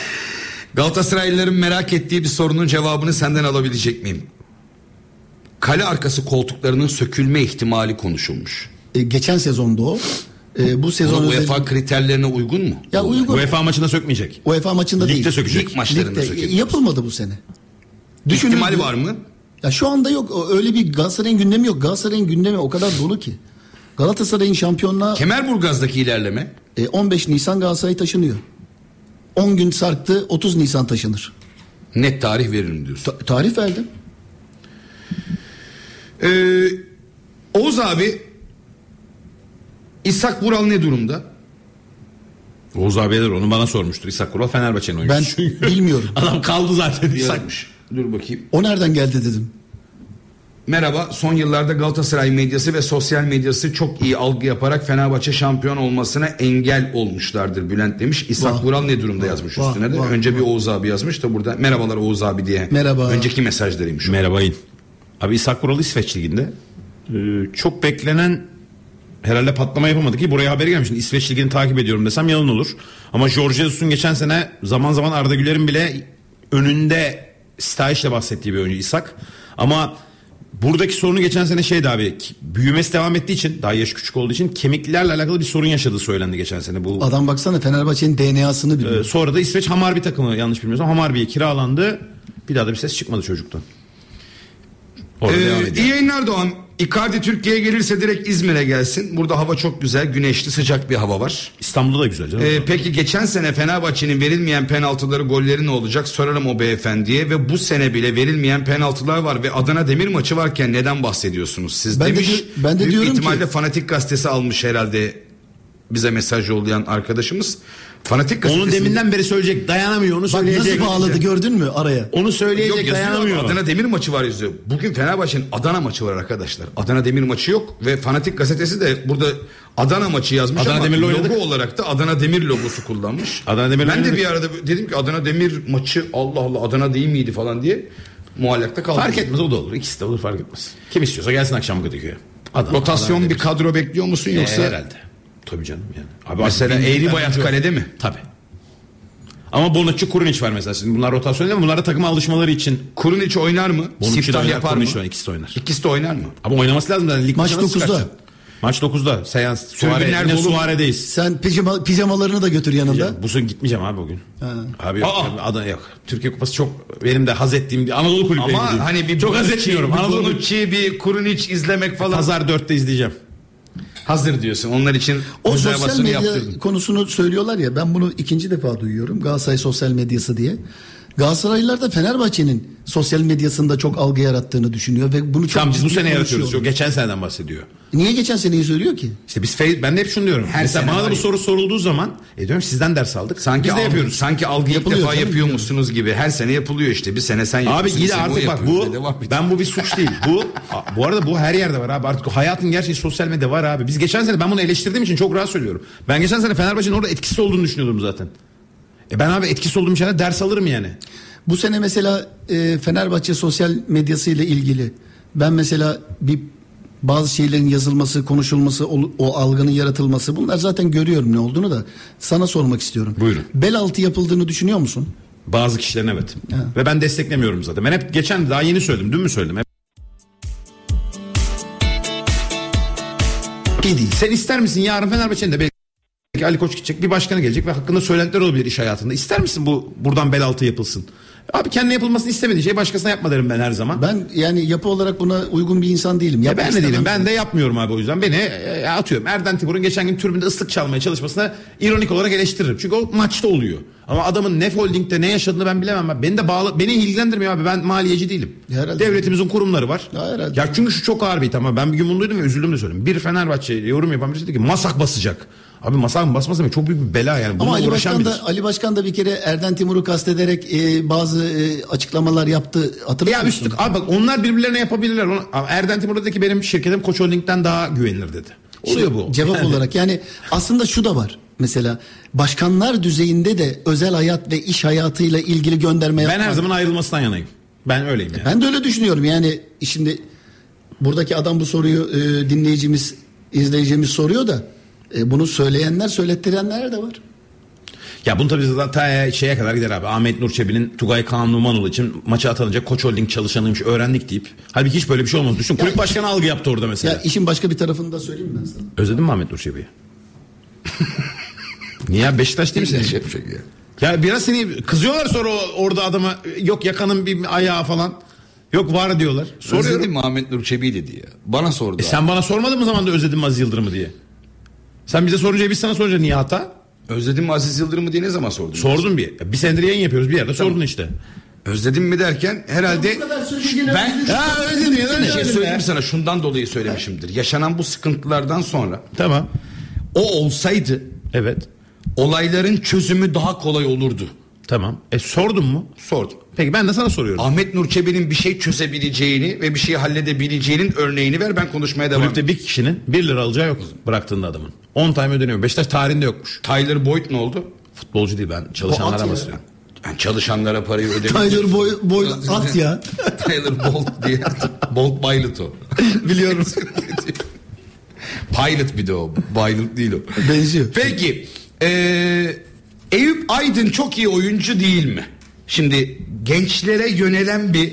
Galatasaraylıların merak ettiği bir sorunun cevabını senden alabilecek miyim? Kale arkası koltuklarının sökülme ihtimali konuşulmuş. E, geçen sezonda o. E, bu sezon özel- UEFA kriterlerine uygun mu? Ya uygun. UEFA maçında sökmeyecek. UEFA maçında Ligde değil. sökecek. Lig maçlarında Ligde. sökecek. Yapılmadı bu sene. İhtimali var mı? Ya şu anda yok. Öyle bir Galatasaray'ın gündemi yok. Galatasaray'ın gündemi o kadar dolu ki. Galatasaray'ın şampiyonluğa Kemerburgaz'daki ilerleme e, 15 Nisan Galatasaray taşınıyor. 10 gün sarktı 30 Nisan taşınır. net tarih veririm diyorsun. Ta- tarih verdim. Ee, Oğuz abi İshak Vural ne durumda? Oğuz abiler onu bana sormuştur. İshak Kural Fenerbahçe'nin Ben oyuncusu. bilmiyorum. Adam kaldı zaten İshak. Yazmış. Dur bakayım. O nereden geldi dedim. Merhaba. Son yıllarda Galatasaray medyası ve sosyal medyası çok iyi algı yaparak Fenerbahçe şampiyon olmasına engel olmuşlardır Bülent demiş. İshak Vah. Vural ne durumda yazmış Vah, üstüne de. vah, Önce bir Oğuz abi yazmış da burada merhabalar Oğuz abi diye. Merhaba. Önceki mesajlarıymış. o. Merhaba İn. Abi İshak Kural İsveç Ligi'nde. Ee, çok beklenen herhalde patlama yapamadı ki buraya haber gelmiş. Şimdi İsveç Ligi'ni takip ediyorum desem yalan olur. Ama Jorge Jesus'un geçen sene zaman zaman Arda Güler'in bile önünde stajla bahsettiği bir oyuncu İshak. Ama buradaki sorunu geçen sene şeydi abi büyümesi devam ettiği için daha yaş küçük olduğu için kemiklerle alakalı bir sorun yaşadığı söylendi geçen sene. Bu Adam baksana Fenerbahçe'nin DNA'sını biliyor. Ee, sonra da İsveç Hamarby takımı yanlış bilmiyorsam Hamarby'ye kiralandı. Bir daha da bir ses çıkmadı çocuktan. Orada Ee, devam ediyor. iyi yayınlar Doğan. Icardi Türkiye'ye gelirse direkt İzmir'e gelsin. Burada hava çok güzel, güneşli, sıcak bir hava var. İstanbul'da da güzel canım. Ee, peki geçen sene Fenerbahçe'nin verilmeyen penaltıları golleri ne olacak sorarım o beyefendiye ve bu sene bile verilmeyen penaltılar var ve Adana Demir maçı varken neden bahsediyorsunuz siz Ben de demiş. di- ben de Büyük diyorum ihtimalle ki- Fanatik gazetesi almış herhalde bize mesaj yollayan arkadaşımız. Fanatik gazetesi onu deminden beri söyleyecek dayanamıyor onu Bak söyleyecek. nasıl bağladı gördün mü araya? Onu söyleyecek Yok dayanamıyor. Adana Demir maçı var yazıyor. Bugün Fenerbahçe'nin Adana maçı var arkadaşlar. Adana Demir maçı yok ve Fanatik gazetesi de burada Adana maçı yazmış Adana ama Demir'le logo oynadık. olarak da Adana Demir logosu kullanmış. Adana Demir'le Ben de oynadık. bir arada dedim ki Adana Demir maçı Allah Allah Adana değil miydi falan diye muallakta kaldım. Fark etmez o da olur. İkisi de olur fark etmez. Kim istiyorsa gelsin akşam Kadıköy'e. Adana, Rotasyon Adana bir kadro bekliyor musun Demir. yoksa? Ee, herhalde. Tabii canım yani. Abi Mesela Eğri Bayat kalede mi? Tabii. Ama Bonucci Kurunic var mesela. Şimdi bunlar rotasyon değil mi? Bunlar da takıma alışmaları için. Kurunic oynar mı? Bonucci Siftah oynar, yapar mı? Kurunic de oynar. İkisi de oynar. İkisi de oynar mı? Ama oynaması lazım zaten. Lig Maç maçına nasıl 9'da. çıkartacaksın? Maç 9'da. Seans. Suare, yine? Suare'deyiz. Sen pijama, pijamalarını da götür yanında. Ya, bu sene gitmeyeceğim abi bugün. Abi yok. Aa! abi, Adana yok. Türkiye Kupası çok benim de haz ettiğim bir Anadolu kulüpleri Ama hani bir çok haz etmiyorum. Bir Anadolu bir Kurunic izlemek falan. Pazar 4'te izleyeceğim. Hazır diyorsun. Onlar için O sosyal medya yaptırdım. konusunu söylüyorlar ya ben bunu ikinci defa duyuyorum Galatasaray sosyal medyası diye. Galatasaraylılar da Fenerbahçe'nin sosyal medyasında çok algı yarattığını düşünüyor ve bunu çok Tamam biz bu sene yaratıyoruz. Yok, geçen seneden bahsediyor. Niye geçen seneyi söylüyor ki? İşte biz ben de hep şunu diyorum. Her Mesela bana da bu soru sorulduğu zaman e diyorum sizden ders aldık. Sanki biz de algı, yapıyoruz. Sanki algı ilk Yapılıyor defa canım, yapıyor musunuz gibi. Her sene yapılıyor işte. Bir sene sen Abi yapıyorsun. sene o artık bak bu ben bu bir suç değil. Bu bu arada bu her yerde var abi. Artık hayatın gerçeği sosyal medya var abi. Biz geçen sene ben bunu eleştirdiğim için çok rahat söylüyorum. Ben geçen sene Fenerbahçe'nin orada etkisi olduğunu düşünüyordum zaten. E ben abi etkisi olduğum şeyler ders alırım yani. Bu sene mesela e, Fenerbahçe sosyal medyası ile ilgili ben mesela bir bazı şeylerin yazılması, konuşulması, o, o algının yaratılması bunlar zaten görüyorum ne olduğunu da sana sormak istiyorum. Buyurun. Bel altı yapıldığını düşünüyor musun? Bazı kişilerin evet. Ve ben desteklemiyorum zaten. Ben hep geçen daha yeni söyledim. Dün mü söyledim? Hep İyi değil. Sen ister misin yarın Fenerbahçe'nin de belki Ali Koç gidecek bir başkanı gelecek ve hakkında söylentiler olabilir iş hayatında. İster misin bu buradan bel altı yapılsın? Abi kendine yapılmasını istemediği şey başkasına yapma derim ben her zaman. Ben yani yapı olarak buna uygun bir insan değilim. Ya ben de değilim. Ben de yapmıyorum abi o yüzden. Beni e, atıyorum. Erden Timur'un geçen gün türbünde ıslık çalmaya çalışmasına ironik olarak eleştiririm. Çünkü o maçta oluyor. Ama adamın ne holdingde ne yaşadığını ben bilemem. Beni de bağlı, beni ilgilendirmiyor abi. Ben maliyeci değilim. Herhalde. Devletimizin kurumları var. Ya herhalde. Ya çünkü şu çok ağır bir itham. Ben bir gün bunu duydum ve üzüldüm de söyledim. Bir Fenerbahçe yorum yapan birisi dedi ki masak basacak. Abi masak basması demek çok büyük bir bela yani. Bununla Ama Ali Başkan da Ali Başkan da bir kere Erden Timur'u kastederek e, bazı e, açıklamalar yaptı. Hatırlıyor Ya musun? üstlük abi bak onlar birbirlerine yapabilirler. Erden Timur dedi ki benim şirketim Koç Holding'den daha güvenilir dedi. Oluyor bu. Cevap Yani. olarak yani aslında şu da var. Mesela başkanlar düzeyinde de özel hayat ve iş hayatıyla ilgili gönderme Ben yapmak. her zaman ayrılmasından yanayım. Ben öyleyim yani. Ben de öyle düşünüyorum. Yani şimdi buradaki adam bu soruyu e, dinleyicimiz, izleyicimiz soruyor da e, bunu söyleyenler, söylettirenler de var. Ya bunu tabii zaten ta şeye kadar gider abi. Ahmet Nur Çebi'nin Tugay Kaan Numanoğlu için maça atanınca Koç Holding çalışanıymış öğrendik deyip. Halbuki hiç böyle bir şey olmadı. Düşün kulüp başkanı algı yaptı orada mesela. Ya işin başka bir tarafını da söyleyeyim ben sana. Özledin mi Ahmet Nur Çebi'yi? Niye ya Beşiktaş değil misin? Şey Ya biraz seni kızıyorlar sonra o- orada adama yok yakanın bir ayağı falan. Yok var diyorlar. Soruyorum. Özledim mi Ahmet Nur Çebi dedi ya. Bana sordu. E sen bana sormadın mı zaman da özledin mi Aziz Yıldırım'ı diye? Sen bize sorunca biz sana sorunca niye hata? Özledim mi Aziz Yıldırım'ı diye ne zaman sordun? Sordun bir. Bir senedir yayın yapıyoruz bir yerde sordun işte. Özledim mi derken herhalde söylediğine ben. Ha özledim ya. bir şey söyleyeyim mi sana şundan dolayı söylemişimdir. Yaşanan bu sıkıntılardan sonra Tamam. o olsaydı Evet. olayların çözümü daha kolay olurdu. Tamam. E sordun mu? Sordum. Peki ben de sana soruyorum. Ahmet Nur Çebi'nin bir şey çözebileceğini ve bir şeyi halledebileceğinin örneğini ver ben konuşmaya devam edeyim. Kulüpte bir kişinin 1 lira alacağı yok bıraktığında adamın. 10 time ödeniyor. Beşiktaş tarihinde yokmuş. Tyler Boyd ne oldu? Futbolcu değil ben çalışanlara bahsediyorum. Yani çalışanlara parayı ödemek. Tyler Boy, Boy at ya. Tyler Bolt diye. Bolt Pilot o. Biliyorum. Pilot bir de o. Pilot değil o. Benziyor. Peki. eee Eyüp Aydın çok iyi oyuncu değil mi? Şimdi gençlere yönelen bir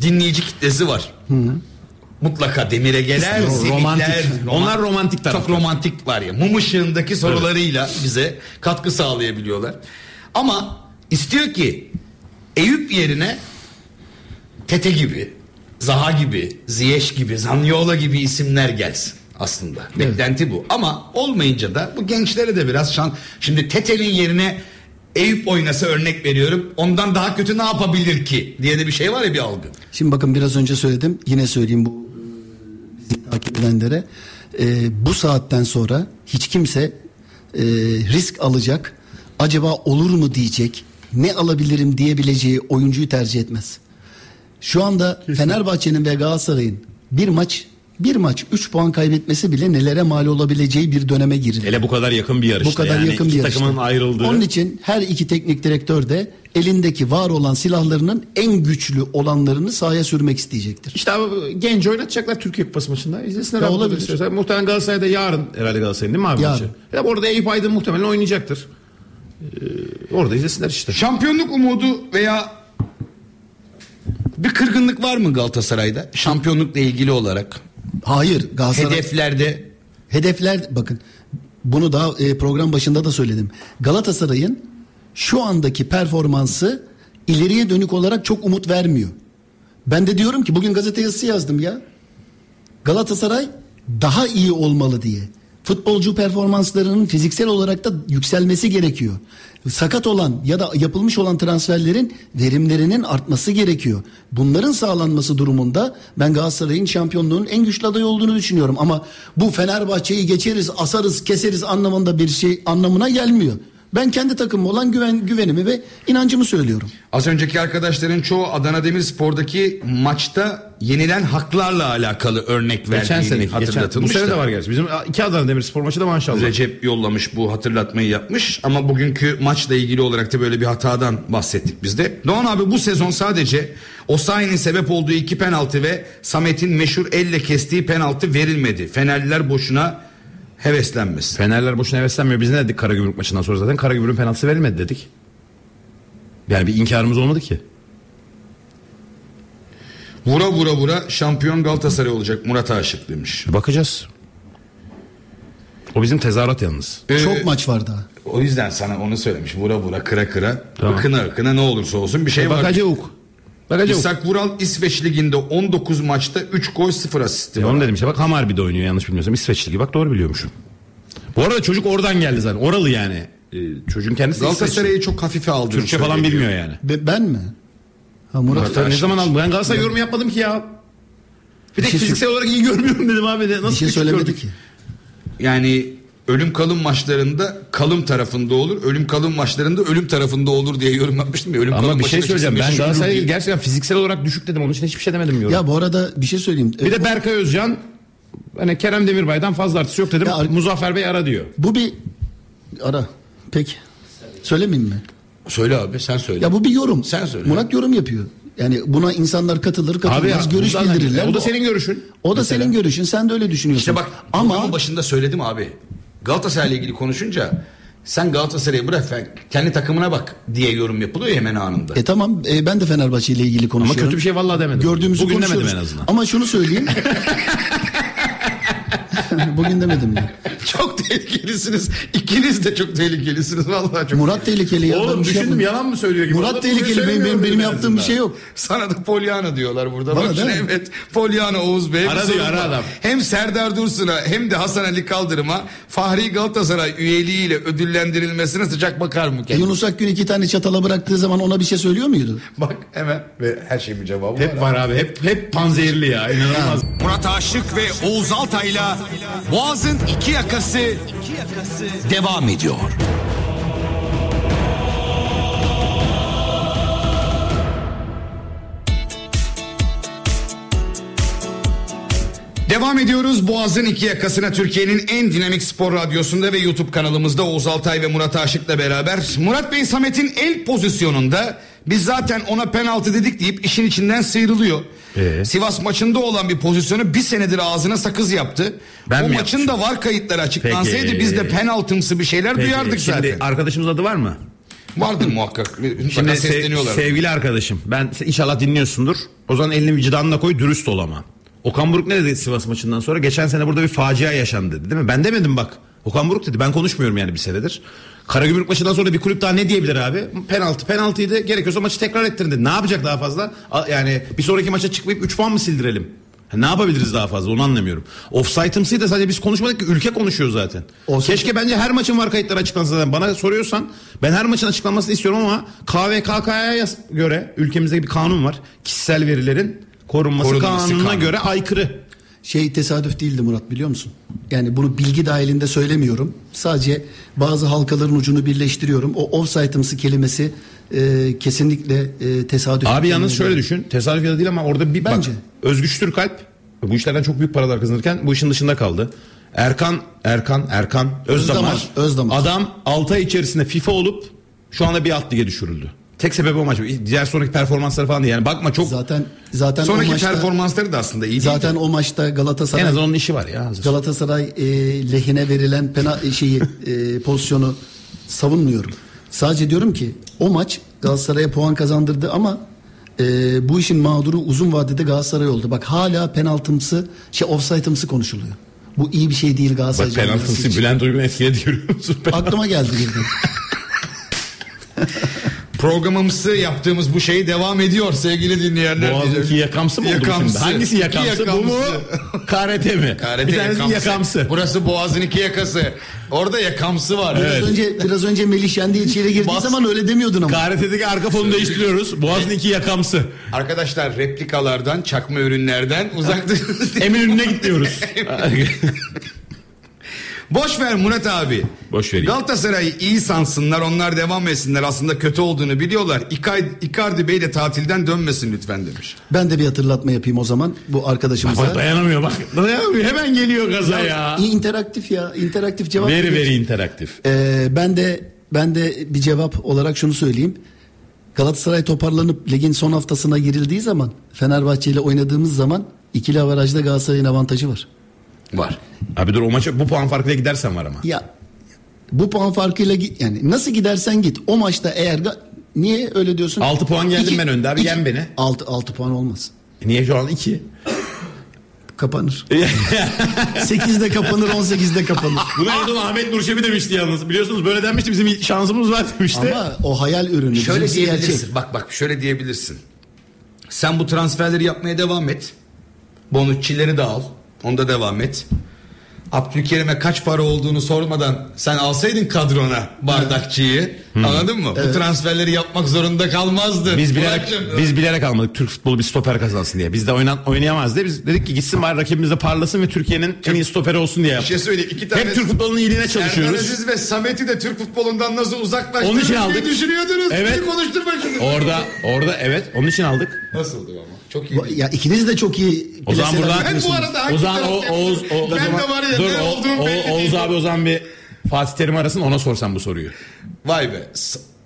dinleyici kitlesi var. Mutlaka demire zenikler, romantik. roman- Onlar romantik taraftar. Çok romantik var ya. Mum ışığındaki sorularıyla bize katkı sağlayabiliyorlar. Ama istiyor ki Eyüp yerine Tete gibi, Zaha gibi, Ziyeş gibi, Zanyola gibi isimler gelsin aslında. Beklenti bu. Ama olmayınca da bu gençlere de biraz şans. Şimdi Tete'nin yerine Eyüp oynasa örnek veriyorum. Ondan daha kötü ne yapabilir ki diye de bir şey var ya bir algı. Şimdi bakın biraz önce söyledim. Yine söyleyeyim bu bizi takip edenlere. E, bu saatten sonra hiç kimse e, risk alacak. Acaba olur mu diyecek. Ne alabilirim diyebileceği oyuncuyu tercih etmez. Şu anda Fenerbahçe'nin ve Galatasaray'ın bir maç bir maç 3 puan kaybetmesi bile nelere mal olabileceği bir döneme girildi. Hele bu kadar yakın bir yarışta. Bu kadar yani yakın bir yarışta. takımın ayrıldığı. Onun için her iki teknik direktör de elindeki var olan silahlarının en güçlü olanlarını sahaya sürmek isteyecektir. İşte abi genç oynatacaklar Türkiye Kupası maçında. İzlesinler Ya abi olabilir. istiyorsan. Muhtemelen Galatasaray'da yarın herhalde Galatasaray'ın değil mi abi Yarın. Ya orada Eyüp Aydın muhtemelen oynayacaktır. Ee, orada izlesinler işte. Şampiyonluk umudu veya bir kırgınlık var mı Galatasaray'da? Şampiyonlukla ilgili olarak. Hayır Galatasaray Hedeflerde hedefler bakın bunu daha e, program başında da söyledim. Galatasaray'ın şu andaki performansı ileriye dönük olarak çok umut vermiyor. Ben de diyorum ki bugün gazete yazısı yazdım ya. Galatasaray daha iyi olmalı diye. Futbolcu performanslarının fiziksel olarak da yükselmesi gerekiyor. Sakat olan ya da yapılmış olan transferlerin verimlerinin artması gerekiyor. Bunların sağlanması durumunda ben Galatasaray'ın şampiyonluğun en güçlü adayı olduğunu düşünüyorum. Ama bu Fenerbahçe'yi geçeriz, asarız, keseriz anlamında bir şey anlamına gelmiyor. Ben kendi takımıma olan güven, güvenimi ve inancımı söylüyorum. az önceki arkadaşların çoğu Adana Demirspor'daki maçta yenilen haklarla alakalı örnek Geçen verdiğini sene, geçen, bu hatırlatılmış. sene de var gerçi. Bizim iki Adana Demirspor maçı da maşallah. Recep yollamış bu hatırlatmayı yapmış ama bugünkü maçla ilgili olarak da böyle bir hatadan bahsettik biz de. Doğan abi bu sezon sadece Osayi'nin sebep olduğu iki penaltı ve Samet'in meşhur elle kestiği penaltı verilmedi. Fenerliler boşuna heveslenmesin. Fenerler boşuna heveslenmiyor. Biz ne dedik Karagümrük maçından sonra zaten? Karagümrük'ün penaltısı verilmedi dedik. Yani bir inkarımız olmadı ki. Vura vura vura şampiyon Galatasaray olacak Murat Aşık demiş. Bakacağız. O bizim tezahürat yalnız. Ee, Çok maç var daha. O yüzden sana onu söylemiş. Vura vura kıra kıra. Tamam. Akına akına ne olursa olsun bir şey var. Bakacağız. Bakacağız. İshak Vural İsveç Ligi'nde 19 maçta 3 gol 0 asisti E var. onu dedim işte bak Hamarby'de oynuyor yanlış bilmiyorsam İsveç Ligi bak doğru biliyormuşum. Bu arada çocuk oradan geldi zaten oralı yani. Ee, çocuğun kendisi. Galatasaray'ı çok hafife aldığını Türkçe falan bilmiyor yani. Be- ben mi? Ha Murat. Sen ne zaman aldın? Ben Galatasaray yorum yapmadım ki ya. Bir tek şey fiziksel olarak iyi görmüyorum dedim abi. de. Nasıl Bir şey söylemedi ki. Yani ölüm kalım maçlarında kalım tarafında olur. Ölüm kalım maçlarında ölüm tarafında olur diye yorum yapmıştım ya. Ölüm Ama kalım bir şey söyleyeceğim. Ben Galatasaray'ı değil. gerçekten fiziksel olarak düşük dedim. Onun için hiçbir şey demedim yorum. Ya bu arada bir şey söyleyeyim. bir de Berkay Özcan hani Kerem Demirbay'dan fazla artısı yok dedim. Ya Muzaffer Bey ara diyor. Bu bir ara. Peki. Söylemeyeyim mi? Söyle abi sen söyle. Ya bu bir yorum. Sen söyle. Murat yorum yapıyor. Yani buna insanlar katılır, Abi katılmaz, ya, görüş bildirirler. O da senin görüşün. O da Mesela. senin görüşün. Sen de öyle düşünüyorsun. İşte bak ama başında söyledim abi. Galatasaray'la ilgili konuşunca sen Galatasaray'ı bırak kendi takımına bak diye yorum yapılıyor ya hemen anında. e tamam e, ben de Fenerbahçe ile ilgili Ama konuşuyorum. kötü bir şey vallahi demedim. Gördüğümüzü Bugün demedim en azından. Ama şunu söyleyeyim. Bugün demedim ya. çok tehlikelisiniz. İkiniz de çok tehlikelisiniz vallahi çok. Murat tehlikeli ya. ben Oğlum şey düşündüm yapmadım. yalan mı söylüyor gibi. Murat tehlikeli. Benim, benim, benim en yaptığım bir şey yok. Sana da Polyana diyorlar burada. Bana Bak değil mi? evet Polyana Oğuz Bey. Ara diyor, ara adam. Hem Serdar Dursun'a hem de Hasan Ali Kaldırım'a Fahri Galatasaray üyeliğiyle ödüllendirilmesine sıcak bakar mı E, kendisi? Yunus Akgün iki tane çatala bıraktığı zaman ona bir şey söylüyor muydu? Bak hemen ve her şeyin bir cevabı Hep var. var abi. Hep hep panzehirli ya. İnanılmaz. Murat Aşık ve Oğuz Altay'la Boğaz'ın iki yakası devam ediyor. Devam ediyoruz Boğaz'ın iki yakasına Türkiye'nin en dinamik spor radyosunda ve YouTube kanalımızda Oğuz Altay ve Murat Aşık'la beraber. Murat Bey Samet'in el pozisyonunda biz zaten ona penaltı dedik deyip işin içinden sıyrılıyor. Ee? Sivas maçında olan bir pozisyonu bir senedir ağzına sakız yaptı. Ben o maçın da var kayıtları açıklansaydı Peki. biz de penaltımsı bir şeyler Peki, duyardık şimdi zaten. arkadaşımızın adı var mı? Vardır muhakkak. Şimdi sev- sesleniyorlar. sevgili arkadaşım ben inşallah dinliyorsundur. O zaman elini vicdanına koy dürüst ol ama. Okan Buruk ne dedi Sivas maçından sonra? Geçen sene burada bir facia yaşandı dedi değil mi? Ben demedim bak. Okan Buruk dedi. Ben konuşmuyorum yani bir senedir. Karagümrük maçından sonra bir kulüp daha ne diyebilir abi? Penaltı penaltıydı. Gerekiyorsa maçı tekrar ettirin dedi. Ne yapacak daha fazla? Yani bir sonraki maça çıkmayıp 3 puan mı sildirelim? Ne yapabiliriz daha fazla onu anlamıyorum. Offside'ımsı da sadece biz konuşmadık ki ülke konuşuyor zaten. Offside- Keşke bence her maçın var kayıtları açıklansın zaten. Bana soruyorsan ben her maçın açıklanmasını istiyorum ama KVKK'ya göre ülkemizde bir kanun var. Kişisel verilerin korunması, Korunması kanununa kanunu. göre aykırı. Şey tesadüf değildi Murat biliyor musun? Yani bunu bilgi dahilinde söylemiyorum. Sadece bazı halkaların ucunu birleştiriyorum. O offside'ımsı kelimesi e, kesinlikle e, tesadüf. Abi yalnız şöyle düşün. Tesadüf ya da değil ama orada bir Bence. bak. Özgüç Türkalp bu işlerden çok büyük paralar kazanırken bu işin dışında kaldı. Erkan, Erkan, Erkan Özdamar. Özdamar, Özdamar. Adam 6 ay içerisinde FIFA olup şu anda bir alt lige düşürüldü. Tek sebebi o maç. Diğer sonraki performansları falan değil. Yani bakma çok Zaten zaten Sonraki o maçta, performansları da aslında iyi zaten değil. o maçta en Galatasaray azından onun işi var ya. hazır. Galatasaray e, lehine verilen pena şeyi e, pozisyonu savunmuyorum. Sadece diyorum ki o maç Galatasaray'a puan kazandırdı ama e, bu işin mağduru uzun vadede Galatasaray oldu. Bak hala penaltımsı, şey offside'ımsı konuşuluyor. Bu iyi bir şey değil Galatasaray. Bak için. Bülent Uygun etkiledi görüyor musun? Aklıma geldi birden. Programımızı yaptığımız bu şey devam ediyor sevgili dinleyenler. Boğaz'ın iki yakamsı mı oldu bu Yakamsı. şimdi? Hangisi yakamsı? İki Bu mu? yakamsı. KRT mi? KRT bir tanesi yakamsı. yakamsı. Burası Boğaz'ın iki yakası. Orada yakamsı var. Biraz önce biraz önce Melih Şendi içeri girdiği Bas- zaman öyle demiyordun ama. KRT'deki arka fonu değiştiriyoruz. Boğaz'ın iki yakamsı. Arkadaşlar replikalardan, çakma ürünlerden uzak durun. Eminönü'ne git diyoruz. Boş ver Murat abi. Boş vereyim. Galatasaray'ı iyi sansınlar onlar devam etsinler. Aslında kötü olduğunu biliyorlar. Icardi Bey de tatilden dönmesin lütfen demiş. Ben de bir hatırlatma yapayım o zaman bu arkadaşımıza. Bak dayanamıyor bak. Dayanamıyor. Hemen geliyor gaza ya. İyi, interaktif ya, interaktif cevap. Veri veri interaktif. Ee, ben de ben de bir cevap olarak şunu söyleyeyim. Galatasaray toparlanıp ligin son haftasına girildiği zaman Fenerbahçe ile oynadığımız zaman ikili avarajda Galatasaray'ın avantajı var. Var. Abi dur o maça bu puan farkıyla gidersen var ama. Ya bu puan farkıyla git yani nasıl gidersen git o maçta eğer niye öyle diyorsun? 6 puan geldim ben önde abi, yen beni. 6 6 puan olmaz. E Niye şu an 2? Kapanır. 8'de kapanır 18'de kapanır. Bunu en son Ahmet Nurşevi demişti yalnız. Biliyorsunuz böyle denmişti bizim şansımız var demişti. Ama o hayal ürünü. Şöyle diyebilirsin. gerçek. Bak bak şöyle diyebilirsin. Sen bu transferleri yapmaya devam et. Bonucci'leri de al. Onda devam et. Abdülkerim'e kaç para olduğunu sormadan sen alsaydın kadrona bardakçıyı. Anladın mı? Bu transferleri yapmak zorunda kalmazdı. Biz bilerek Burak'cığım, biz bilerek almadık Türk futbolu bir stoper kazansın diye. Biz de oynan, oynayamaz diye biz dedik ki gitsin bari rakibimiz de parlasın ve Türkiye'nin en iyi stoperi olsun diye bir yaptık. şey söyleyeyim. İki tane Hep Türk futbolunun iyiliğine Serdar çalışıyoruz. Aziz ve Samet'i de Türk futbolundan nasıl için diye aldık. düşünüyordunuz. Evet. Bir konuşturma şunu. Orada orada evet onun için aldık. Nasıldı ama? Çok iyi. Ya ikiniz de çok iyi. O zaman buradan Ben bu arada hangi o zaman o, Oğuz o, Ben zaman, de var ya dur, ne o, olduğum o- belli Oğuz değil. abi o zaman bir Fatih Terim arasın ona sorsam bu soruyu. Vay be.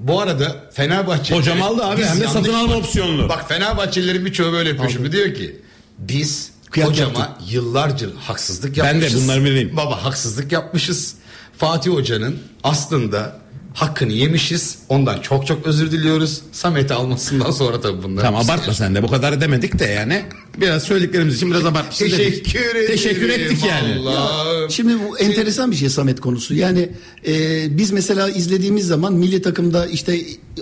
Bu arada Fenerbahçe... Hocam aldı abi, hem de satın alma opsiyonlu. Bak Fenerbahçelilerin birçoğu böyle yapıyor şimdi. Diyor ki biz Kıyak hocama yaptık. yıllarca haksızlık Ben de yapmışız. bunları bileyim. Baba haksızlık yapmışız. Fatih Hoca'nın aslında hakkını yemişiz. Ondan çok çok özür diliyoruz. Samet'i almasından sonra tabii bunlar. Tamam abartma sen de bu kadar demedik de yani. Biraz söylediklerimiz için biraz abartmışız. Teşekkür ederim. Teşekkür ettik yani. Allah'ım. Şimdi bu enteresan bir şey Samet konusu. Yani e, biz mesela izlediğimiz zaman milli takımda işte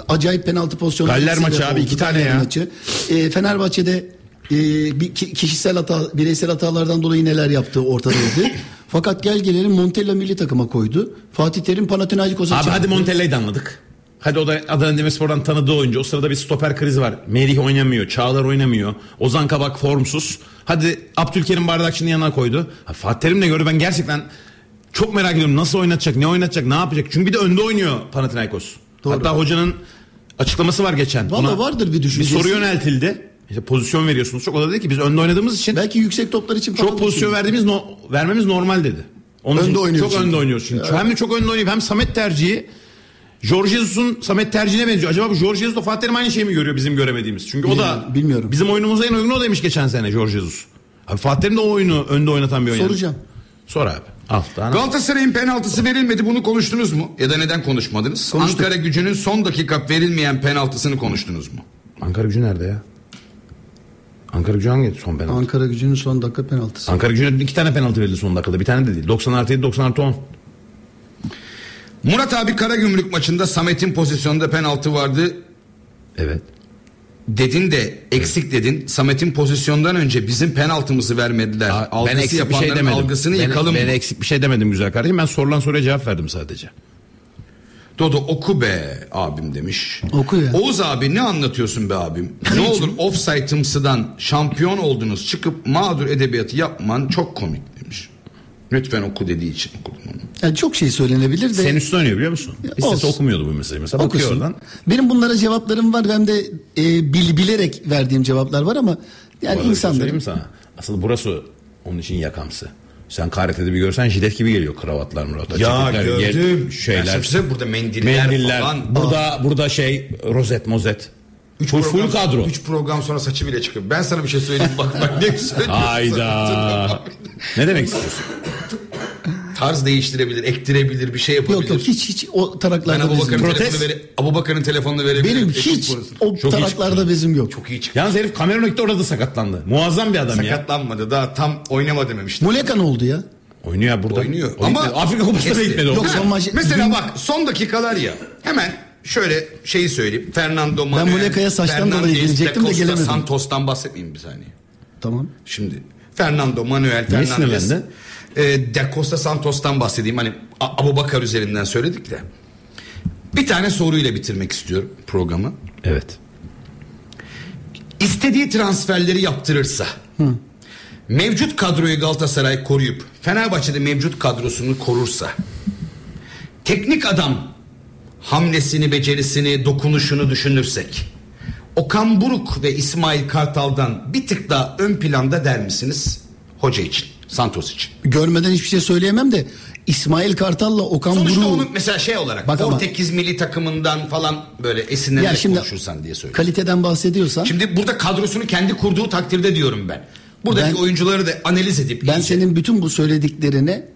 acayip penaltı pozisyonları Galler maçı abi, oldu. iki tane Galler ya. Maçı. E, Fenerbahçe'de e, kişisel hata, bireysel hatalardan dolayı neler yaptığı ortadaydı. Fakat gel gelelim Montella milli takıma koydu. Fatih Terim Panathinaikos'a Abi çağırdı. hadi Montella'yı da anladık. Hadi o da Adana Demirspor'dan tanıdığı oyuncu. O sırada bir stoper krizi var. Merih oynamıyor. Çağlar oynamıyor. Ozan Kabak formsuz. Hadi Abdülkerim Bardakçı'nın yanına koydu. Ha, Fatih Terim de gördü. Ben gerçekten çok merak ediyorum. Nasıl oynatacak? Ne oynatacak? Ne yapacak? Çünkü bir de önde oynuyor Panathinaikos. Doğru. Hatta hocanın açıklaması var geçen. Vallahi Ona vardır bir Bir düşüncesi. soru yöneltildi. İşte pozisyon veriyorsunuz. Çok o da dedi ki biz önde oynadığımız için Belki yüksek toplar için çok pozisyon verdiğimiz no, vermemiz normal dedi. Onun Önde için oynuyor Çok çünkü. önde oynuyor çünkü. Hem de çok önde oynuyor. Hem Samet tercihi Jorge Jesus'un Samet tercihine benziyor. Acaba bu Jorge Jesus da Fatih Terim aynı şeyi mi görüyor bizim göremediğimiz? Çünkü o da Bilmiyorum, bizim oyunumuza en uygun o demiş geçen sene Jorge Jesus. Abi Fatih Terim de o oyunu önde oynatan bir oyuncu. Soracağım. Sor abi. Al Galatasaray'ın penaltısı verilmedi bunu konuştunuz mu? Ya da neden konuşmadınız? Konuştuk. Ankara gücünün son dakika verilmeyen penaltısını konuştunuz mu? Ankara gücü nerede ya? Ankara gücü hangi son penaltı? Ankara gücünün son dakika penaltısı. Ankara gücüne iki tane penaltı verildi son dakikada. Bir tane de değil. 90 artı 7 90 artı 10. Murat abi Karagümrük maçında Samet'in pozisyonunda penaltı vardı. Evet. Dedin de eksik dedin. Samet'in pozisyondan önce bizim penaltımızı vermediler. Aa, Algısı ben eksik bir şey yapanların demedim. algısını ben, yıkalım. Ben eksik bir şey demedim güzel kardeşim. Ben sorulan soruya cevap verdim sadece. Dodo oku be abim demiş. Oku ya. Oğuz abi ne anlatıyorsun be abim? ne olur offsite'ımsıdan şampiyon oldunuz çıkıp mağdur edebiyatı yapman çok komik demiş. Lütfen oku dediği için okudum onu. Yani çok şey söylenebilir de. Senin üstüne oynuyor biliyor musun? İstese olsun. okumuyordu bu mesajı. Mesela okuyor Okusun. oradan. Benim bunlara cevaplarım var. Hem de e, bil, bilerek verdiğim cevaplar var ama yani bir şey sana? Aslında burası onun için yakamsı. Sen KRT'de bir görsen jilet gibi geliyor kravatlar mıravatlar. çekikler, yer- şeyler. Ben burada mendiller, Mendiller. falan. Burada burada şey rozet mozet. Üç full, program- full kadro. Üç program sonra saçı bile çıkıyor. Ben sana bir şey söyleyeyim bak bak ne güzel. Hayda. ne demek istiyorsun? Tarz değiştirebilir, ektirebilir, bir şey yapabilir. yok yok hiç hiç o Ben taraklarda Abu bezim yok. Protest. telefonunu, vere, Abu Bakar'ın telefonunu verebilirim. Benim hiç o Çok iyi taraklarda bezim yok. Çok iyi çıktı. Yalnız herif Cameron'a gitti orada da sakatlandı. Muazzam bir adam ya. Sakatlanmadı daha tam oynama dememişti. Muleka ne oldu ya? Oynuyor burada. Oynuyor. O Ama gitmedi. Afrika Kupası'na da gitmedi o. Yok, son maç- Mesela dün- bak son dakikalar ya. Hemen şöyle şeyi söyleyeyim. Fernando Manuel. Muleka'ya saçtan Fernandes dolayı de gelecektim de gelemedim. Santos'tan bahsetmeyeyim bir saniye. Tamam. Şimdi Fernando Manuel Fernandes. E, De Costa Santos'tan bahsedeyim. Hani Abu Bakar üzerinden söyledik de. Bir tane soruyla bitirmek istiyorum programı. Evet. İstediği transferleri yaptırırsa mevcut kadroyu Galatasaray koruyup Fenerbahçe'de mevcut kadrosunu korursa teknik adam hamlesini, becerisini, dokunuşunu düşünürsek Okan Buruk ve İsmail Kartal'dan bir tık daha ön planda der misiniz hoca için, Santos için? Görmeden hiçbir şey söyleyemem de İsmail Kartal'la Okan Sonuçta Buruk onu mesela şey olarak Bak ama- Portekiz milli takımından falan böyle esinlenerek ya şimdi konuşursan diye söylüyorum. kaliteden bahsediyorsan Şimdi burada kadrosunu kendi kurduğu takdirde diyorum ben. Buradaki Ben- oyuncuları da analiz edip ben iyice- senin bütün bu söylediklerine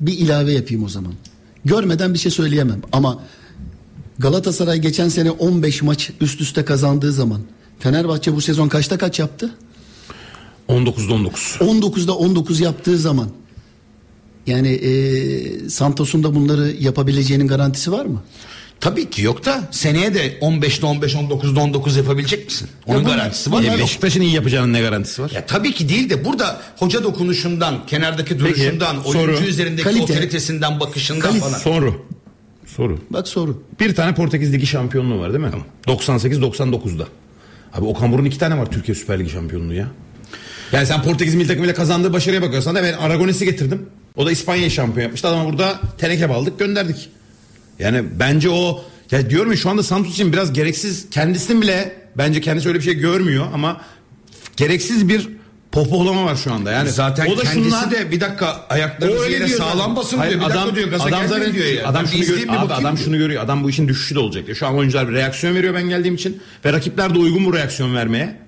bir ilave yapayım o zaman. Görmeden bir şey söyleyemem ama Galatasaray geçen sene 15 maç üst üste kazandığı zaman Fenerbahçe bu sezon kaçta kaç yaptı? 19'da 19. 19'da 19 yaptığı zaman yani e, Santos'un da bunları yapabileceğinin garantisi var mı? Tabii ki yok da seneye de 15'te 15, 19'da 19 yapabilecek misin? Onun Ya bu- garantisi var mı? Yok. Beşiktaş'ın iyi yapacağının ne garantisi var? Ya tabii ki değil de burada hoca dokunuşundan, kenardaki duruşundan, soru. oyuncu üzerindeki Kalite. otoritesinden, bakışından Kalite. falan. Soru. Soru. Bak soru. Bir tane Portekiz Ligi şampiyonluğu var değil mi? 98-99'da. Abi Okan Buruk'un iki tane var Türkiye Süper Ligi şampiyonluğu ya. Yani sen Portekiz milli takımıyla kazandığı başarıya bakıyorsan da ben Aragones'i getirdim. O da İspanya'yı şampiyon yapmıştı. Adama burada teneke aldık gönderdik. Yani bence o ya diyorum ya şu anda Santos için biraz gereksiz kendisinin bile bence kendisi öyle bir şey görmüyor ama gereksiz bir pohpohlama var şu anda. Yani Zaten o da kendisi şundan- de bir dakika ayaklarınızı yere diyor sağlam zaten. basın Hayır, diyor. Bir adam, diyor gaza adam zaten diyor ya. Adam şunu, gör, abi, adam diyor. şunu görüyor. Adam bu işin düşüşü de olacak diyor. Şu an oyuncular bir reaksiyon veriyor ben geldiğim için ve rakipler de uygun bu reaksiyon vermeye.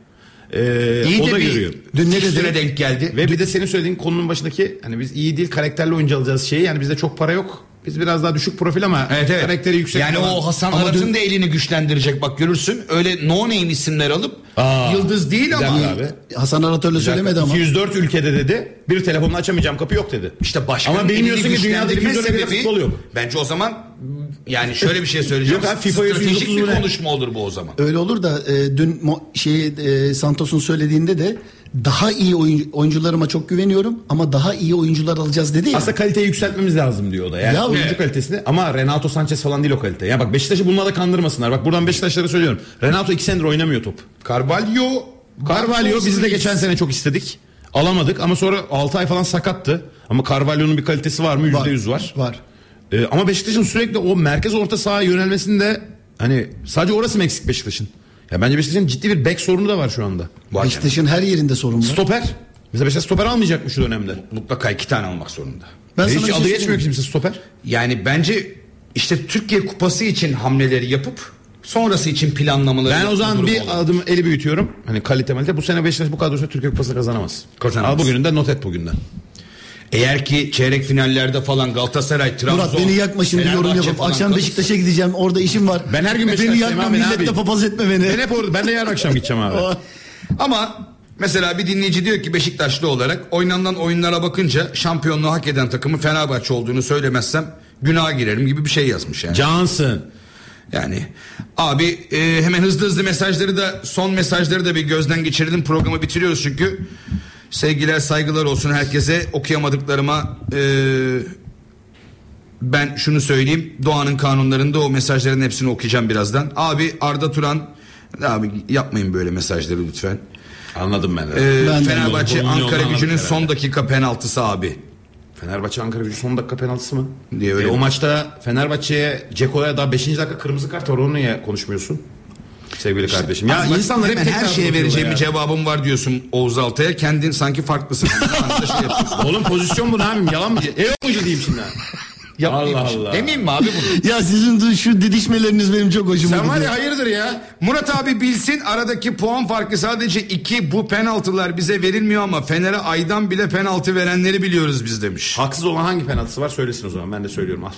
Ee, İyi o de da bir görüyor. dün ne denk geldi. Ve bir de senin söylediğin konunun başındaki hani biz iyi değil karakterli oyuncu alacağız şeyi yani bizde çok para yok. Biz biraz daha düşük profil ama Evet evet. karakteri yüksek. Yani falan. o Hasan Ama Arat'ın dün- da elini güçlendirecek bak görürsün. Öyle no name isimler alıp Aa, yıldız değil ama abi. Hasan Arat öyle söylemedi ama. 204 ülkede dedi bir telefonla açamayacağım kapı yok dedi. işte başkanın Ama bilmiyorsun ki dünyada güçlendirme 200 ülkede futbol yok. bence o zaman yani şöyle bir şey söyleyeceğim. Yok FIFA Stratejik 130 bir konuşma olur bu o zaman. Öyle olur da e, dün mo- şey e, Santos'un söylediğinde de daha iyi oyuncu, oyuncularıma çok güveniyorum ama daha iyi oyuncular alacağız dedi ya. Aslında kaliteyi yükseltmemiz lazım diyor o da. Yani Ya oyuncu evet. kalitesini ama Renato Sanchez falan değil o kalite. Ya bak Beşiktaş'ı bununla da kandırmasınlar. Bak buradan Beşiktaşlara söylüyorum. Renato iki senedir oynamıyor top. Carvalho Carvalho biz de geçen sene çok istedik. Alamadık ama sonra 6 ay falan sakattı. Ama Carvalho'nun bir kalitesi var mı? %100 var. Var. Ee, ama Beşiktaş'ın sürekli o merkez orta sahaya yönelmesinde hani sadece orası mı eksik Beşiktaş'ın? Ya bence Beşiktaş'ın ciddi bir bek sorunu da var şu anda. Beşiktaş'ın her yerinde sorun var. Stoper. Mesela Beşiktaş stoper almayacak mı şu dönemde? mutlaka iki tane almak zorunda. Ben sana Hiç şey adı söyleyeyim geçmiyor mi? ki kimse stoper. Yani bence işte Türkiye Kupası için hamleleri yapıp sonrası için planlamaları Ben o zaman bir olur. adım eli büyütüyorum. Hani kalite malite. Bu sene Beşiktaş bu kadrosu Türkiye Kupası kazanamaz. Kazanamaz. Al bugününden not et bugünden. Eğer ki çeyrek finallerde falan Galatasaray, Trabzon, Murat beni yakma şimdi yorum yapıp akşam Beşiktaş'a gideceğim orada işim var. Ben her gün Beni Beşiktaş'tayım yakma abi, ne milletle yapayım? papaz etme beni. Ben hep orada. Ben de yarın akşam gideceğim abi. Ama mesela bir dinleyici diyor ki Beşiktaşlı olarak oynanan oyunlara bakınca şampiyonluğu hak eden takımı Fenerbahçe olduğunu söylemezsem günaha girerim gibi bir şey yazmış yani. Cansın. Yani abi e, hemen hızlı hızlı mesajları da son mesajları da bir gözden geçirelim programı bitiriyoruz çünkü sevgiler saygılar olsun herkese okuyamadıklarıma e, ben şunu söyleyeyim doğanın kanunlarında o mesajların hepsini okuyacağım birazdan abi Arda Turan abi yapmayın böyle mesajları lütfen Anladım ben. de. e, Ben de Fenerbahçe. Onun Ankara gücünün son dakika penaltısı abi Fenerbahçe Ankara gücü son dakika penaltısı mı? Diye öyle E, o maçta Fenerbahçe'ye Ceko'ya daha 5. dakika kırmızı kart var onu niye konuşmuyorsun? Sevgili kardeşim. Ya insanlar hep her şeye vereceğim bir cevabım var diyorsun Oğuz Altay'a kendin sanki farklısın. Şey. Oğlum pozisyon bu ne yapayım yalan mı? E yok muydu diyeyim şimdi. Yapmayayım Allah. Allah. Emin mi abi bunu? Ya sizin şu didişmeleriniz benim çok hoşuma Sen var gidiyor. ya hayırdır ya. Murat abi bilsin aradaki puan farkı sadece iki bu penaltılar bize verilmiyor ama Fener'e aydan bile penaltı verenleri biliyoruz biz demiş. Haksız olan hangi penaltısı var söylesin o zaman ben de söylüyorum al.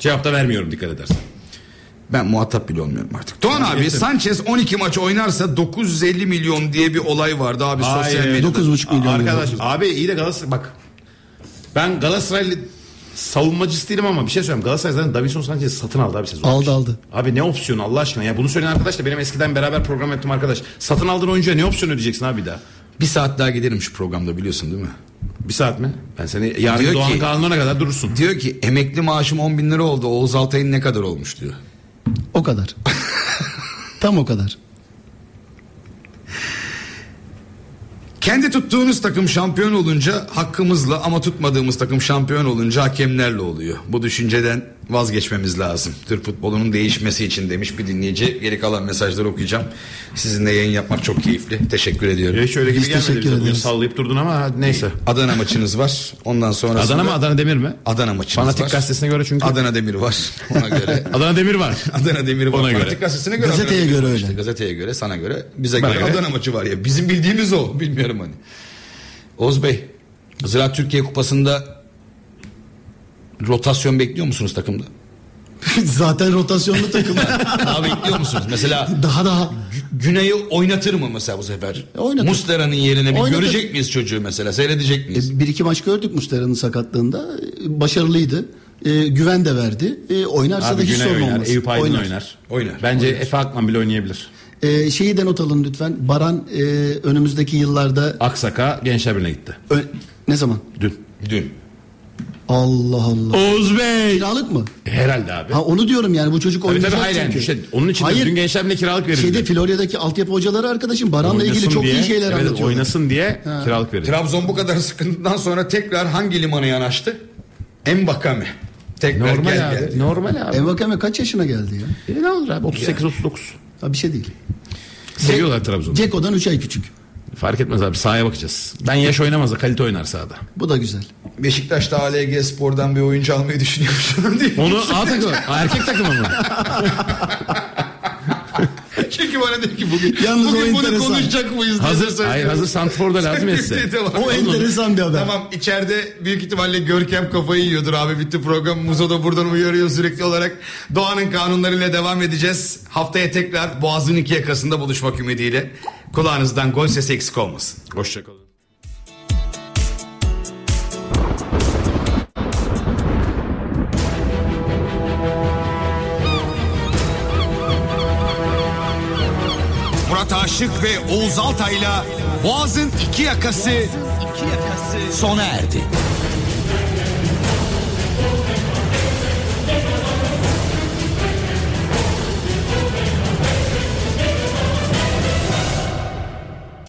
Cevap da vermiyorum dikkat edersen. Ben muhatap bile olmuyorum artık. Doğan abi geçtim. Sanchez 12 maç oynarsa 950 milyon diye bir olay vardı abi sosyal Hayır. medyada. 9,5 milyon. Arkadaş abi iyi de Galatasaray bak. Ben Galatasaraylı savunmacısı değilim ama bir şey söyleyeyim. Galatasaray zaten Davinson Sanchez'i satın aldı abi sezon. Aldı, aldı. Abi ne opsiyonu Allah aşkına ya bunu söyleyen arkadaş da benim eskiden beraber program yaptığım arkadaş. Satın aldığın oyuncuya ne opsiyon ödeyeceksin abi bir daha? Bir saat daha giderim şu programda biliyorsun değil mi? Bir saat mi? Ben seni yarın Diyor Doğan ki- kanununa kadar durursun. Diyor ki emekli maaşım 10 bin lira oldu. Oğuz Altay'ın ne kadar olmuş diyor. O kadar. Tam o kadar. Kendi tuttuğunuz takım şampiyon olunca hakkımızla ama tutmadığımız takım şampiyon olunca hakemlerle oluyor. Bu düşünceden vazgeçmemiz lazım. Türk futbolunun değişmesi için demiş bir dinleyici. Geri kalan mesajları okuyacağım. Sizinle yayın yapmak çok keyifli. Teşekkür ediyorum. Hiç öyle gibi Biz gelmedi teşekkür bize. Bugün sallayıp durdun ama neyse. Adana maçınız var. Ondan sonra Adana mı Adana Demir mi? Adana maçınız Fanatik var. gazetesine göre çünkü. Adana Demir var. Ona göre. Adana Demir var. Adana Demir var. Ona göre. Fanatik gazetesine göre. Gazeteye göre öyle. işte. Gazeteye göre, sana göre, bize göre, göre. Adana maçı var ya. Bizim bildiğimiz o. Bilmiyorum hani. Oğuz Bey, Ziraat Türkiye Kupası'nda rotasyon bekliyor musunuz takımda? Zaten rotasyonlu takım. Daha bekliyor musunuz? Mesela daha daha. Güney'i oynatır mı mesela bu sefer? Oynatır. Muslera'nın yerine bir Oynatır. görecek miyiz çocuğu mesela? Seyredecek miyiz? E, bir iki maç gördük Mustera'nın sakatlığında. E, Başarılıydı. E, güven de verdi. E, oynarsa da Abi hiç Güney sorun oynar. olmaz. Eyüp Aydın oynar. Oynar. Oynar. Bence Efe Akman bile oynayabilir. E, şeyi de not alın lütfen. Baran e, önümüzdeki yıllarda Aksaka Gençler Birliği'ne gitti. Ö- ne zaman? Dün. Dün. Allah Allah. Oğuz Bey. Kiralık mı? Herhalde abi. Ha onu diyorum yani bu çocuk Tabii oynayacak tabii hayır çünkü. İşte onun için Hayır. dün Gençler kiralık verildi. Şeyde Florya'daki altyapı hocaları arkadaşım Baran'la ilgili Oynasın çok diye, iyi şeyler evet, anlatıyor. Oynasın diye kiralık verildi. Trabzon bu kadar sıkıntıdan sonra tekrar hangi limana yanaştı? Embakame. Tekrar Normal gel abi. geldi. Normal abi. Envakame kaç yaşına geldi ya? E ne olur abi 38-39. Ha bir şey değil. Seviyorlar Trabzon'u. Ceko'dan 3 ay küçük. Fark etmez abi sahaya bakacağız. Ben yaş oynamaz da kalite oynar sahada. Bu da güzel. Beşiktaş'ta ALG Spor'dan bir oyuncu almayı düşünüyormuş. Onu A takımı, erkek takımı mı? Çünkü bana dedi ki bugün, Yalnız o bugün bunu enteresan. konuşacak mıyız? diye Hazır, söylüyorum. hayır hazır Santrfor'da lazım etse. Tamam. O enteresan bir haber. Tamam içeride büyük ihtimalle Görkem kafayı yiyordur abi bitti program. Muzo da buradan uyarıyor sürekli olarak. Doğanın kanunlarıyla devam edeceğiz. Haftaya tekrar Boğaz'ın iki yakasında buluşmak ümidiyle. Kulağınızdan gol sesi eksik olmasın. Hoşçakalın. Aşık ve Oğuz Altay'la Boğaz'ın iki yakası sona erdi.